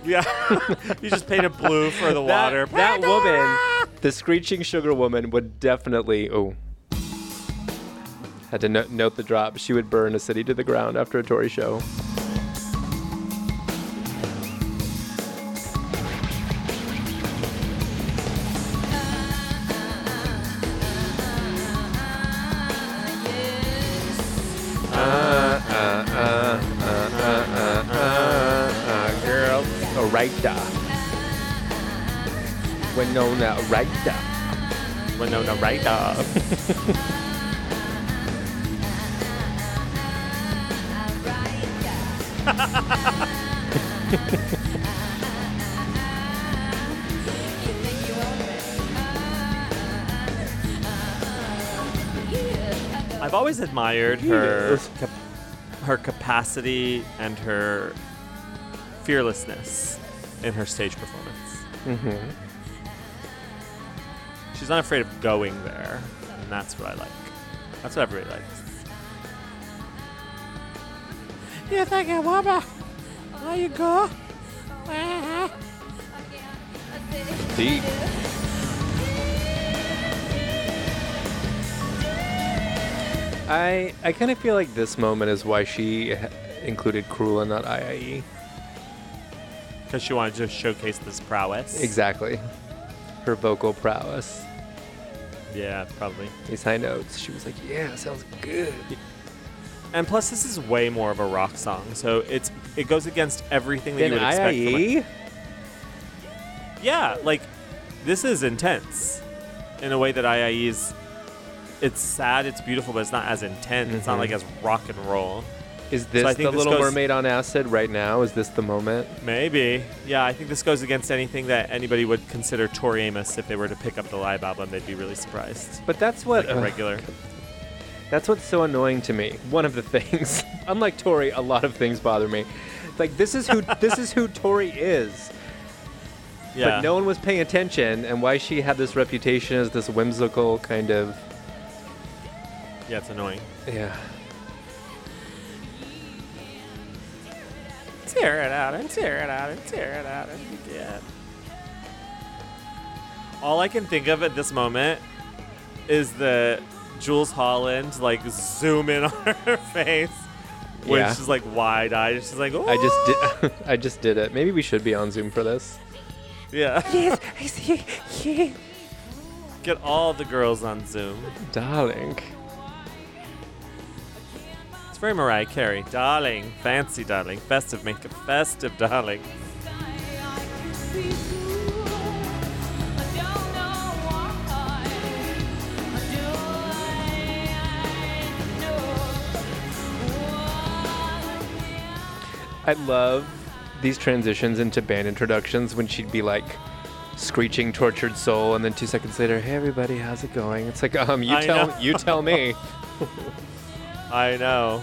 yeah, you just paint it blue for the That- water. That, woman, the screeching sugar woman, would definitely. Oh. Had to no- note the drop. She would burn a city to the ground after a Tori show. Winona Ryder. Winona Ryder. I've always admired her cap- her capacity and her fearlessness in her stage performance. Mm-hmm. She's not afraid of going there, and that's what I like. That's what everybody likes. You think it Wabba? There you go. Uh-huh. Deep. I I kind of feel like this moment is why she included Cruel and not IIE. Because she wanted to showcase this prowess. Exactly. Her vocal prowess. Yeah, probably. These high notes. She was like, "Yeah, sounds good." And plus, this is way more of a rock song, so it's it goes against everything that you would expect. From IIE. a, yeah, like this is intense in a way that IIE is. It's sad, it's beautiful, but it's not as intense. It's not Mhm. like as rock and roll. Is So this I the this Little goes- Mermaid on acid right now? Is this the moment? Maybe. Yeah, I think this goes against anything that anybody would consider Tori Amos if they were to pick up the live album. They'd be really surprised. But that's what Like a regular. That's what's so annoying to me. One of the things, unlike Tori, a lot of things bother me. Like this is who this is who Tori is. Yeah. But no one was paying attention, and why she had this reputation as this whimsical kind of Yeah, it's annoying. yeah. Tear it out and tear it out and tear it out and yeah. All I can think of at this moment is the Jools Holland like zoom in on her face when Yeah. she's like wide eyed. She's like, oh I just did. I just did it. Maybe we should be on Zoom for this. yeah. Yes, I see. Yeah. Get all the girls on Zoom. Darling. It's very Mariah Carey. Darling, fancy darling, festive, make it festive, darling. I love these transitions into band introductions when she'd be like screeching tortured soul and then two seconds later hey everybody how's it going it's like um you I tell know. you tell me I know.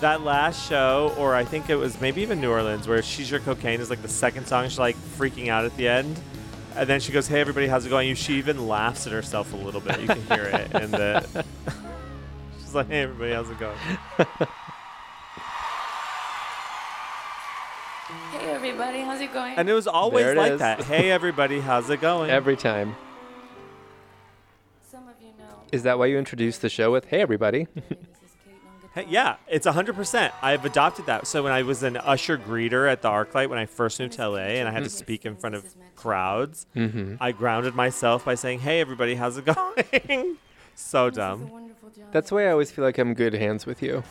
That last show, or I think it was maybe even New Orleans, where She's Your Cocaine is like the second song. She's like freaking out at the end. And then she goes, Hey, everybody, how's it going? You, she even laughs at herself a little bit. You can hear it. And the, she's like, Hey, everybody, how's it going? Hey everybody, how's it going? And it was always There it like is. that. Hey, everybody, how's it going? every time Some of you know. is that why you introduced the show with hey everybody Hey, yeah, it's 100%. I've adopted that. So when I was an usher greeter at the ArcLight when I first moved to LA and I had to speak in front of crowds, Mhm. I grounded myself by saying, "Hey, everybody, how's it going?" so dumb. that's why i always feel like i'm good hands with you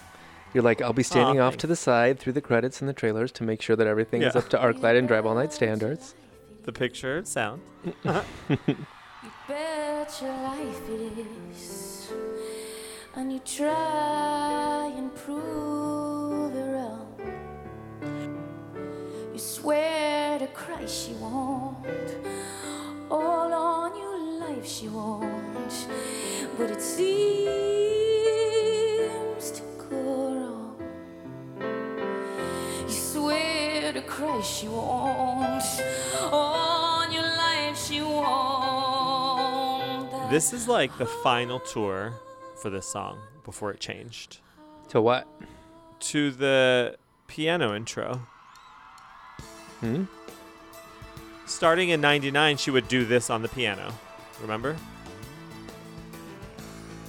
you're like i'll be standing Aw, off to the side through the credits and the trailers to make sure that everything is Yeah. up to arclight and drive all night standards The picture, sound. You Bet your life it is. And you try and prove it wrong. You swear to Christ you won't. All on your life she won't. But it seems to go wrong. You swear to Christ she won't. On your life she won't. This is like the final tour for this song before it changed to what to the piano intro. hmm? Starting in 99, she would do this on the piano. Remember?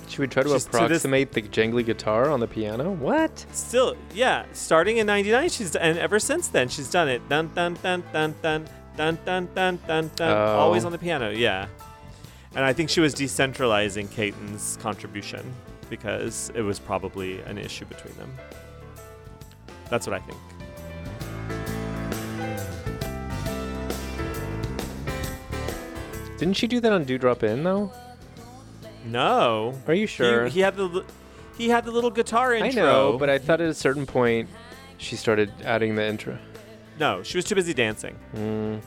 should we try to She's- to approximate the jangly guitar on the piano what Still, yeah. Starting in '99, she's and ever since then she's done it. Dun dun dun dun dun dun dun dun dun dun. Oh. Always on the piano, yeah. And I think she was decentralizing Caton's contribution because it was probably an issue between them. That's what I think. Didn't she do that on Dew Drop Inn though? No. Are you sure? He, he had the he had the little guitar intro. I know, but I thought at a certain point she started adding the intro. No, she was too busy dancing. Mm.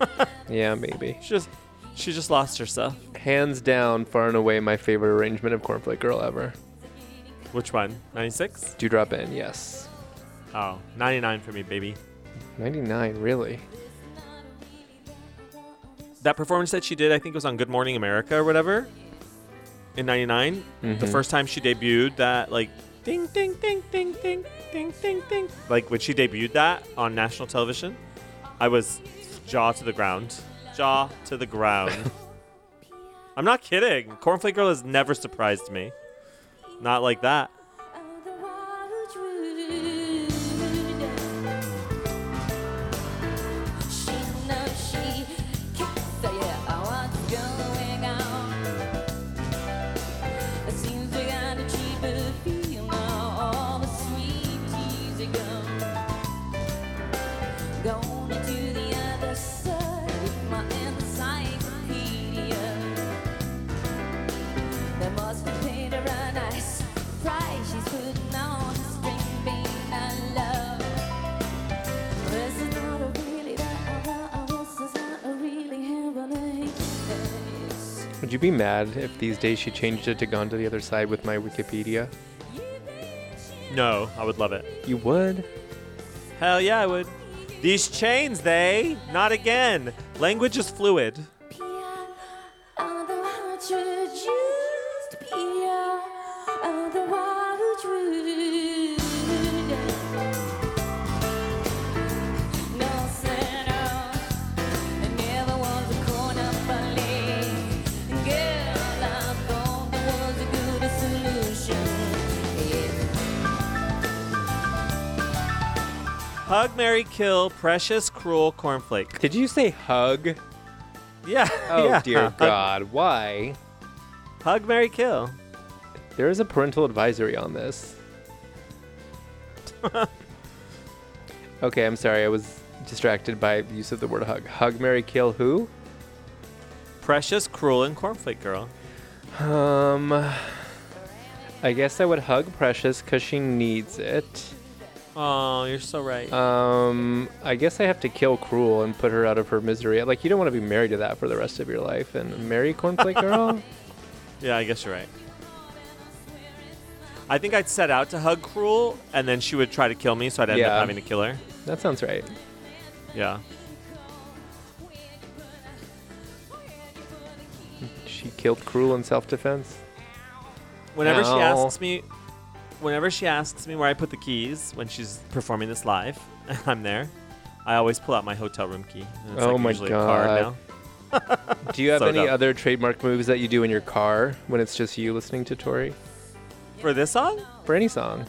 yeah, maybe. She just she just lost herself. Hands down, far and away, my favorite arrangement of Cornflake Girl ever. Which one? 96? Dew Drop Inn, yes. Oh, 99 for me, baby. 99, really? That performance that she did, I think it was on Good Morning America or whatever, in 99. The Mhm. first time she debuted that, like, ding, ding, ding, ding, ding, ding, ding, ding. Like, when she debuted that on national television, I was jaw to the ground. Jaw to the ground. I'm not kidding. Cornflake Girl has never surprised me. Not like that. Would you be mad if these days she changed it to Gone to the Other Side with my Wikipedia? No, I would love it. You would? Hell yeah, I would. These chains, they. Not again. Language is fluid. Hug, Mary, kill, precious, cruel cornflake. Did you say hug? Yeah. Oh, yeah. dear Hug- God. Why? Hug, Mary, kill. There is a parental advisory on this. okay, I'm sorry. I was distracted by the use of the word hug. Hug, Mary, kill who? Precious, cruel, and cornflake girl. Um, I guess I would hug Precious because she needs it. Oh, you're so right. Um, I guess I have to kill Cruel and put her out of her misery. Like, you don't want to be married to that for the rest of your life. And marry Cornflake Girl? yeah, I guess you're right. I think I'd set out to hug Cruel, and then she would try to kill me, so I'd end Yeah. up having to kill her. That sounds right. Yeah. She killed Cruel in self defense. Whenever she Ow. asks me, whenever she asks me where I put the keys when she's performing this live, and I'm there, I always pull out my hotel room key. it's Oh like my usually a card God. now. Do you have So any dumb. other trademark moves that you do in your car when it's just you listening to Tori? For this song? For any song.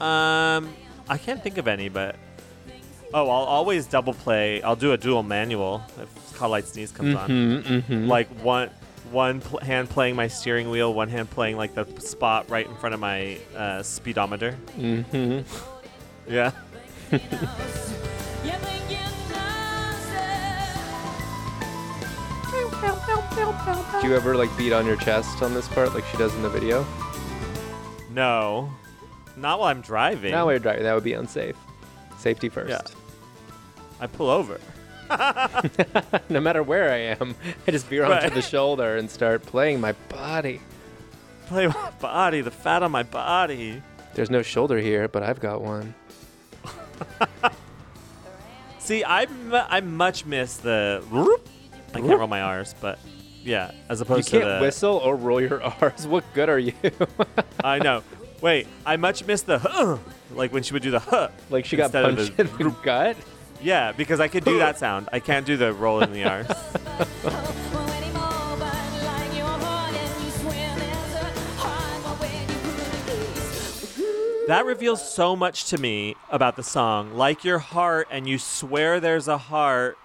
Um, I can't think of any, but oh, I'll always double play. I'll do a dual manual if Caught a Lite Sneeze comes on. Mhm, mhm. Like one one pl- hand playing my steering wheel, one hand playing like the spot right in front of my uh, speedometer. Mm-hmm. Yeah. Do you ever like beat on your chest on this part like she does in the video? No, not while I'm driving. Now you're driving. That would be unsafe. Safety first. Yeah. I pull over. no matter where I am, I just veer onto Right. the shoulder and start playing my body. Play my body, the fat on my body. There's no shoulder here, but I've got one. See, I mu- I much miss the. whoop. I can't roll my R's, but yeah, as You opposed to can't the. whistle or roll your R's. What good are you? I know. Wait, I much miss the huh, like when she would do the huh. like she got instead of punched the- in the gut? Yeah, because I could do that sound. I can't do the roll in the R's. That reveals so much to me about the song. Like your heart, and you swear there's a heart,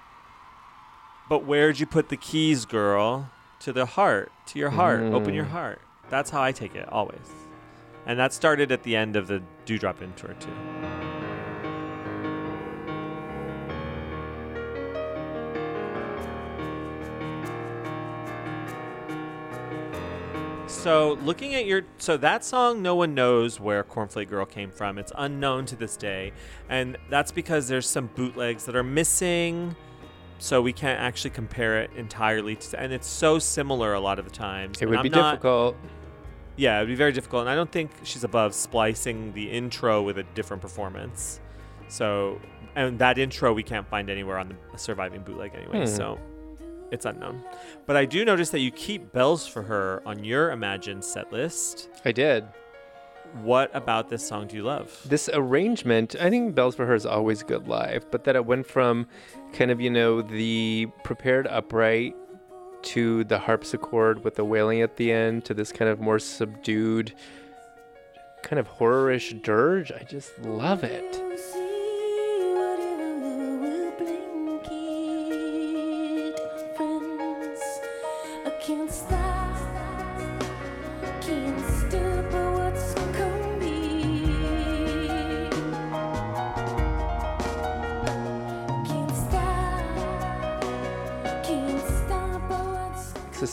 but where'd you put the keys, girl? To the heart, to your heart. Open your Mm. heart. That's how I take it, always. And that started at the end of the Dew Drop Inn tour, too. So looking at your so that song no one knows where Cornflake Girl came from. It's unknown to this day. And that's because there's some bootlegs that are missing. So we can't actually compare it entirely to, and it's so similar a lot of the times. It would be not- difficult. Yeah, it'd be very difficult. And I don't think she's above splicing the intro with a different performance. So and that intro we can't find anywhere on the surviving bootleg anyway. Hmm. So it's unknown. But I do notice that you keep bells for her on your Imagine set list. I did. What about this song do you love? This arrangement, I think Bells for Her is always good live, but that it went from kind of, you know, the prepared upright to the harpsichord with the wailing at the end to this kind of more subdued, kind of horrorish dirge. I just love it.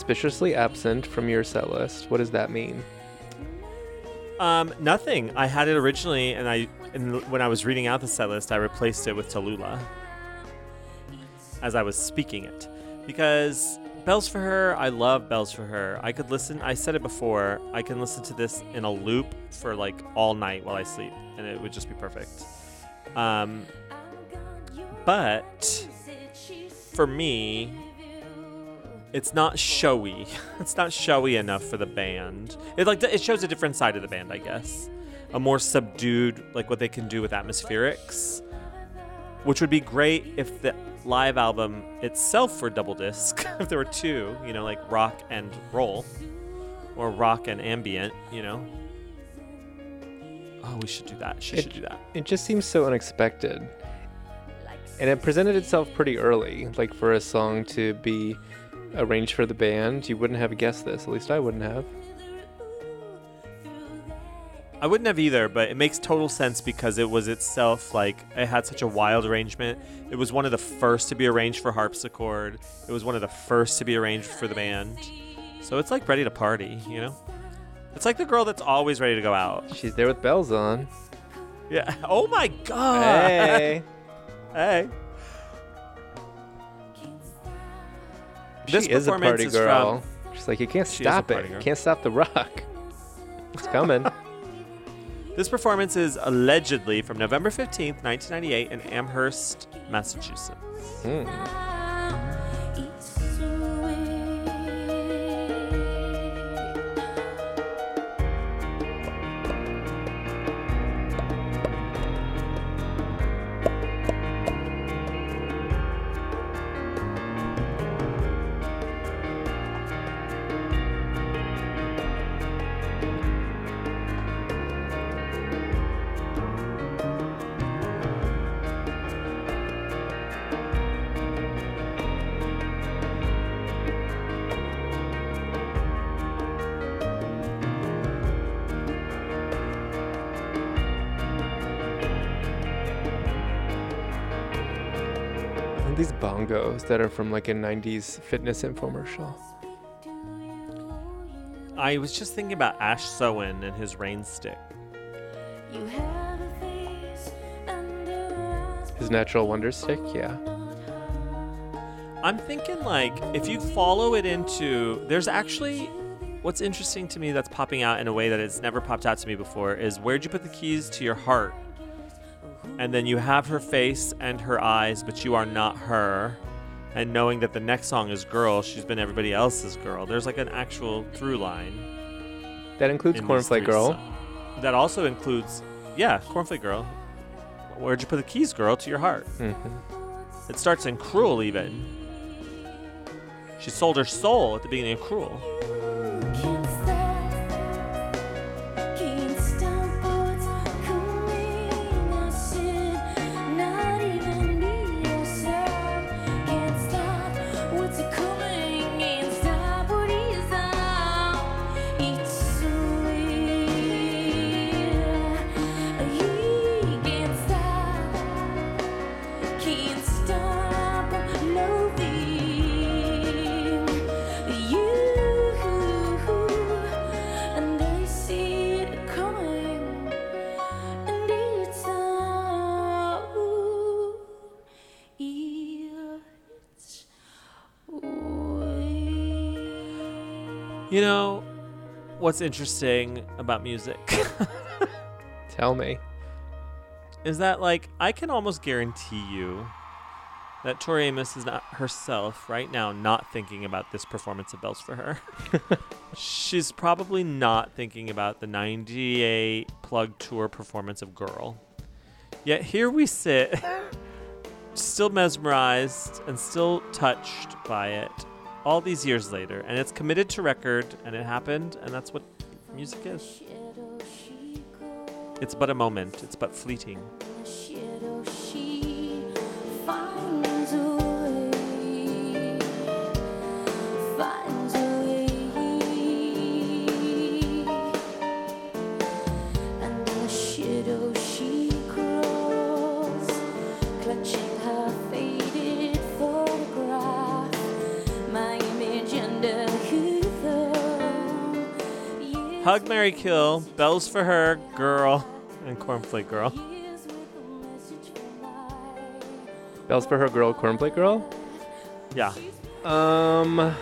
Suspiciously absent from your set list. What does that mean? Um, nothing. I had it originally, and I and when I was reading out the set list, I replaced it with Talula as I was speaking it because bells for her. I love bells for her. I could listen. I said it before. I can listen to this in a loop for like all night while I sleep, and it would just be perfect. Um, but for me, it's not showy. It's not showy enough for the band. It like it shows a different side of the band, I guess. A more subdued, like what they can do with atmospherics, which would be great if the live album itself were double disc. if there were two, you know, like rock and roll, or rock and ambient, you know. Oh, we should do that. She should do that. It just seems so unexpected. And it presented itself pretty early. Like for a song to be arranged for the band, you wouldn't have guessed this. At least I wouldn't have. I wouldn't have either, but it makes total sense because it was itself like it had such a wild arrangement. It was one of the first to be arranged for harpsichord. It was one of the first to be arranged for the band. So it's like ready to party, you know? It's like the girl that's always ready to go out. She's there with bells on. Yeah. Oh my god. Hey. hey. She is a party is girl. from- She's like, you can't She is a stop it. girl. Can't stop the rock. It's coming. This performance is allegedly from November 15th, 1998 in Amherst, Massachusetts. Hmm. These bongos that are from like a 90s fitness infomercial. I was just thinking about Ash Soan and his rain stick. You have a face and His natural wonder stick, yeah. I'm thinking like if you follow it into there's actually what's interesting to me that's popping out in a way that it's never popped out to me before is where'd you put the keys to your heart? And then you have her face and her eyes, but you are not her. And knowing that the next song is girl, she's been everybody else's girl. There's like an actual through line. That includes in Cornflake Girl. songs. That also includes, yeah, Cornflake Girl. Where'd you put the keys, girl, to your heart? Mhm. It starts in Cruel, even. She sold her soul at the beginning of Cruel. What's interesting about music Tell me. is that, like, I can almost guarantee you that Tori Amos is not herself right now not thinking about this performance of Bells for Her. She's probably not thinking about the 98 plug tour performance of Girl. Yet here we sit, still mesmerized and still touched by it all these years later. And it's committed to record, and it happened, and that's what music is. It's but a moment, it's but fleeting. finds Hug, Marry, Kill, Bells for Her, Girl, and Cornflake Girl. Bells for her girl, cornflake girl. Yeah. Um.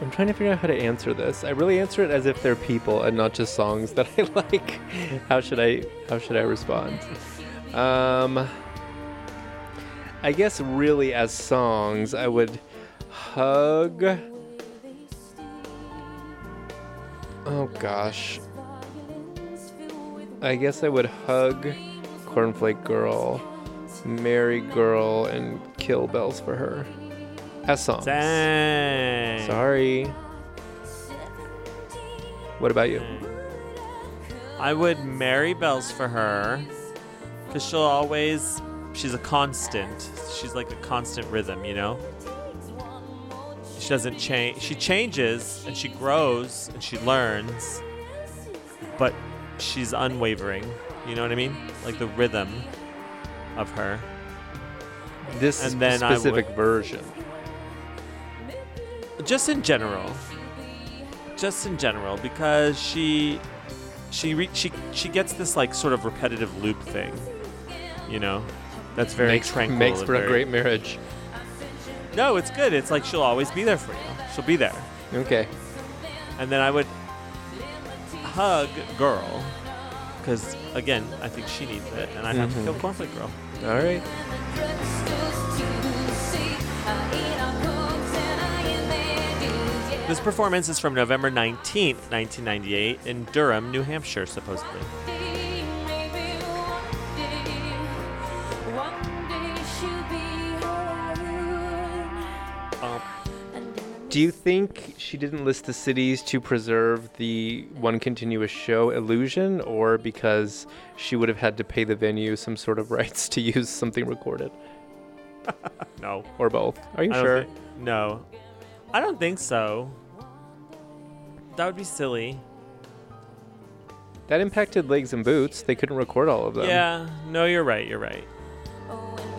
I'm trying to figure out how to answer this. I really answer it as if they're people and not just songs that I like. how should I how should I respond? Um I guess really as songs, I would hug Oh gosh. I guess I would hug Cornflake Girl, marry Girl, and kill Bells for her. As songs. Dang. Sorry. What about you? I would marry Bells for her because she'll always, she's a constant. She's like a constant rhythm, you know? She doesn't change. She changes and she grows and she learns, but she's unwavering. You know what I mean? Like the rhythm of her. This And then specific would- version. just in general just in general because she she re- she she gets this like sort of repetitive loop thing you know that's very makes, tranquil makes for a great marriage. No it's good. It's like she'll always be there for you. She'll be there. Okay. and then i would hug girl because again i think she needs it and i'd have to mm-hmm. kill cornflake girl. All right. this performance is from november 19th 1998 in durham new hampshire supposedly Do you think she didn't list the cities to preserve the one continuous show illusion, or because she would have had to pay the venue some sort of rights to use something recorded? no Or both? Are you I sure? thi- no. I don't think so. That would be silly. That impacted Legs and Boots. They couldn't record all of them. Yeah, no, you're right. You're right. Oh, I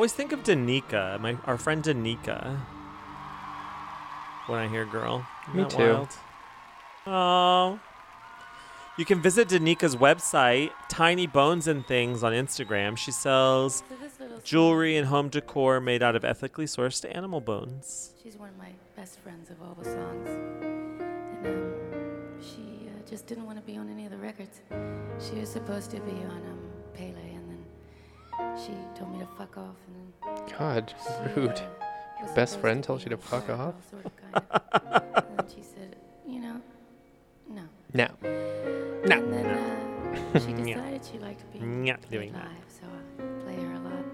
always think of Danica, my our friend Danica, when I hear "girl." Isn't Me too. wild? Oh. You can visit Danica's website, Tiny Bones and Things, on Instagram. She sells jewelry and home decor made out of ethically sourced animal bones. She's one of my best friends of all the songs. And um, she uh, just didn't want to be on any of the records. She was supposed to be on um, Pele, and then she told me to fuck off. And God, rude. Your best friend told you to fuck off? and she said, you know, no. No. No. And then uh, she decided she liked being yeah, doing live, that. so I play her a lot.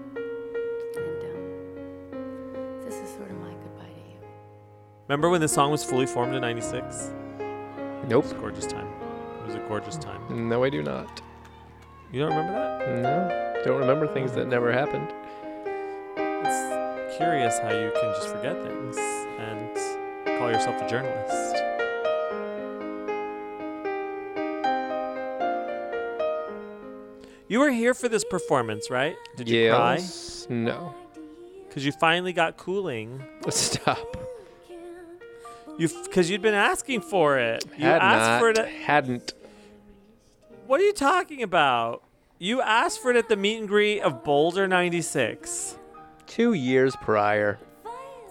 And um, this is sort of my goodbye to you. Remember when the song was fully formed in 96? Nope. It was a gorgeous time. It was a gorgeous time. No, I do not. You don't remember that? No. Don't remember things that never happened. It's curious how you can just forget things and call yourself a journalist. You were here for this performance, right? Did you cry? No. Because you finally got cooling. Stop. You because you'd been asking for it. You Had asked not, for it. Hadn't. what are you talking about? You asked for it at the meet and greet of Boulder '96. Two years prior.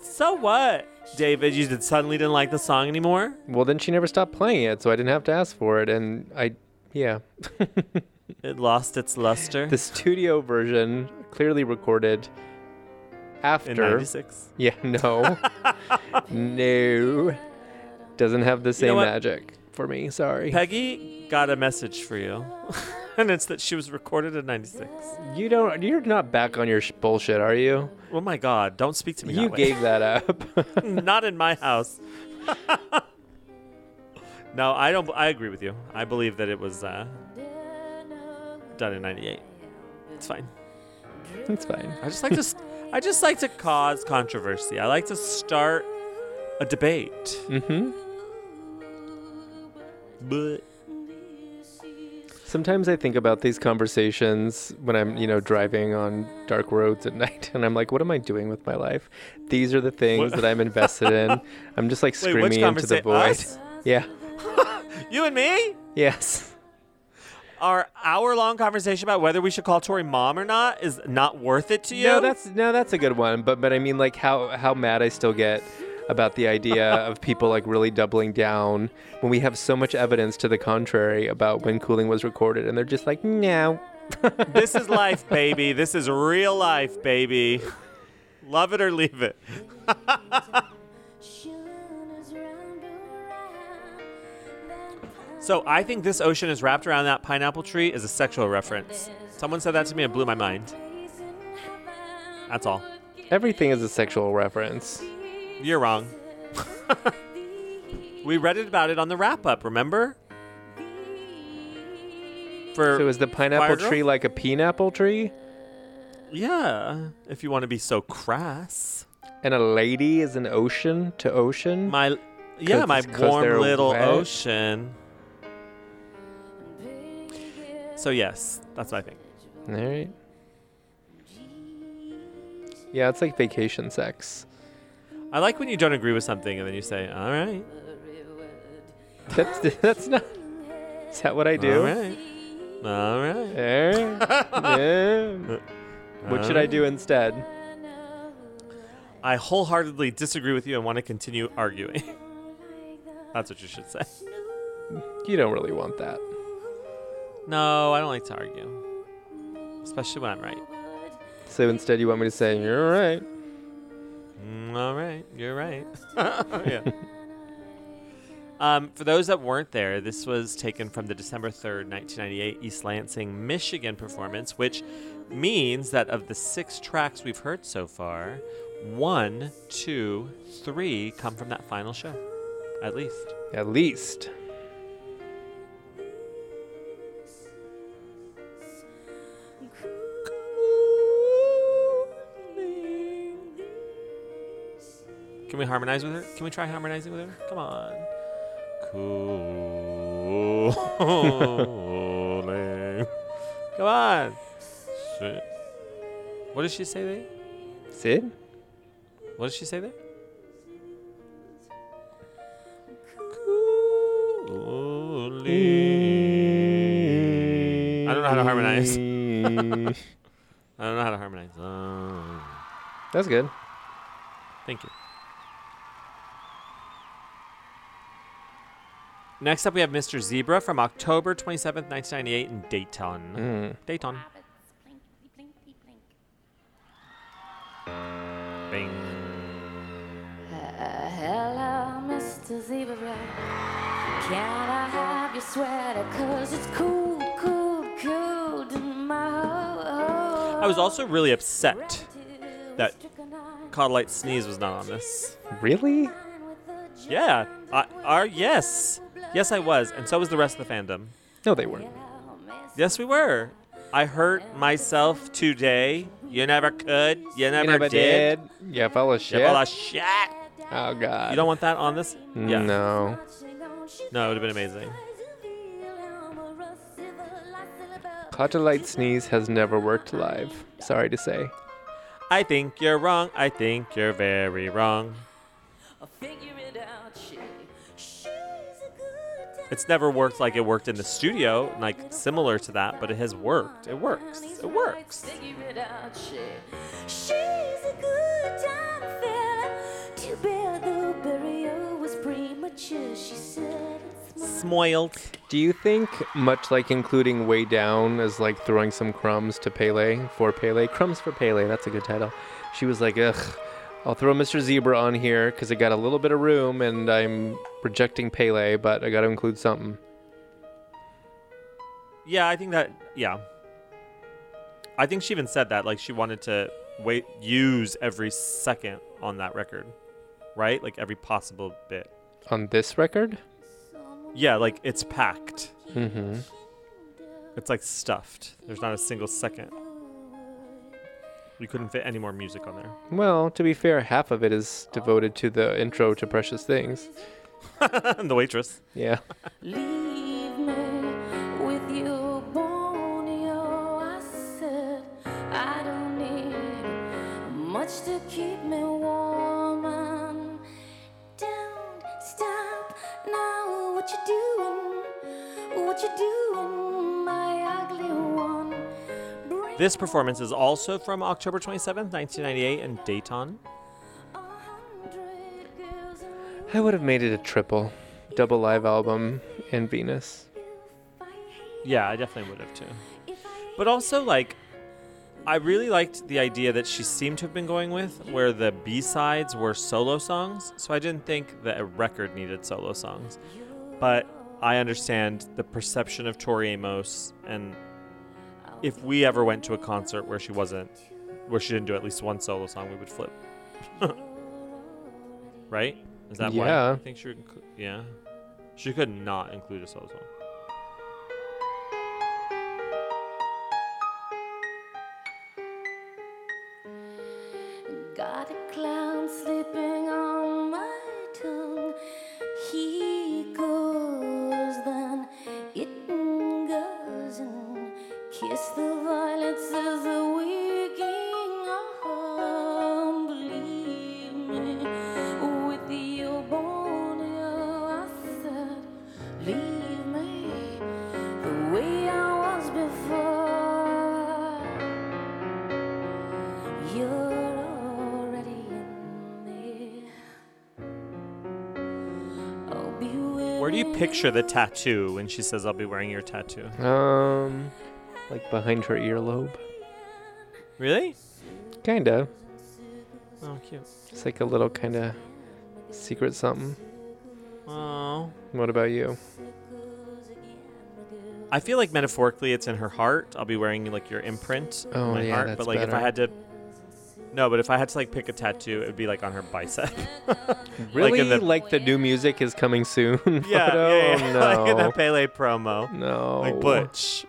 So what, David? You did suddenly didn't like the song anymore? Well, then she never stopped playing it, so I didn't have to ask for it, and I, yeah. It lost its luster. the studio version, clearly recorded after. in '96. Yeah, no. no. Doesn't have the same what? magic for me, sorry. Peggy got a message for you, and it's that she was recorded in '96. You don't, you're not back on your sh- bullshit, are you? Oh my God! Don't speak to me. You that gave that up. Not in my house. no, I don't. I agree with you. I believe that it was uh, done in '98. It's fine. it's fine. I just like to. st- I just like to cause controversy. I like to start a debate. Mm-hmm. But Sometimes I think about these conversations when I'm, you know, driving on dark roads at night, and I'm like, what am I doing with my life? These are the things that I'm invested in. I'm just like Wait, screaming into the void. us? Yeah. you and me, Yes. our hour-long conversation about whether we should call Tori mom or not is not worth it to you. No, that's no, that's a good one. But but I mean, like how how mad I still get about the idea of people like really doubling down when we have so much evidence to the contrary about when Cooling was recorded, and they're just like, no. this is life, baby. This is real life, baby. Love it or leave it. so I think this ocean is wrapped around that pineapple tree is a sexual reference. Someone said that to me. and blew my mind. That's all. Everything is a sexual reference. You're wrong. we read it about it on the wrap up. Remember? For So is the pineapple Fire Girl? tree like a pineapple tree? yeah, if you want to be so crass. And a lady is an ocean to ocean? My yeah, my it's 'cause they're warm little wet? ocean. So yes, that's what I think. All right. Yeah, it's like vacation sex. I like when you don't agree with something and then you say, "All right, That's that's not. Is that what I do? all right, all right." Eh? Yeah. What should I do instead? I wholeheartedly disagree with you and want to continue arguing. That's what you should say. You don't really want that. No, I don't like to argue, especially when I'm right. So instead, you want me to say, "You're right." All right, you're right. yeah. Um, for those that weren't there, this was taken from the December 3rd, 1998 East Lansing, Michigan performance, which means that of the six tracks we've heard so far, one, two, three come from that final show, at least. At least. Can we harmonize with her? Can we try harmonizing with her? Come on. Cooling. Come on. Shit. What does she say there? Sid? What does she say there? Cooling. I don't know how to harmonize. I don't know how to harmonize. Uh, That's good. Next up, we have Mr. Zebra from October 27th, 1998 in Dayton. Mm. Dayton. Bing. Uh, hello, Mr. Zebra. Can I have your sweater? Cause it's cool, cool, cool in my hole. I was also really upset that Caught a Sneeze was not on this. Really? Yeah. I, are yes. Yes, I was, and so was the rest of the fandom. No, they weren't. Yes, we were. I hurt myself today. You never could. You never, you never did. did. You full of shit. You full of shit. Oh god. You don't want that on this? Yeah. No. No, it would have been amazing. Caught a Lite Sneeze has never worked live. Sorry to say. I think you're wrong. I think you're very wrong. It's never worked like it worked in the studio, like similar to that, but it has worked. It works. It works. She's a good time fella. Too bad the burial was premature. She said Smoiled. Do you think, much like including Way Down as like throwing some crumbs to Pele for Pele, crumbs for Pele, that's a good title. She was like, ugh, I'll throw Mr. Zebra on here because I got a little bit of room and I'm rejecting Pele, but I got to include something. Yeah, I think that. Yeah. I think she even said that. Like she wanted to wait, use every second on that record, right? Like every possible bit. On this record? Yeah, like it's packed. Mm-hmm. It's like stuffed. There's not a single second. We couldn't fit any more music on there. Well, to be fair, half of it is devoted to the intro to Precious Things. the waitress. Yeah. Leave me with This performance is also from October 27th, 1998 in Dayton. I would have made it a triple. Double live album and Venus. Yeah, I definitely would have too. But also, like, I really liked the idea that she seemed to have been going with, where the B sides were solo songs. So I didn't think that a record needed solo songs. But I understand the perception of Tori Amos, and if we ever went to a concert where she wasn't, where she didn't do at least one solo song, we would flip. right? Is that why Yeah. I think she would? Inclu- yeah, she could not include a solo song. Got a clown sleeping picture the tattoo when she says, "I'll be wearing your tattoo"? Um, like behind her earlobe. Really? Kinda. Oh, cute. It's like a little kind of secret something. Oh. What about you? I feel like metaphorically, it's in her heart. I'll be wearing like your imprint Oh, on my yeah, heart. that's but like, if I better. had to, no, but if I had to like pick a tattoo, it would be like on her bicep. Really? Like Like, in the, the new music is coming soon. yeah, photo? yeah, yeah, No. like in the Pele promo. No. like Butch.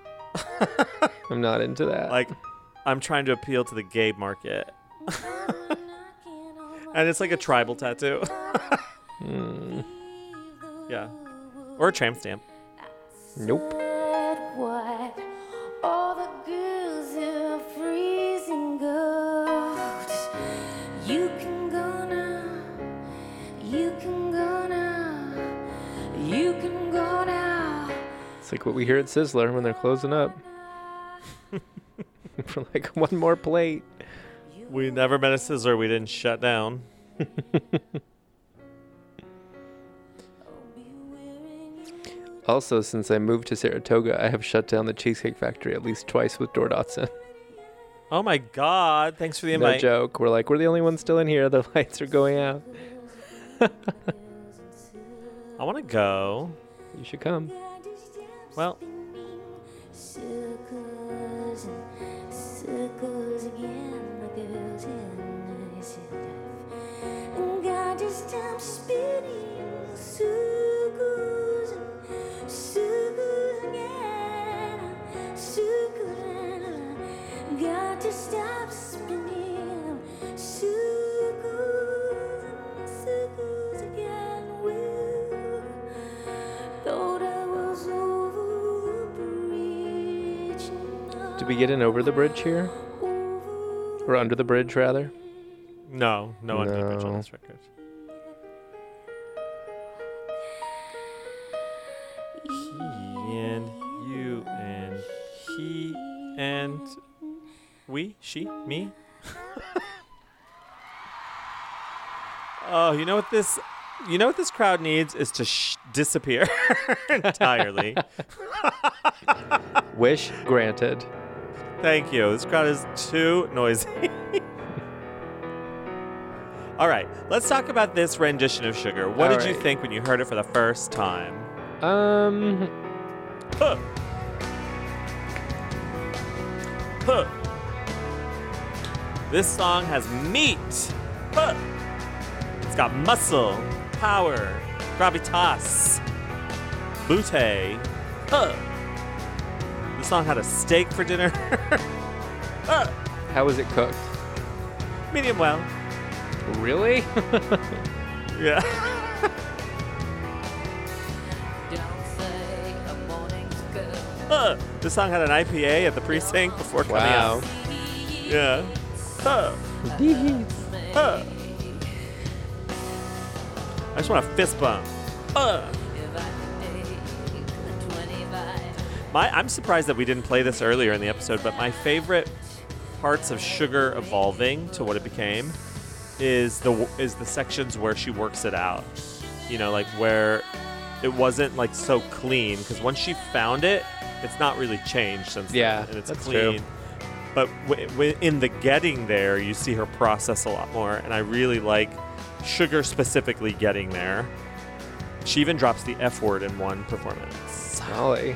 I'm not into that. Like, I'm trying to appeal to the gay market. and it's like a tribal tattoo. Hmm. Yeah. Or a tramp stamp. Nope. What we hear at Sizzler when they're closing up. For like one more plate. We never met a Sizzler we didn't shut down. Also, since I moved to Saratoga, I have shut down the Cheesecake Factory at least twice with Door Dotson. Oh my God. Thanks for the invite. no invite. joke. We're like, we're the only ones still in here. The lights are going out. I want to go. You should come. Well, Did we get an over the bridge here? Or under the bridge, rather? No, no under the bridge on No. this record. He and you and he and we, she, me. oh, you know what this you know what this crowd needs is to sh- disappear entirely. Wish granted. Thank you. This crowd is too noisy. All right, let's talk about this rendition of Sugar. What All did you right. think when you heard it for the first time? Um, Huh. Huh. This song has meat. Huh. It's got muscle, power, gravitas, booty. Huh. This song had a steak for dinner. huh. Ah. how was it cooked? Medium well. Really? Yeah. Ah. This song had an IPA at the precinct before coming wow. out. Yeah. Ah. Huh. Huh. I just want a fist bump. Huh. My, I'm surprised that we didn't play this earlier in the episode, but my favorite parts of Sugar evolving to what it became is the is the sections where she works it out. You know, like where it wasn't like so clean because once she found it, it's not really changed since then, Yeah, and it's that's clean. true. But w- w- in the getting there, you see her process a lot more, and I really like Sugar specifically getting there. She even drops the F word in one performance. Golly.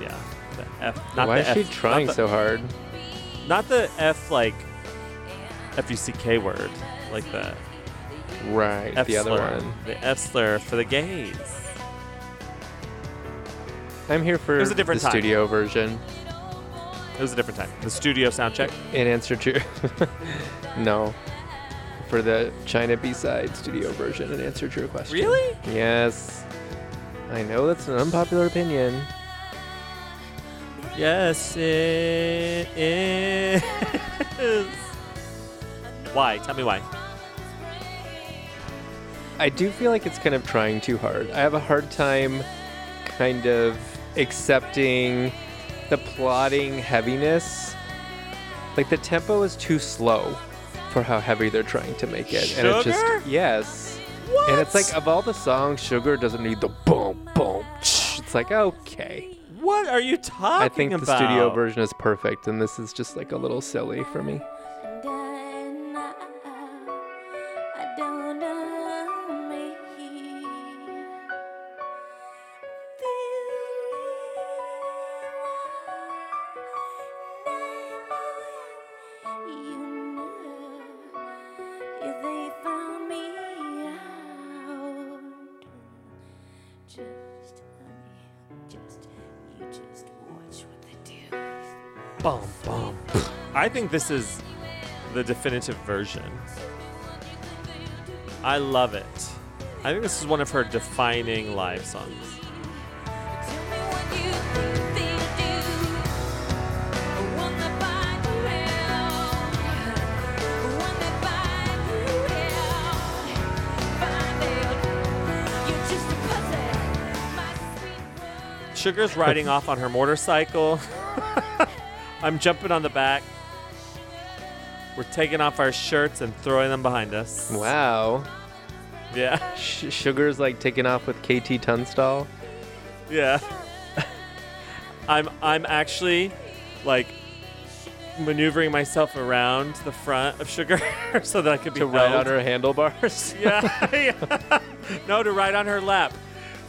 Yeah, the F. Not Why the is she F, trying not the, so hard? Not the F like F U C K word, like the Right, F the other one. The F slur for the gays. I'm here for a different the time. studio version. It was a different time. The studio sound check. In answer to no, for the China B-side studio version. In answer to your question. Really? Yes. I know that's an unpopular opinion. Yes, it is. Why? Tell me why. I do feel like it's kind of trying too hard. I have a hard time kind of accepting the plotting heaviness. Like the tempo is too slow for how heavy they're trying to make it. And it Sugar? just yes. And it's like of all the songs, Sugar doesn't need the boom boom. It's like okay. What are you talking about? I think the studio version is perfect, and this is just like a little silly for me. I think this is the definitive version. I love it. I think this is one of her defining live songs. Sugar's riding off on her motorcycle. I'm jumping on the back. We're taking off our shirts and throwing them behind us. Wow. Yeah. Sh- Sugar's like taking off with KT Tunstall. Yeah. I'm I'm actually like maneuvering myself around the front of Sugar so that I could be To ride on her handlebars. Yeah, yeah. No, to ride on her lap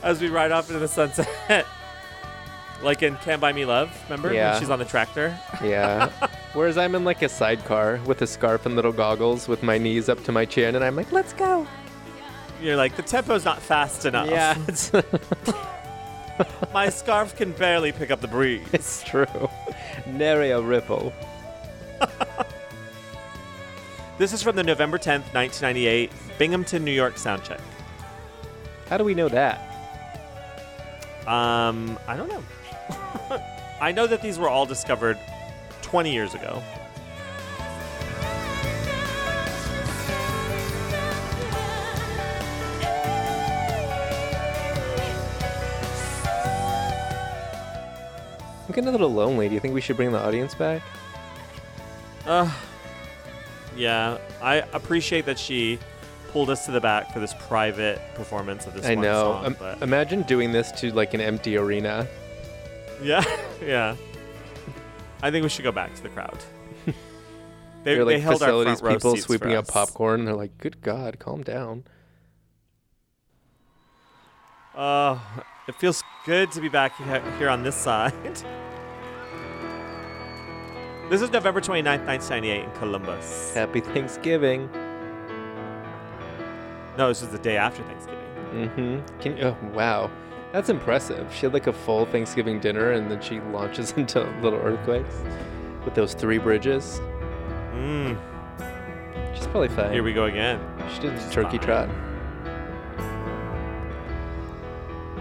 as we ride off into the sunset. Like in Can't Buy Me Love, remember? When Yeah. she's on the tractor. Yeah. Whereas I'm in like a sidecar with a scarf and little goggles with my knees up to my chin, and I'm like, let's go. You're like, the tempo's not fast enough. Yeah, it's, My scarf can barely pick up the breeze. it's true. Nary a ripple. This is from the November 10th, 1998 Binghamton, New York soundcheck. How do we know that? Um, I don't know. I know that these were all discovered 20 years ago. I'm getting a little lonely. Do you think we should bring the audience back? Uh, yeah, I appreciate that she pulled us to the back for this private performance of this I one know. song. Um, imagine doing this to like an empty arena. yeah, yeah. I think we should go back to the crowd. They, They're they like held our facilities front people sweeping up popcorn. They're like, "Good God, calm down." Uh, it feels good to be back here on this side. This is November 29th, 1998 in Columbus. Happy Thanksgiving. No, this is the day after Thanksgiving. Mm-hmm. Can oh wow, that's impressive. She had like a full Thanksgiving dinner, and then she launches into little earthquakes with those three bridges. Mm, She's probably fine. here we go again. She did the turkey trot.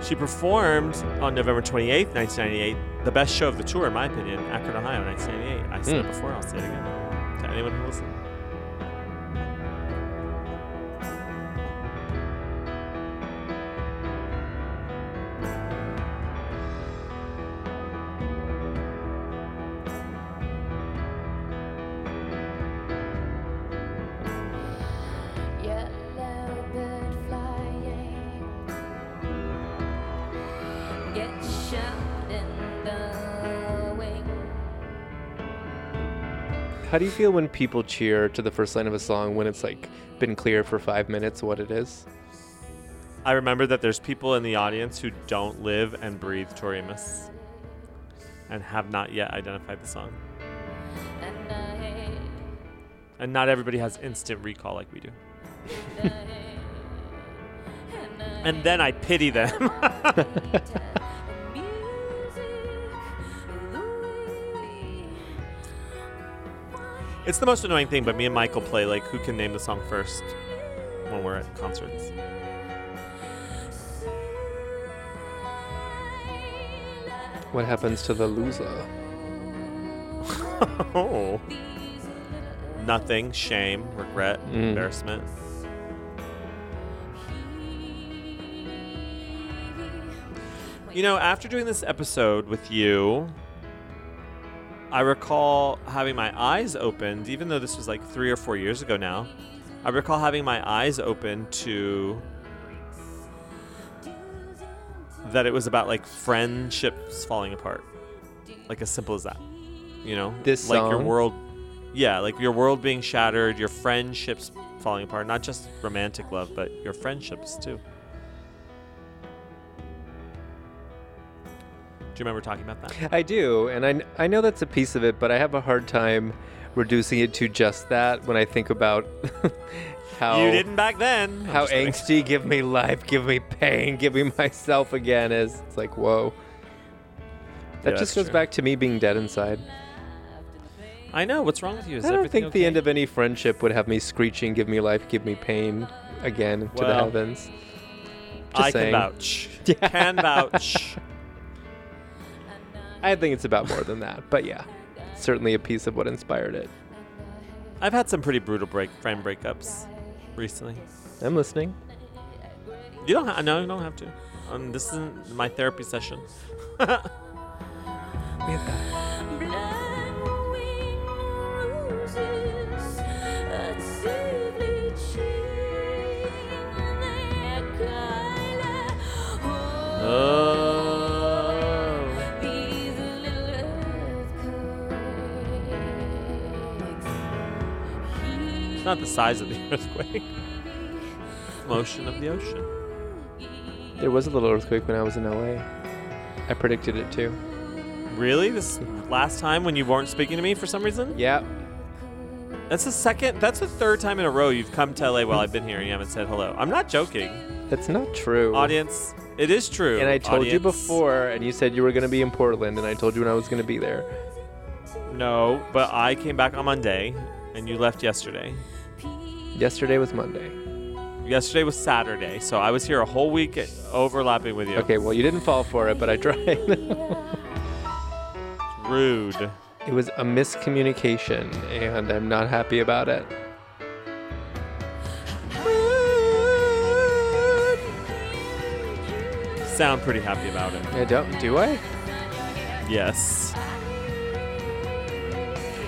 She performed on November 28th, 1998, the best show of the tour, in my opinion, Akron, Ohio, 1998. I said it Hmm. before, I'll say it again to anyone who listened. How do you feel when people cheer to the first line of a song when it's like been clear for five minutes what it is? I remember that there's people in the audience who don't live and breathe Tori Amos and have not yet identified the song. And I, And not everybody has instant recall like we do. and I, And then I pity them. it's the most annoying thing, but me and Michael play like who can name the song first when we're at concerts. What happens to the loser? oh. Nothing, shame, regret, Mm. embarrassment. You know, after doing this episode with you, I recall having my eyes opened, even though this was like three or four years ago now. I recall having my eyes open to that it was about like friendships falling apart. Like as simple as that. You know? This like your song? world Yeah, like your world being shattered, your friendships falling apart, not just romantic love, but your friendships too. Do you remember talking about that? I do, and I, I know that's a piece of it, but I have a hard time reducing it to just that when I think about how You didn't back then. I'm how just kidding. angsty, give me life, give me pain, give me myself again is. It's like whoa. That Yeah, just goes true. back to me being dead inside. I know. What's wrong with you? Is I don't think the end of any friendship would have me screeching, "Give me life, give me pain," again to the Well, heavens. I saying. can vouch. Can vouch. I think it's about more than that, but yeah, certainly a piece of what inspired it. I've had some pretty brutal break friend breakups recently. I'm listening. You don't. Ha- no, you don't have to. Um, this isn't my therapy session. We not the size of the earthquake. Motion of the ocean. There was a little earthquake when I was in LA. I predicted it too. Really? This last time when you weren't speaking to me for some reason? Yeah. That's the second. That's the third time in a row you've come to LA while I've been here and you haven't said hello. I'm not joking. That's not true. Audience, it is true. And I told you before, and you said you were going to be in Portland, and I told you when I was going to be there. No, but I came back on Monday, and you left yesterday. Yesterday was Monday. Yesterday was Saturday, so I was here a whole week overlapping with you. Okay, well, you didn't fall for it, but I tried. Rude. it was a miscommunication, and I'm not happy about it. Sound pretty happy about it. I don't. Do I? Yes.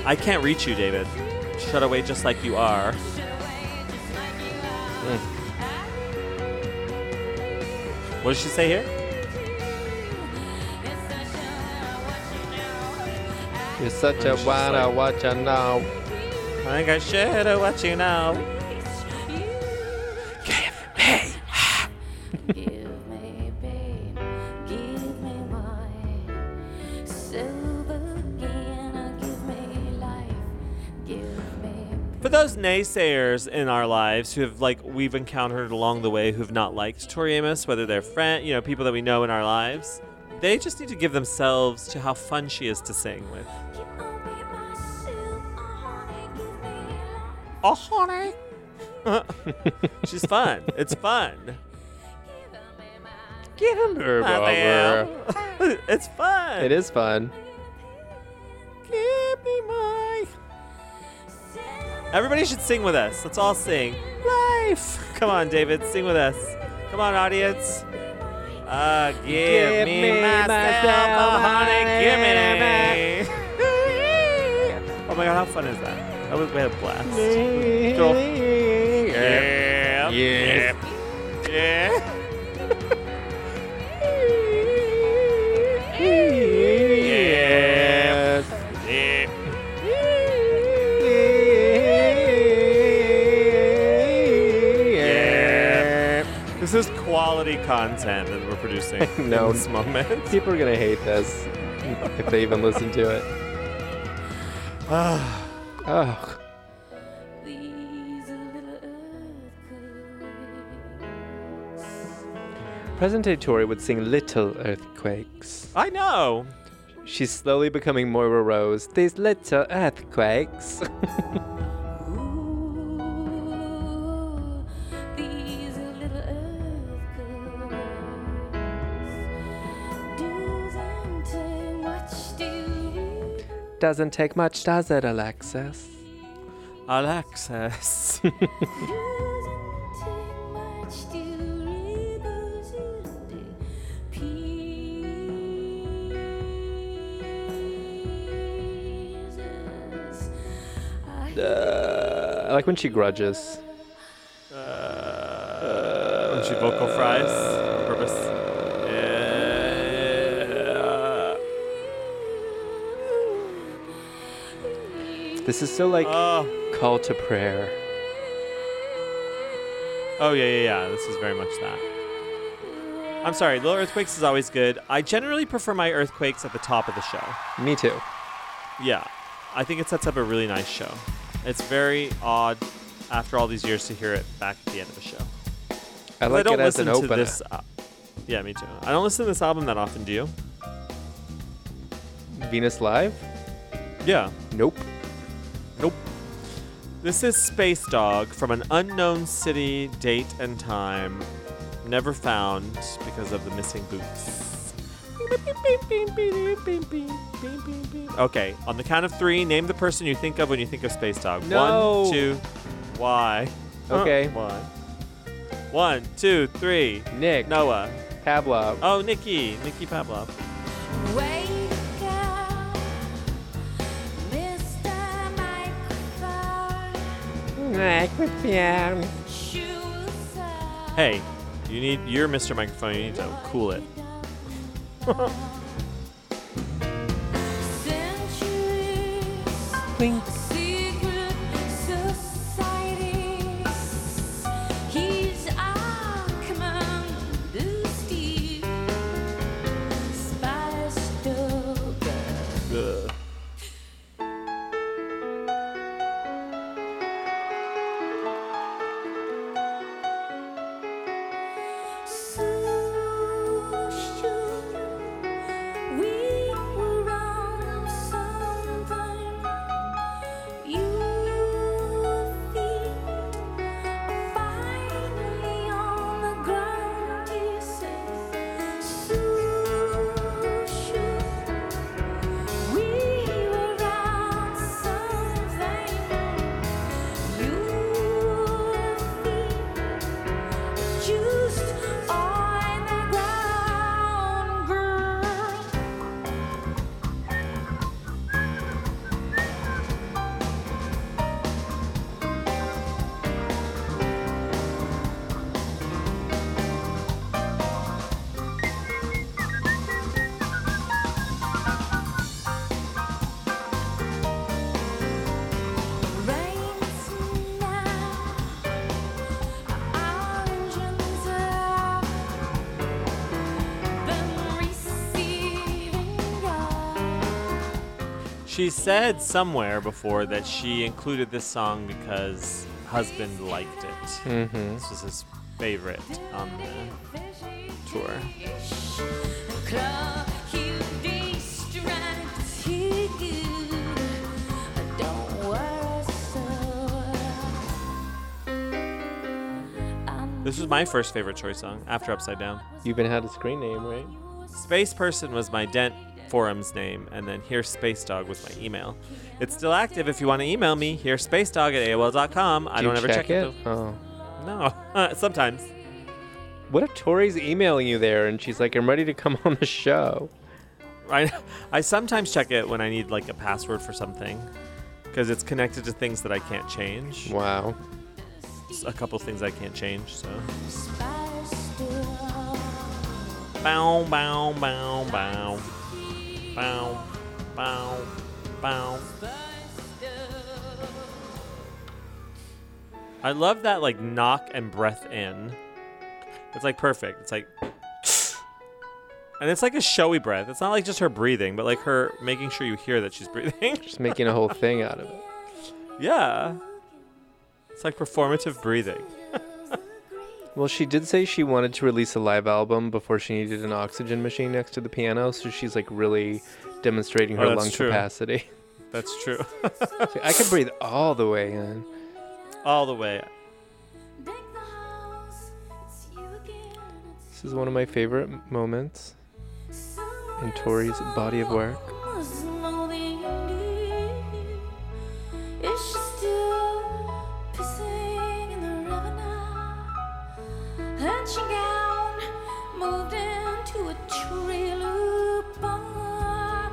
I can't reach you, David. Shut away just like you are. Mm. What did she say here? You're such a just wanna watch a now. I think I should have let you know. Naysayers in our lives who have like we've encountered along the way who've not liked Tori Amos, whether they're friend, you know, people that we know in our lives, they just need to give themselves to how fun she is to sing with. Oh, honey. She's fun. It's fun. Get him over. it's fun. It is fun. Give me my. Everybody should sing with us. Let's all sing. Life. Come on, David, sing with us. Come on, audience. Uh, give, Give me, me myself, myself, oh, honey, give me. honey. oh my god, how fun is that? That was we had a blast. Girl. Yeah. Yes. Yeah. Yes. Quality content that we're producing No. in this moment. People are gonna hate this if they even listen to it. Ah. Oh, these little present day Tori would sing little earthquakes. I know. She's slowly becoming Moira Rose. These little earthquakes. Doesn't take much, does it, Alexis? Alexis. doesn't take much to rebuild pieces. I Uh, I like when she grudges. Uh, when she vocal fries This is so like Oh. call to prayer. Oh yeah, yeah, yeah. This is very much that. I'm sorry, Little Earthquakes is always good. I generally prefer my Earthquakes at the top of the show. Me too. Yeah, I think it sets up a really nice show. It's very odd after all these years to hear it back at the end of the show. I like don't it as listen an to opener. this. Uh, yeah, me too. I don't listen to this album that often. Do you? Venus Live? Yeah. Nope. Nope. This is Space Dog from an unknown city, date, and time, never found because of the missing boots. Okay, on the count of three, name the person you think of when you think of Space Dog. No. One, two, why? Okay. Why? One, two, three. Nick. Noah. Pavlov. Oh, Nikki. Nikki Pavlov. Wake Microphone. Hey, you need your Mr. Microphone. You need to cool it. Centuries. She said somewhere before that she included this song because husband liked it. Mhm. This was his favorite on the tour. This was my first favorite choice song after Upside Down. You even had a screen name, right? Space Person was my Dent forum's name, and then Here Space Dog was my email. It's still active if you want to email me, here spacedog at AOL.com. I Do don't ever check check, it? though. Oh. No, sometimes. What if Tori's emailing you there and she's like, I'm ready to come on the show? I, I sometimes check it when I need like a password for something because it's connected to things that I can't change. Wow. A couple things I can't change, so. Bow, bow, bow, bow. Bow, bow, bow. I love that like knock and breath in. It's like perfect. It's like and it's like a showy breath. It's not like just her breathing, but like her making sure you hear that she's breathing. Just making a whole thing out of it. yeah. It's like performative breathing. Well, she did say she wanted to release a live album before she needed an oxygen machine next to the piano, so she's like really demonstrating oh, her Oh, lung true. capacity. That's true. I can breathe all the way in. All the way. This is one of my favorite moments in Tori's body of work. Had she gone, moved into a trailer um, park?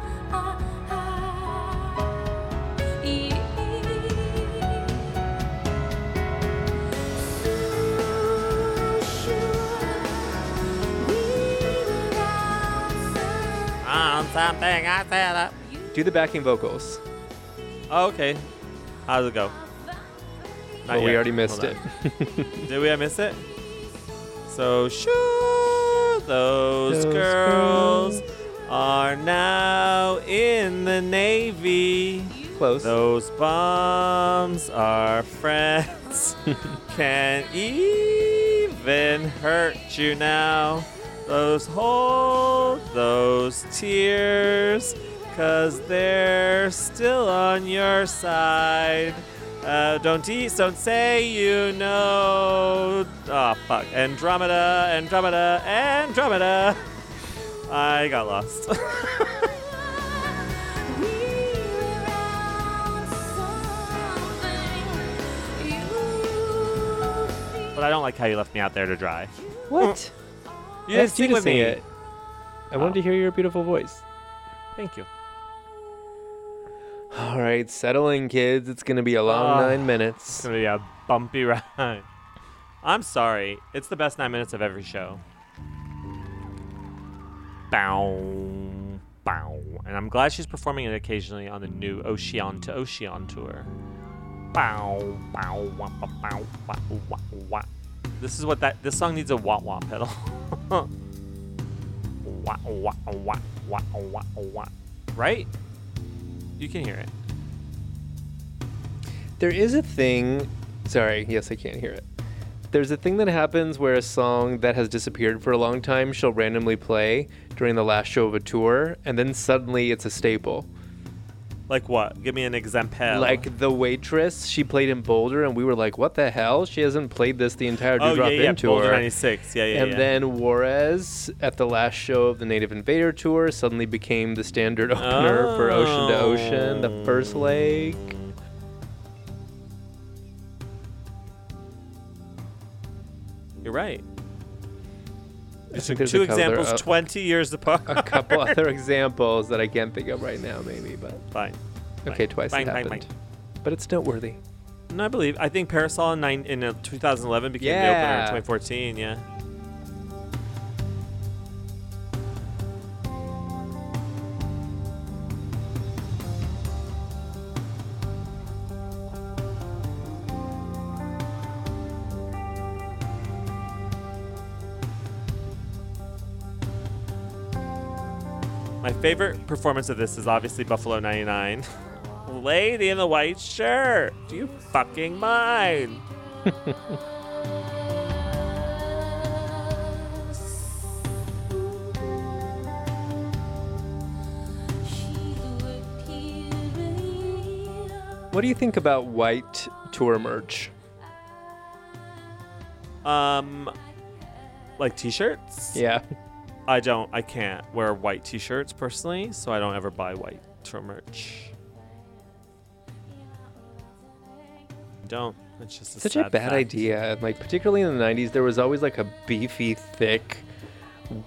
On something I said up. Do the backing vocals. Oh, okay. How does it go? Not Oh, we yet. already missed Hold it. Did we? I miss it. So sure, those, Those girls are now in the navy. Close. Those bombs are friends. Can't even hurt you now. Those hold those tears, cause they're still on your side. Uh, don't eat, don't say you know. Oh, fuck. Andromeda, Andromeda, Andromeda. I got lost. but I don't like how you left me out there to dry. What? You I didn't asked you to sing me. it. I wanted to hear your beautiful voice. Thank you. All right, settling, kids. It's gonna be a long Ah, nine It's minutes. gonna be a bumpy ride. I'm sorry. It's the best nine minutes of every show. Bow, bow. And I'm glad she's performing it occasionally on the new Ocean to Ocean tour. Bow, bow, wah, bow, bow, wah, wah, wah. This is what that. This song needs a wah wah pedal. wah, wah, wah, wah, wah, wah. Right? You can hear it. There is a thing. Sorry, yes, I can't hear it. There's a thing that happens where a song that has disappeared for a long time she'll randomly play during the last show of a tour, and then suddenly it's a staple. Like what? Give me an example. Like the waitress, she played in Boulder, and we were like, "What the hell? She hasn't played this the entire Oh, Dew Drop yeah, yeah, In tour." Boulder 96. Yeah, yeah, and yeah. then Juarez at the last show of the Native Invader tour suddenly became the standard opener for Ocean to Ocean, the first oh. leg. You're right. I two there's couple other- examples, uh, 20 years apart. a couple other examples that I can't think of right now, maybe, but Fine. okay, Fine. twice Fine, it fine, happened, fine. but it's noteworthy. No, I believe. I think Parasol in, nine, in uh, 2011 became the opener in 2014. Yeah. Favorite performance of this is obviously Buffalo 99. Lady in the white shirt. Do you fucking mind? What do you think about white tour merch? Um, like t-shirts. Yeah. I don't. I can't wear white t-shirts personally, so I don't ever buy white tour merch. Don't. It's just a Such a bad fact. idea. Like particularly in the '90s, there was always like a beefy, thick,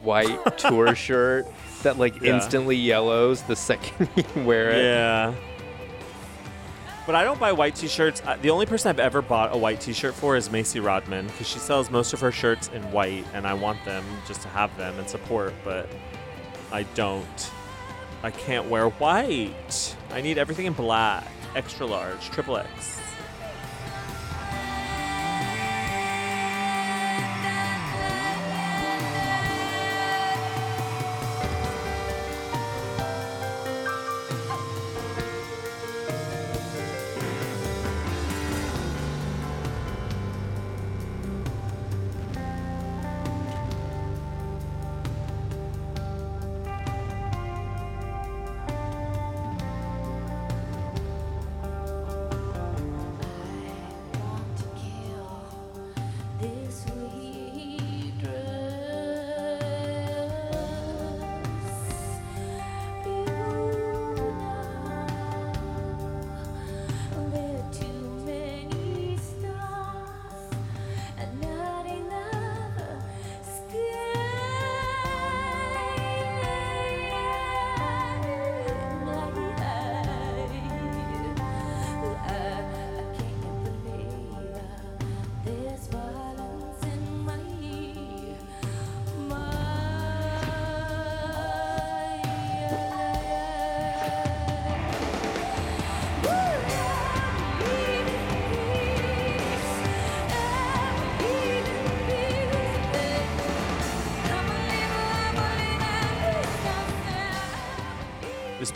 white tour shirt that like Yeah. instantly yellows the second you wear it. Yeah. But I don't buy white t-shirts. Uh, The only person I've ever bought a white t-shirt for is Macy Rodman because she sells most of her shirts in white, and I want them just to have them and support. But I don't. I can't wear white. I need everything in black, extra large, triple X.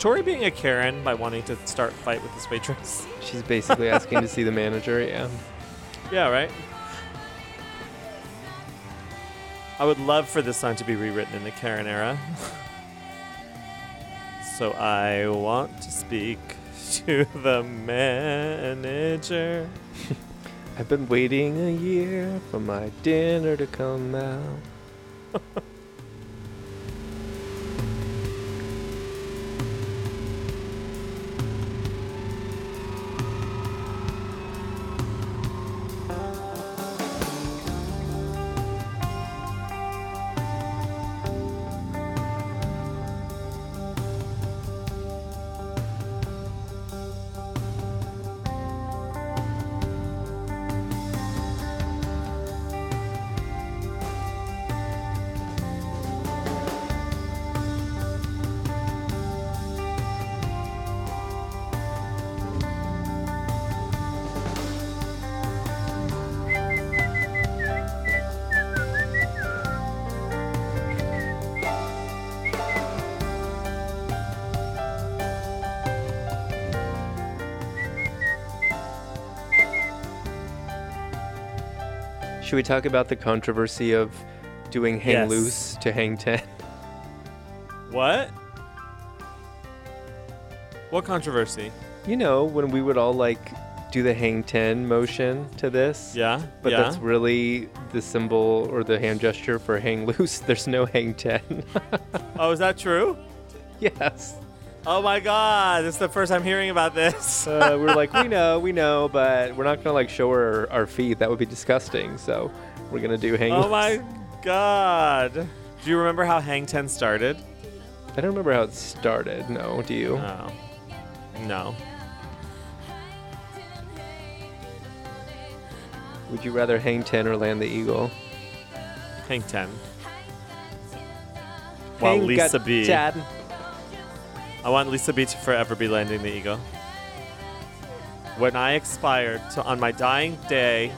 Tori being a Karen by wanting to start fight with this waitress? She's basically asking to see the manager. Yeah. Yeah, right. I would love for this song to be rewritten in the Karen era. so I want to speak to the manager. I've been waiting a year for my dinner to come out. Should we talk about the controversy of doing hang Yes. loose to hang 10? What? What controversy? You know, when we would all like do the hang 10 motion to this. Yeah, But yeah. that's really the symbol or the hand gesture for hang loose. There's no hang 10. Oh, is that true? yes. Oh my god, this is the first I'm hearing about this. Uh, we're like, we know, we know, but we're not to like show her our feet. That would be disgusting. So we're to do hang oh my god. Do you remember how Hang 10 started? I don't remember how it started. No, do you? Oh. No. Would you rather hang 10 or land the eagle? Hang 10. While Hang Lisa B. 10. I want Lisa B to forever be landing the eagle. When I expire, to, on my dying day,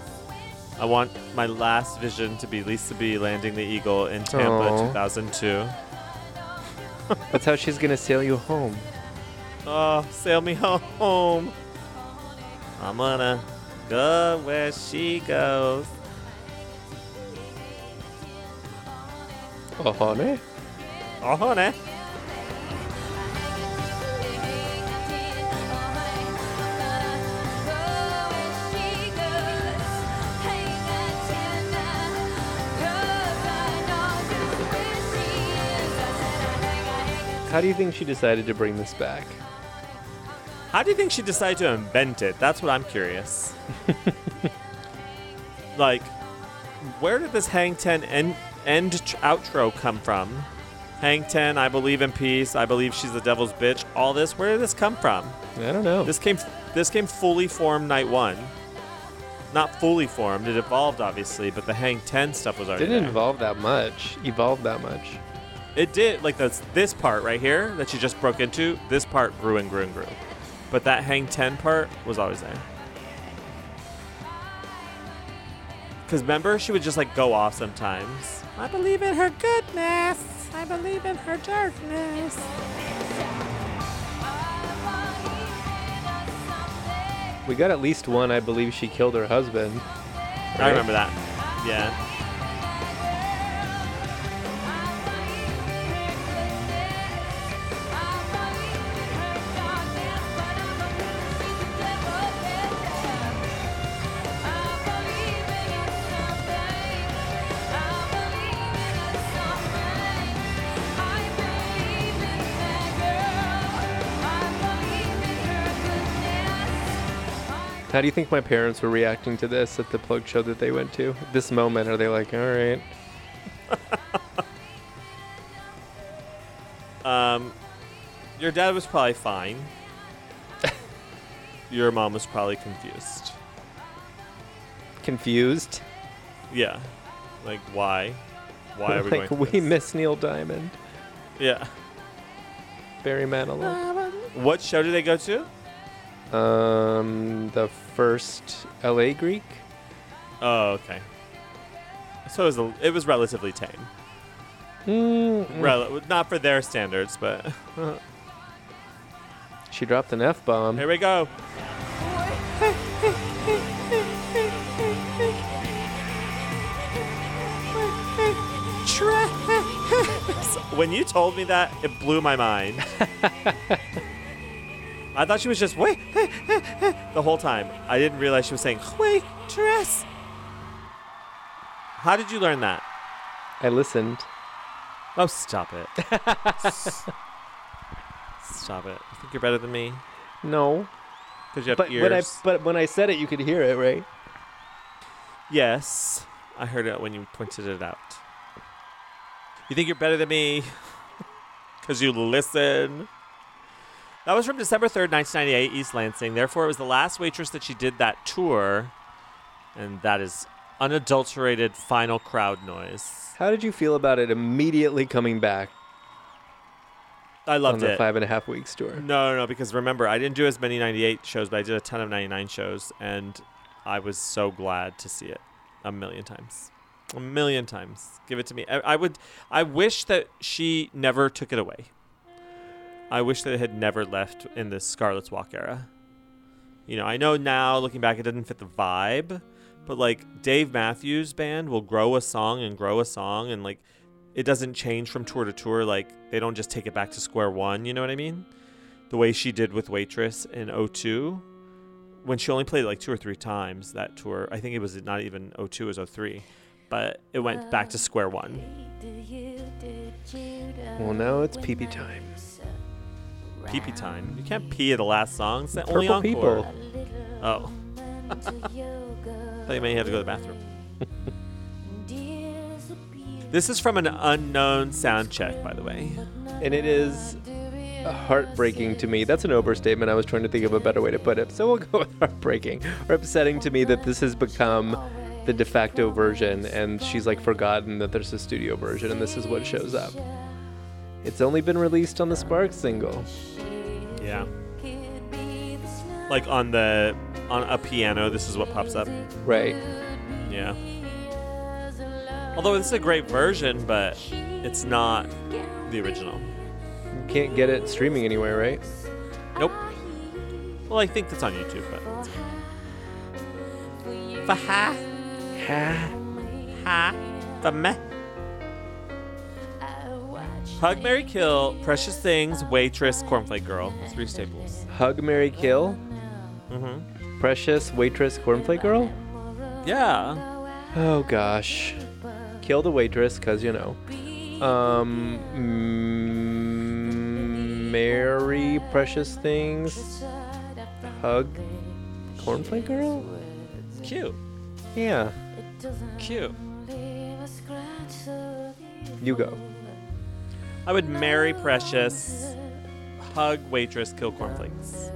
I want my last vision to be Lisa B landing the eagle in Tampa Aw. 2002. That's how she's gonna sail you home. Oh, sail me home. I'm gonna go where she goes. Oh, honey. Oh, honey. How do you think she decided to bring this back? How do you think she decided to invent it? That's what I'm curious. like, where did this Hang Ten end, end tr- outro come from? Hang Ten, I believe in peace. I believe she's the devil's bitch. All this, where did this come from? I don't know. This came, this came fully formed night one. Not fully formed. It evolved obviously, but the Hang Ten stuff was already Didn't there. involve that much. Evolved that much. It did, like this, this part right here that she just broke into, this part grew and grew and grew. But that hang 10 part was always there. Because remember, she would just like go off sometimes. I believe in her goodness. I believe in her darkness. We got at least one. I believe she killed her husband. I remember that. Yeah. How do you think my parents were reacting to this at the plug show that they went to? This moment, are they like, all right? Um, your dad was probably fine. your mom was probably confused. Confused? Yeah. Like, why? Why are we like, going we this? miss Neil Diamond. Yeah. Barry Manilow. What show did they go to? Um, the first L.A. Greek. Oh, okay. So it was, a, it was relatively tame. Mm, Rel- not for their standards, but She dropped an F bomb. here we go. when you told me that, it blew my mind. I thought she was just wait the whole time. I didn't realize she was saying waitress. How did you learn that? I listened. Oh, stop it. stop it. You think you're better than me? No, Because you have but ears. when I but when I said it, you could hear it, right? Yes, I heard it when you pointed it out. You think you're better than me because you listen. That was from December 3rd, 1998, East Lansing. Therefore, it was the last waitress that she did that tour. And that is unadulterated final crowd noise. How did you feel about it immediately coming back I loved on the it. five and a half weeks tour? No, no, because remember, I didn't do as many 98 shows, but I did a ton of 99 shows, and I was so glad to see it a million times. A million times. Give it to me. I, I would, I wish that she never took it away. I wish that it had never left in the Scarlet's Walk era. You know, I know now, looking back, it didn't fit the vibe, but like Dave Matthews Band will grow a song and grow a song, and like it doesn't change from tour to tour. Like they don't just take it back to square one. You know what I mean? The way she did with Waitress in 02, when she only played like two or three times that tour. I think it was not even 02, it was 03. But it went back to square one. Well, now it's pee pee time. Pee pee time. You can't pee at the last song. It's the Purple only encore. People. Oh. thought you may have to go to the bathroom. this is from an unknown sound check, by the way. And it is heartbreaking to me. That's an overstatement. I was trying to think of a better way to put it. So we'll go with heartbreaking or upsetting to me that this has become the de facto version and she's like forgotten that there's a studio version and this is what shows up. It's only been released on the Sparks single. Yeah. Like on the on a piano, this is what pops up. Right. Yeah. Although this is a great version, but it's not the original. You can't get it streaming anywhere, right? Nope. Well, I think that's on YouTube, but. Faha. Ha. Ha. The meh. Hug, Marry, Kill, Precious Things, Waitress, Cornflake Girl. Three staples. Hug, Marry, Kill. Mm-hmm. Precious waitress, cornflake girl. Yeah. Oh gosh. Kill the waitress, cause you know. Um. mm, Marry precious things. Hug. Cornflake girl. Cute. Yeah. Cute. You go. I would marry Precious, hug Waitress, kill Cornflakes.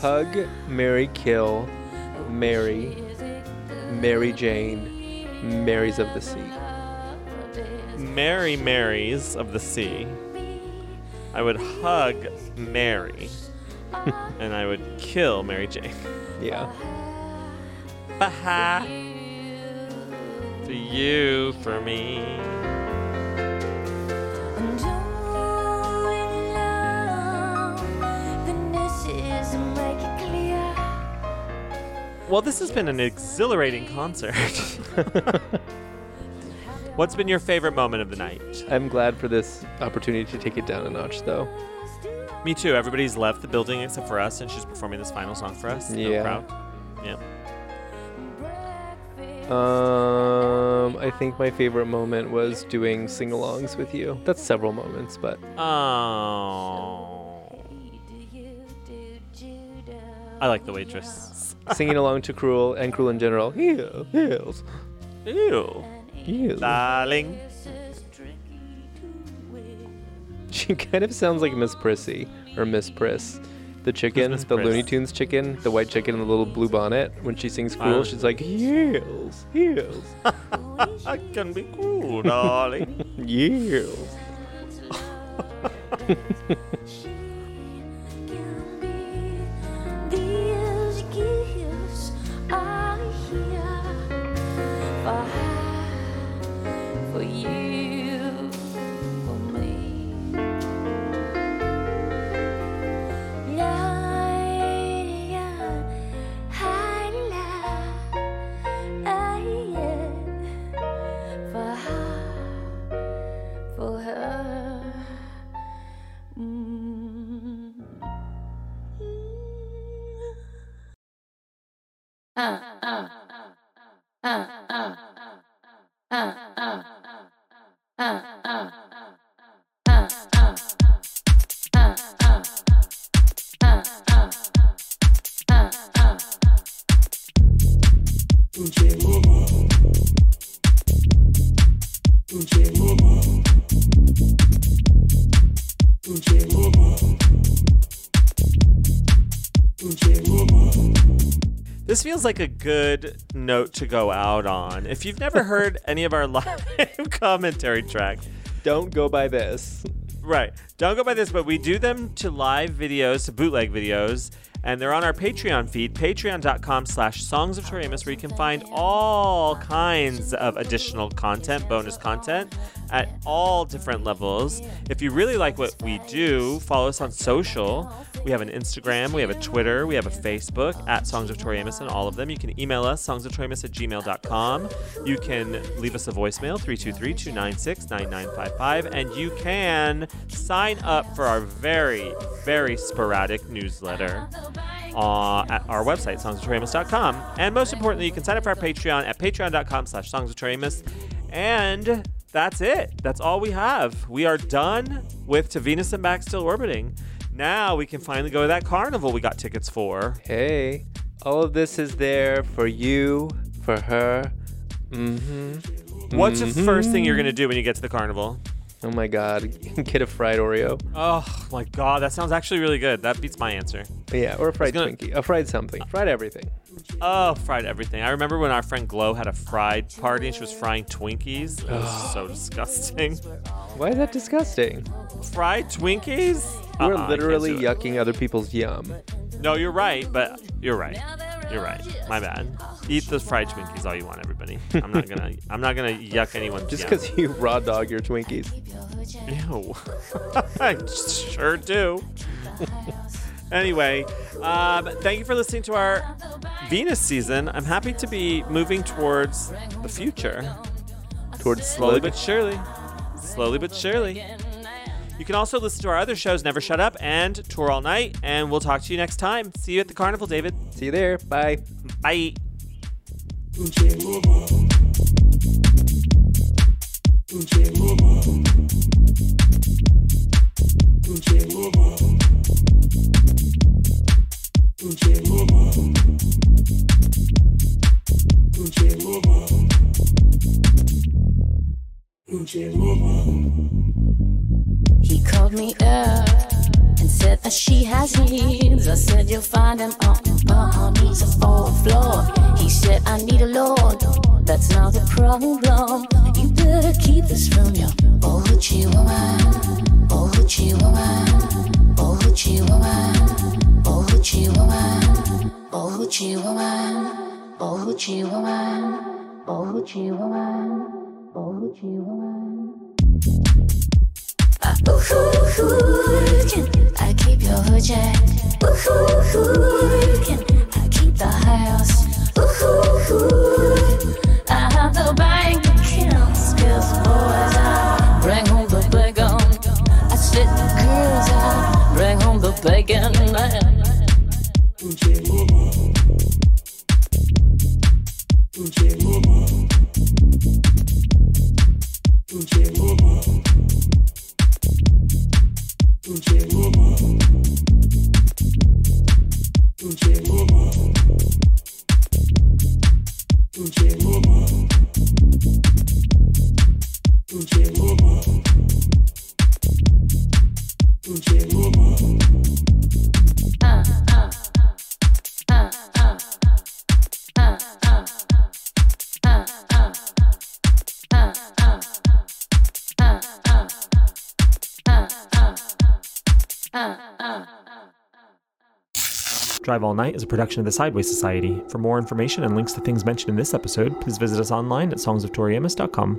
Hug, Marry, kill, Mary, Mary Jane, Marys of the Sea. Mary Marys of the Sea. I would hug Mary. and I would kill Mary Jane. Yeah. Baha. For you, for me. Well, this has been an exhilarating concert. What's been your favorite moment of the night? I'm glad for this opportunity to take it down a notch, though. Me too. Everybody's left the building except for us, and she's performing this final song for us. Yeah. Yeah. Um, I think my favorite moment was doing sing-alongs with you. That's several moments, but Oh. I like the waitress. Singing along to Cruel and Cruel in general. Heel, heels, Ew. heels. Darling. She kind of sounds like Miss Prissy or Miss Priss. The chicken, Miss the Priss? Looney Tunes chicken, the white chicken in the little blue bonnet. When she sings Cruel, Uh. she's like, heels, heels, I can be cruel, darling. heels. feels like a good note to go out on. If you've never heard any of our live commentary tracks, Don't go by this. right, don't go by this, but we do them to live videos, to bootleg videos, and they're on our Patreon feed, patreon.com slash songs of Tori where you can find all kinds of additional content, bonus content at all different levels. If you really like what we do, follow us on social. We have an Instagram, we have a Twitter, we have a Facebook at Songs of Tori Amos and all of them. You can email us, songsoftoriamos at gmail.com. You can leave us a voicemail, 323-296-9955, and you can sign up for our very, very sporadic newsletter uh, at our website, songsoftoriamos.com. And most importantly, you can sign up for our Patreon at patreon.com slash songs of Tori Amos. And that's it. That's all we have. We are done with To Venus and Back Still Orbiting. Now we can finally go to that carnival we got tickets for. Hey, all of this is there for you, for her. Mm-hmm. What's the first thing you're going to do when you get to the carnival? Oh my god, get a fried Oreo. Oh my god, that sounds actually really good. That beats my answer. Yeah, or a fried gonna- Twinkie. A fried something. Fried everything. Oh, fried everything. I remember when our friend Glow had a fried party and she was frying Twinkies. It was so disgusting. Why is that disgusting? Fried Twinkies? We're Uh-uh, I can't literally do it. yucking other people's yum. No, you're right, but you're right. You're right. My bad. Eat the fried Twinkies all you want, everybody. I'm not gonna. I'm not gonna yuck anyone's. Just because you raw dog your Twinkies. Ew. I sure do. anyway, um, thank you for listening to our Venus season. I'm happy to be moving towards the future. Towards Slowly but surely. Slowly but surely. You can also listen to our other shows, Never Shut Up and Tour All Night, and we'll talk to you next time. See you at the carnival, David. See you there. Bye. Bye. He called me up and said that she has needs. I said you'll find him on, needs of all floor. He said I need a lord. That's not the problem. You better keep this from your old hoochie woman. Old hoochie woman. Old hoochie woman. Hoochie woman. Old hoochie woman. Old hoochie woman. Old hoochie woman. Old hoochie woman. Ooh, can I keep your hood jack? Ooh, can I keep the house? Ooh, ooh, I have the bank accounts, cause boys out, bring home the bacon. I said the girls out, bring home the bacon. Don't you Mama. Drive All Night is a production of the Sideways Society. For more information and links to things mentioned in this episode, please visit us online at songsoftoriamos.com.